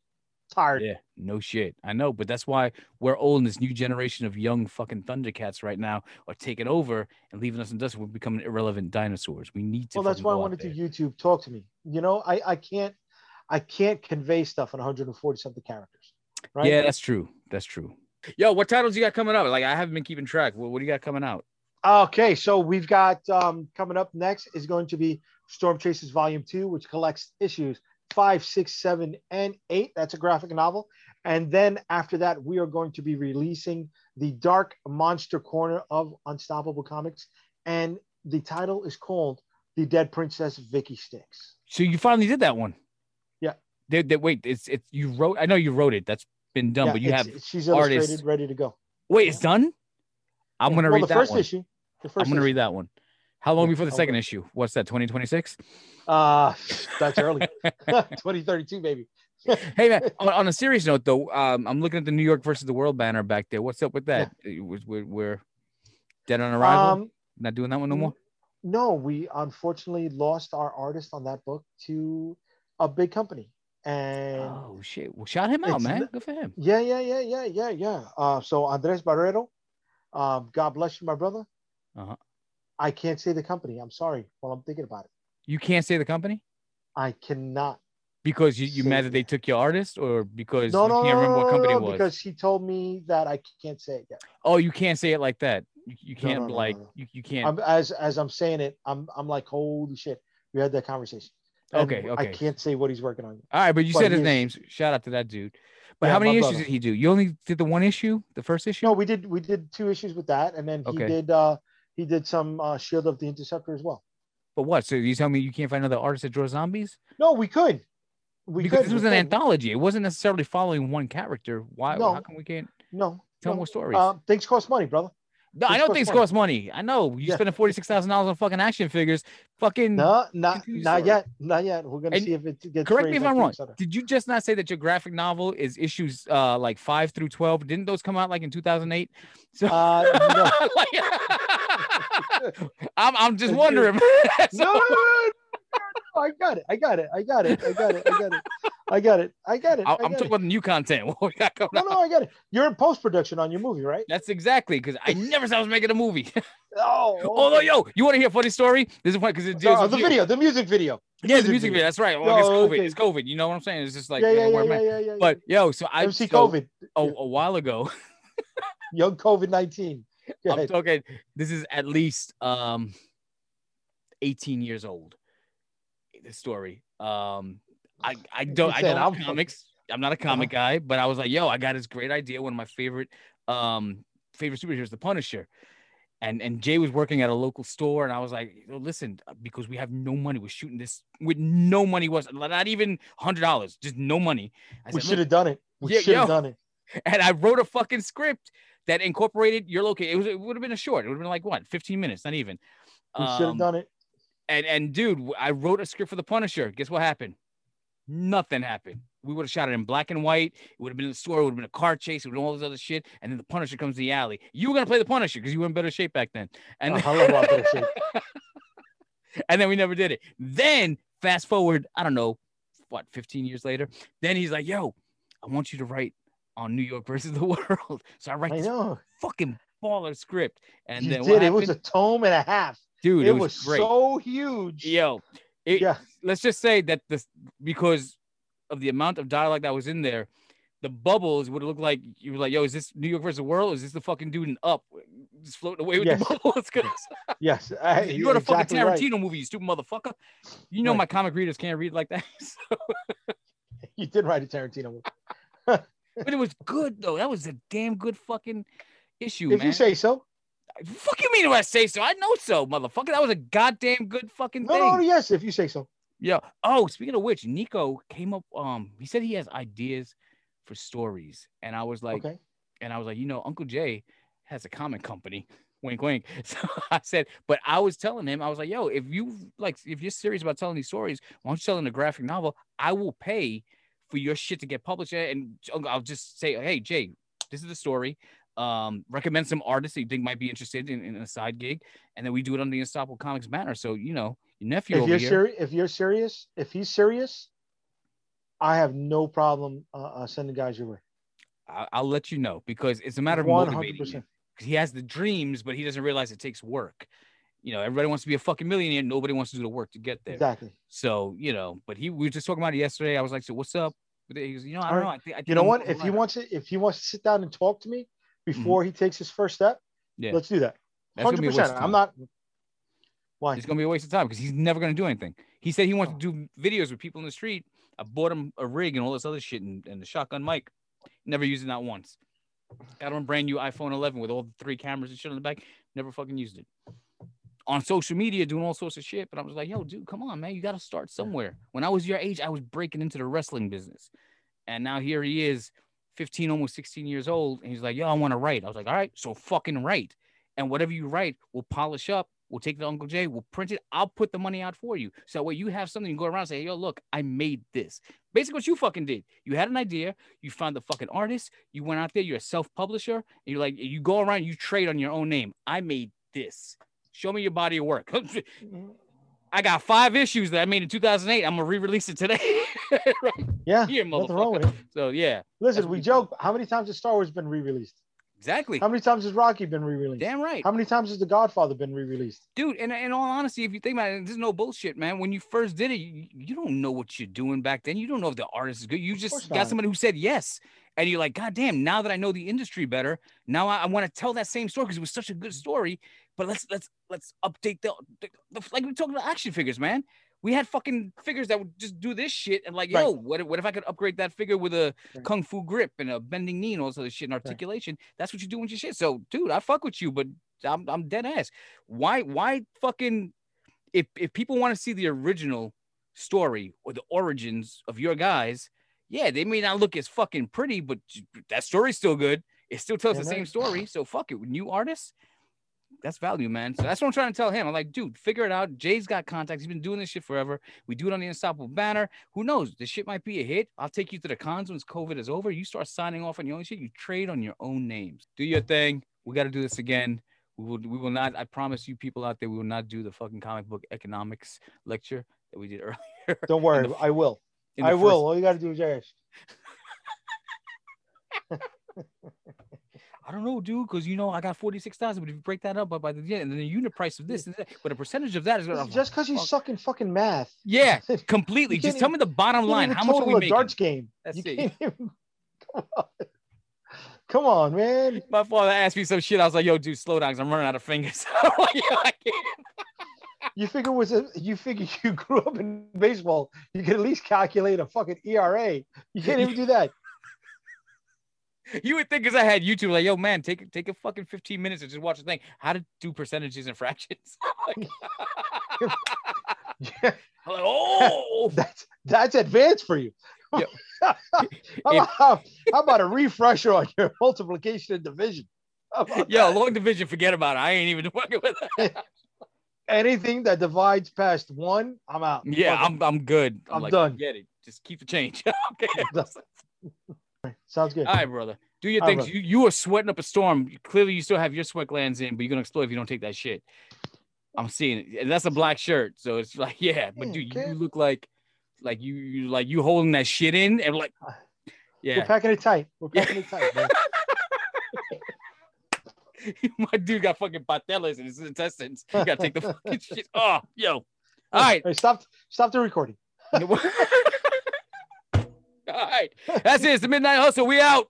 Tired. Yeah, no shit. I know, but that's why we're old and this new generation of young fucking Thundercats right now are taking over and leaving us in dust. We're becoming irrelevant dinosaurs. We need to. well, that's why I wanted to YouTube. Talk to me. You know, I I can't I can't convey stuff in 140 something characters. Right? Yeah, that's true. That's true. Yo, what titles you got coming up? Like I haven't been keeping track. What, what do you got coming out? Okay, so we've got um, coming up next is going to be Storm Chasers Volume Two, which collects issues five, six, seven, and eight. That's a graphic novel. And then after that, we are going to be releasing the Dark Monster Corner of Unstoppable Comics, and the title is called "The Dead Princess Vicky Sticks." So you finally did that one. They, they, wait, it's it's you wrote. I know you wrote it. That's been done, Yeah, but you have she's artists- ready to go. Wait, it's done. I'm Yeah. gonna well, read the that first one. issue. The 1st I'm gonna issue. read that one. How long before the second issue? What's that? 2026? Uh, that's early. 2032, baby. hey man, on, on a serious note though, um, I'm looking at the New York versus the world banner back there. What's up with that? We're, we're dead on arrival. Um, Not doing that one no more. no, we unfortunately lost our artist on that book to a big company, and Oh shit! Well, shout him out, man. Good for him. yeah, yeah, yeah, yeah, yeah, yeah. Uh, so Andres Barrero, um, God bless you, my brother. Uh-huh. I can't say the company. I'm sorry. While I'm thinking about it, You can't say the company I cannot. because you you mad that they took your artist, or because No, you no, can't no, remember no, what company no, it was. because he told me that I can't say it yet. oh, you can't say it like that. You, you can't no, no, like no, no. you, you can't. I'm, as as I'm saying it, I'm I'm like, holy shit. We had that conversation. And Okay, I can't say what he's working on. All right, but you but said his names. Shout out to that dude. But Yeah, how many issues brother. did he do? You only did the one issue, the first issue. No, we did we did two issues with that, and then he Okay. did uh he did some uh Shield of the Interceptor as well. But what? So you tell me you can't find another artist that draws zombies? No, we could. We because could. this was we an could. anthology. It wasn't necessarily following one character. Why? No. How come we can't No, tell no. more stories? Uh, things cost money, brother. No, I know things money. cost money. I know you Yeah. spending forty six thousand dollars on fucking action figures. Fucking No, not not yet, not yet. We're gonna And see if it gets. correct me if I'm wrong. Did you just not say that your graphic novel is issues uh like five through twelve? Didn't those come out like in two thousand eight? So Uh, no. I'm I'm just wondering. no, no, no, no, no, I got it. I got it. I got it. I got it. I got it. I got it. I got it. I- I'm talking about the new content. What we got No, no, I got it. You're in post production on your movie, right? That's exactly because I never said I was making a movie. Oh, Although, yo, you want to hear a funny story? This is funny because it deals Oh, with the you. video, the music video. Yeah, the music video. That's right. Well, it's COVID. okay. It's COVID. You know what I'm saying? It's just like yeah, yeah, yeah, yeah, yeah, yeah, But yo, so I MC so, COVID, a, a while ago, young COVID nineteen. I'm talking. This is at least um 18 years old. The story. Um, I I don't I don't I'm comics. I'm not a comic guy, but I was like, yo, I got this great idea. One of my favorite um favorite superheroes, the Punisher. And and Jay was working at a local store, and I was like, listen, because we have no money, we're shooting this with no money was not even hundred dollars, just no money. I We should have done it. We Yeah, should have done it. and I wrote a fucking script that incorporated your location. It was it would have been a short. It would have been like what, 15 minutes, not even. We should have Um, done it. And and dude, I wrote a script for the Punisher. Guess what happened? Nothing happened. We would have shot it in black and white. It would have been in the store. It would have been a car chase. It would have been all this other shit. And then the Punisher comes to the alley. You were gonna play the Punisher because you were in better shape back then. And A hell of a lot better shape. and then we never did it. Then fast forward, I don't know, what, 15 years later. Then he's like, "Yo, I want you to write on New York versus the world." So I write I this know. fucking baller script, and you then did. It was a tome and a half. dude. it, was, was, great. so huge. Yo, it, Yeah. let's just say that this because of the amount of dialogue that was in there, the bubbles would look like you were like, "Yo, is this New York versus the world? Is this the fucking dude in Up just floating away with Yes. the bubbles?" Yes. I, you wrote a fucking exactly right. Tarantino movie, you stupid motherfucker. You know Right. my comic readers can't read like that. So- You did write a Tarantino movie. but it was good though. That was a damn good fucking issue, If man. you say so. Fuck you mean if I say so? I know so, motherfucker. That was a goddamn good fucking No, thing. no, yes, if you say so. Yeah. Oh, speaking of which, Nico came up. Um, he said he has ideas for stories, and I was like, okay. and I was like, you know, Uncle Jay has a comic company. Wink, wink. So I said, but I was telling him, I was like, yo, if you like, if you're serious about telling these stories, why don't you tell in a graphic novel? I will pay for your shit to get published, and I'll just say, hey, Jay, this is the story. Um, recommend some artists that you think might be interested in, in a side gig, and then we do it on the Unstoppable Comics banner. So you know, your nephew If over you're here. if you're serious, if he's serious, I have no problem uh, uh, sending guys your way. I- I'll let you know because it's a matter of One motivating hundred you. percent. 'Cause he has the dreams, but he doesn't realize it takes work. You know, everybody wants to be a fucking millionaire. Nobody wants to do the work to get there. Exactly. So, you know, but he we were just talking about it yesterday. I was like, so what's up? But he goes, you know, I don't right. know. I think, I think You know I'm what? If he writer." wants to, if he wants to sit down and talk to me before he takes his first step, Mm-hmm. Yeah. let's do that. That's Hundred be a waste percent. I'm not. Why? It's gonna be a waste of time because he's never gonna do anything. He said he wants to do videos with people in the street. I bought him a rig and all this other shit and, and the shotgun mic. Never used it not once. Got him a brand new iPhone 11 with all the three cameras and shit on the back. Never fucking used it. On social media, doing all sorts of shit. But I was like, yo, dude, come on, man. You got to start somewhere. When I was your age, I was breaking into the wrestling business. And now here he is 15, almost 16 years old. And he's like, yo, I want to write. I was like, all right, so fucking write. And whatever you write, we'll polish up. We'll take the Uncle Jay, we'll print it. I'll put the money out for you. So that way you have something, you go around and say, yo, look, I made this. Basically, what you fucking did. You had an idea, you found the fucking artist, you went out there, you're a self-publisher, and you're like, you go around, you trade on your own name. I made this. Show me your body of work. Mm-hmm. I got five issues that I made in 2008. I'm gonna re-release it today. right yeah, here, nothing wrong with it. So yeah. Listen, we joke. How many times has Star Wars been re-released? Exactly. How many times has Rocky been re-released? Damn right. How many times has The Godfather been re-released? Dude, and in all honesty, if you think about it, this is no bullshit, man. When you first did it, you, you don't know what you're doing back then. You don't know if the artist is good. You just got somebody who said yes. And you're like, God damn, now that I know the industry better, now I, I want to tell that same story because it was such a good story. But let's let's let's update the, the, the like we talking about action figures, man we had fucking figures that would just do this shit and like, yo, what if, what if I could upgrade that figure with a right. kung fu grip and a bending knee and all this other shit and articulation? Right. That's what you do with your shit. So, dude, I fuck with you, but I'm I'm dead ass. Why why fucking if if people want to see the original story or the origins of your guys, yeah, they may not look as fucking pretty, but that story's still good. It still tells yeah, the same story. So fuck it. New artists, that's value, man. So that's what I'm trying to tell him. I'm like, dude, figure it out. Jay's got contacts. He's been doing this shit forever. We do it on the Unstoppable banner. Who knows? This shit might be a hit. I'll take you to the cons once COVID is over. You start signing off on your own shit. You trade on your own names. Do your thing. We got to do this again. We will. We will not. I promise you, people out there, we will not do the fucking comic book economics lecture that we did earlier. Don't worry, the, I will. I first... will. All you got to do is ask. I don't know, dude, because you know I got forty six thousand. But if you break that up by, by the yeah, and then the unit price of this, that, but a percentage of that is gonna, just because you suck in fucking math. Yeah, completely. just tell me the bottom line. How much are we making? darts game. That's you it. Even, come, on. come on, man. My father asked me some shit. I was like, "Yo, dude, slow down. Cause I'm running out of fingers." you figure was a, you figure you grew up in baseball. You could at least calculate a fucking ERA. You can't even do that. You would think because I had YouTube, like, yo, man, take take a fucking 15 minutes and just watch the thing. How to do percentages and fractions. yeah. like, oh, that's that's advanced for you. how, about, how, about, a refresher on your multiplication and division? That? long division, forget about it. I ain't even working with it. Anything that divides past one, I'm out. Yeah, I'm I'm good. I'm, I'm like, done. Get it. Just keep the change. okay. Sounds good. All right, brother. Do your things. You you are sweating up a storm. Clearly, you still have your sweat glands in, but you're gonna explode if you don't take that shit. I'm seeing it. And that's a black shirt, so it's like, yeah. But dude, you look like, like you, you like you holding that shit in, and like, uh, yeah. We're packing it tight. We're packing it tight, man. My dude got fucking patellas in his intestines. You gotta take the fucking shit. Oh, yo. All right. Hey, stop. Stop the recording. All right. That's it. It's the Midnight Hustle. We out.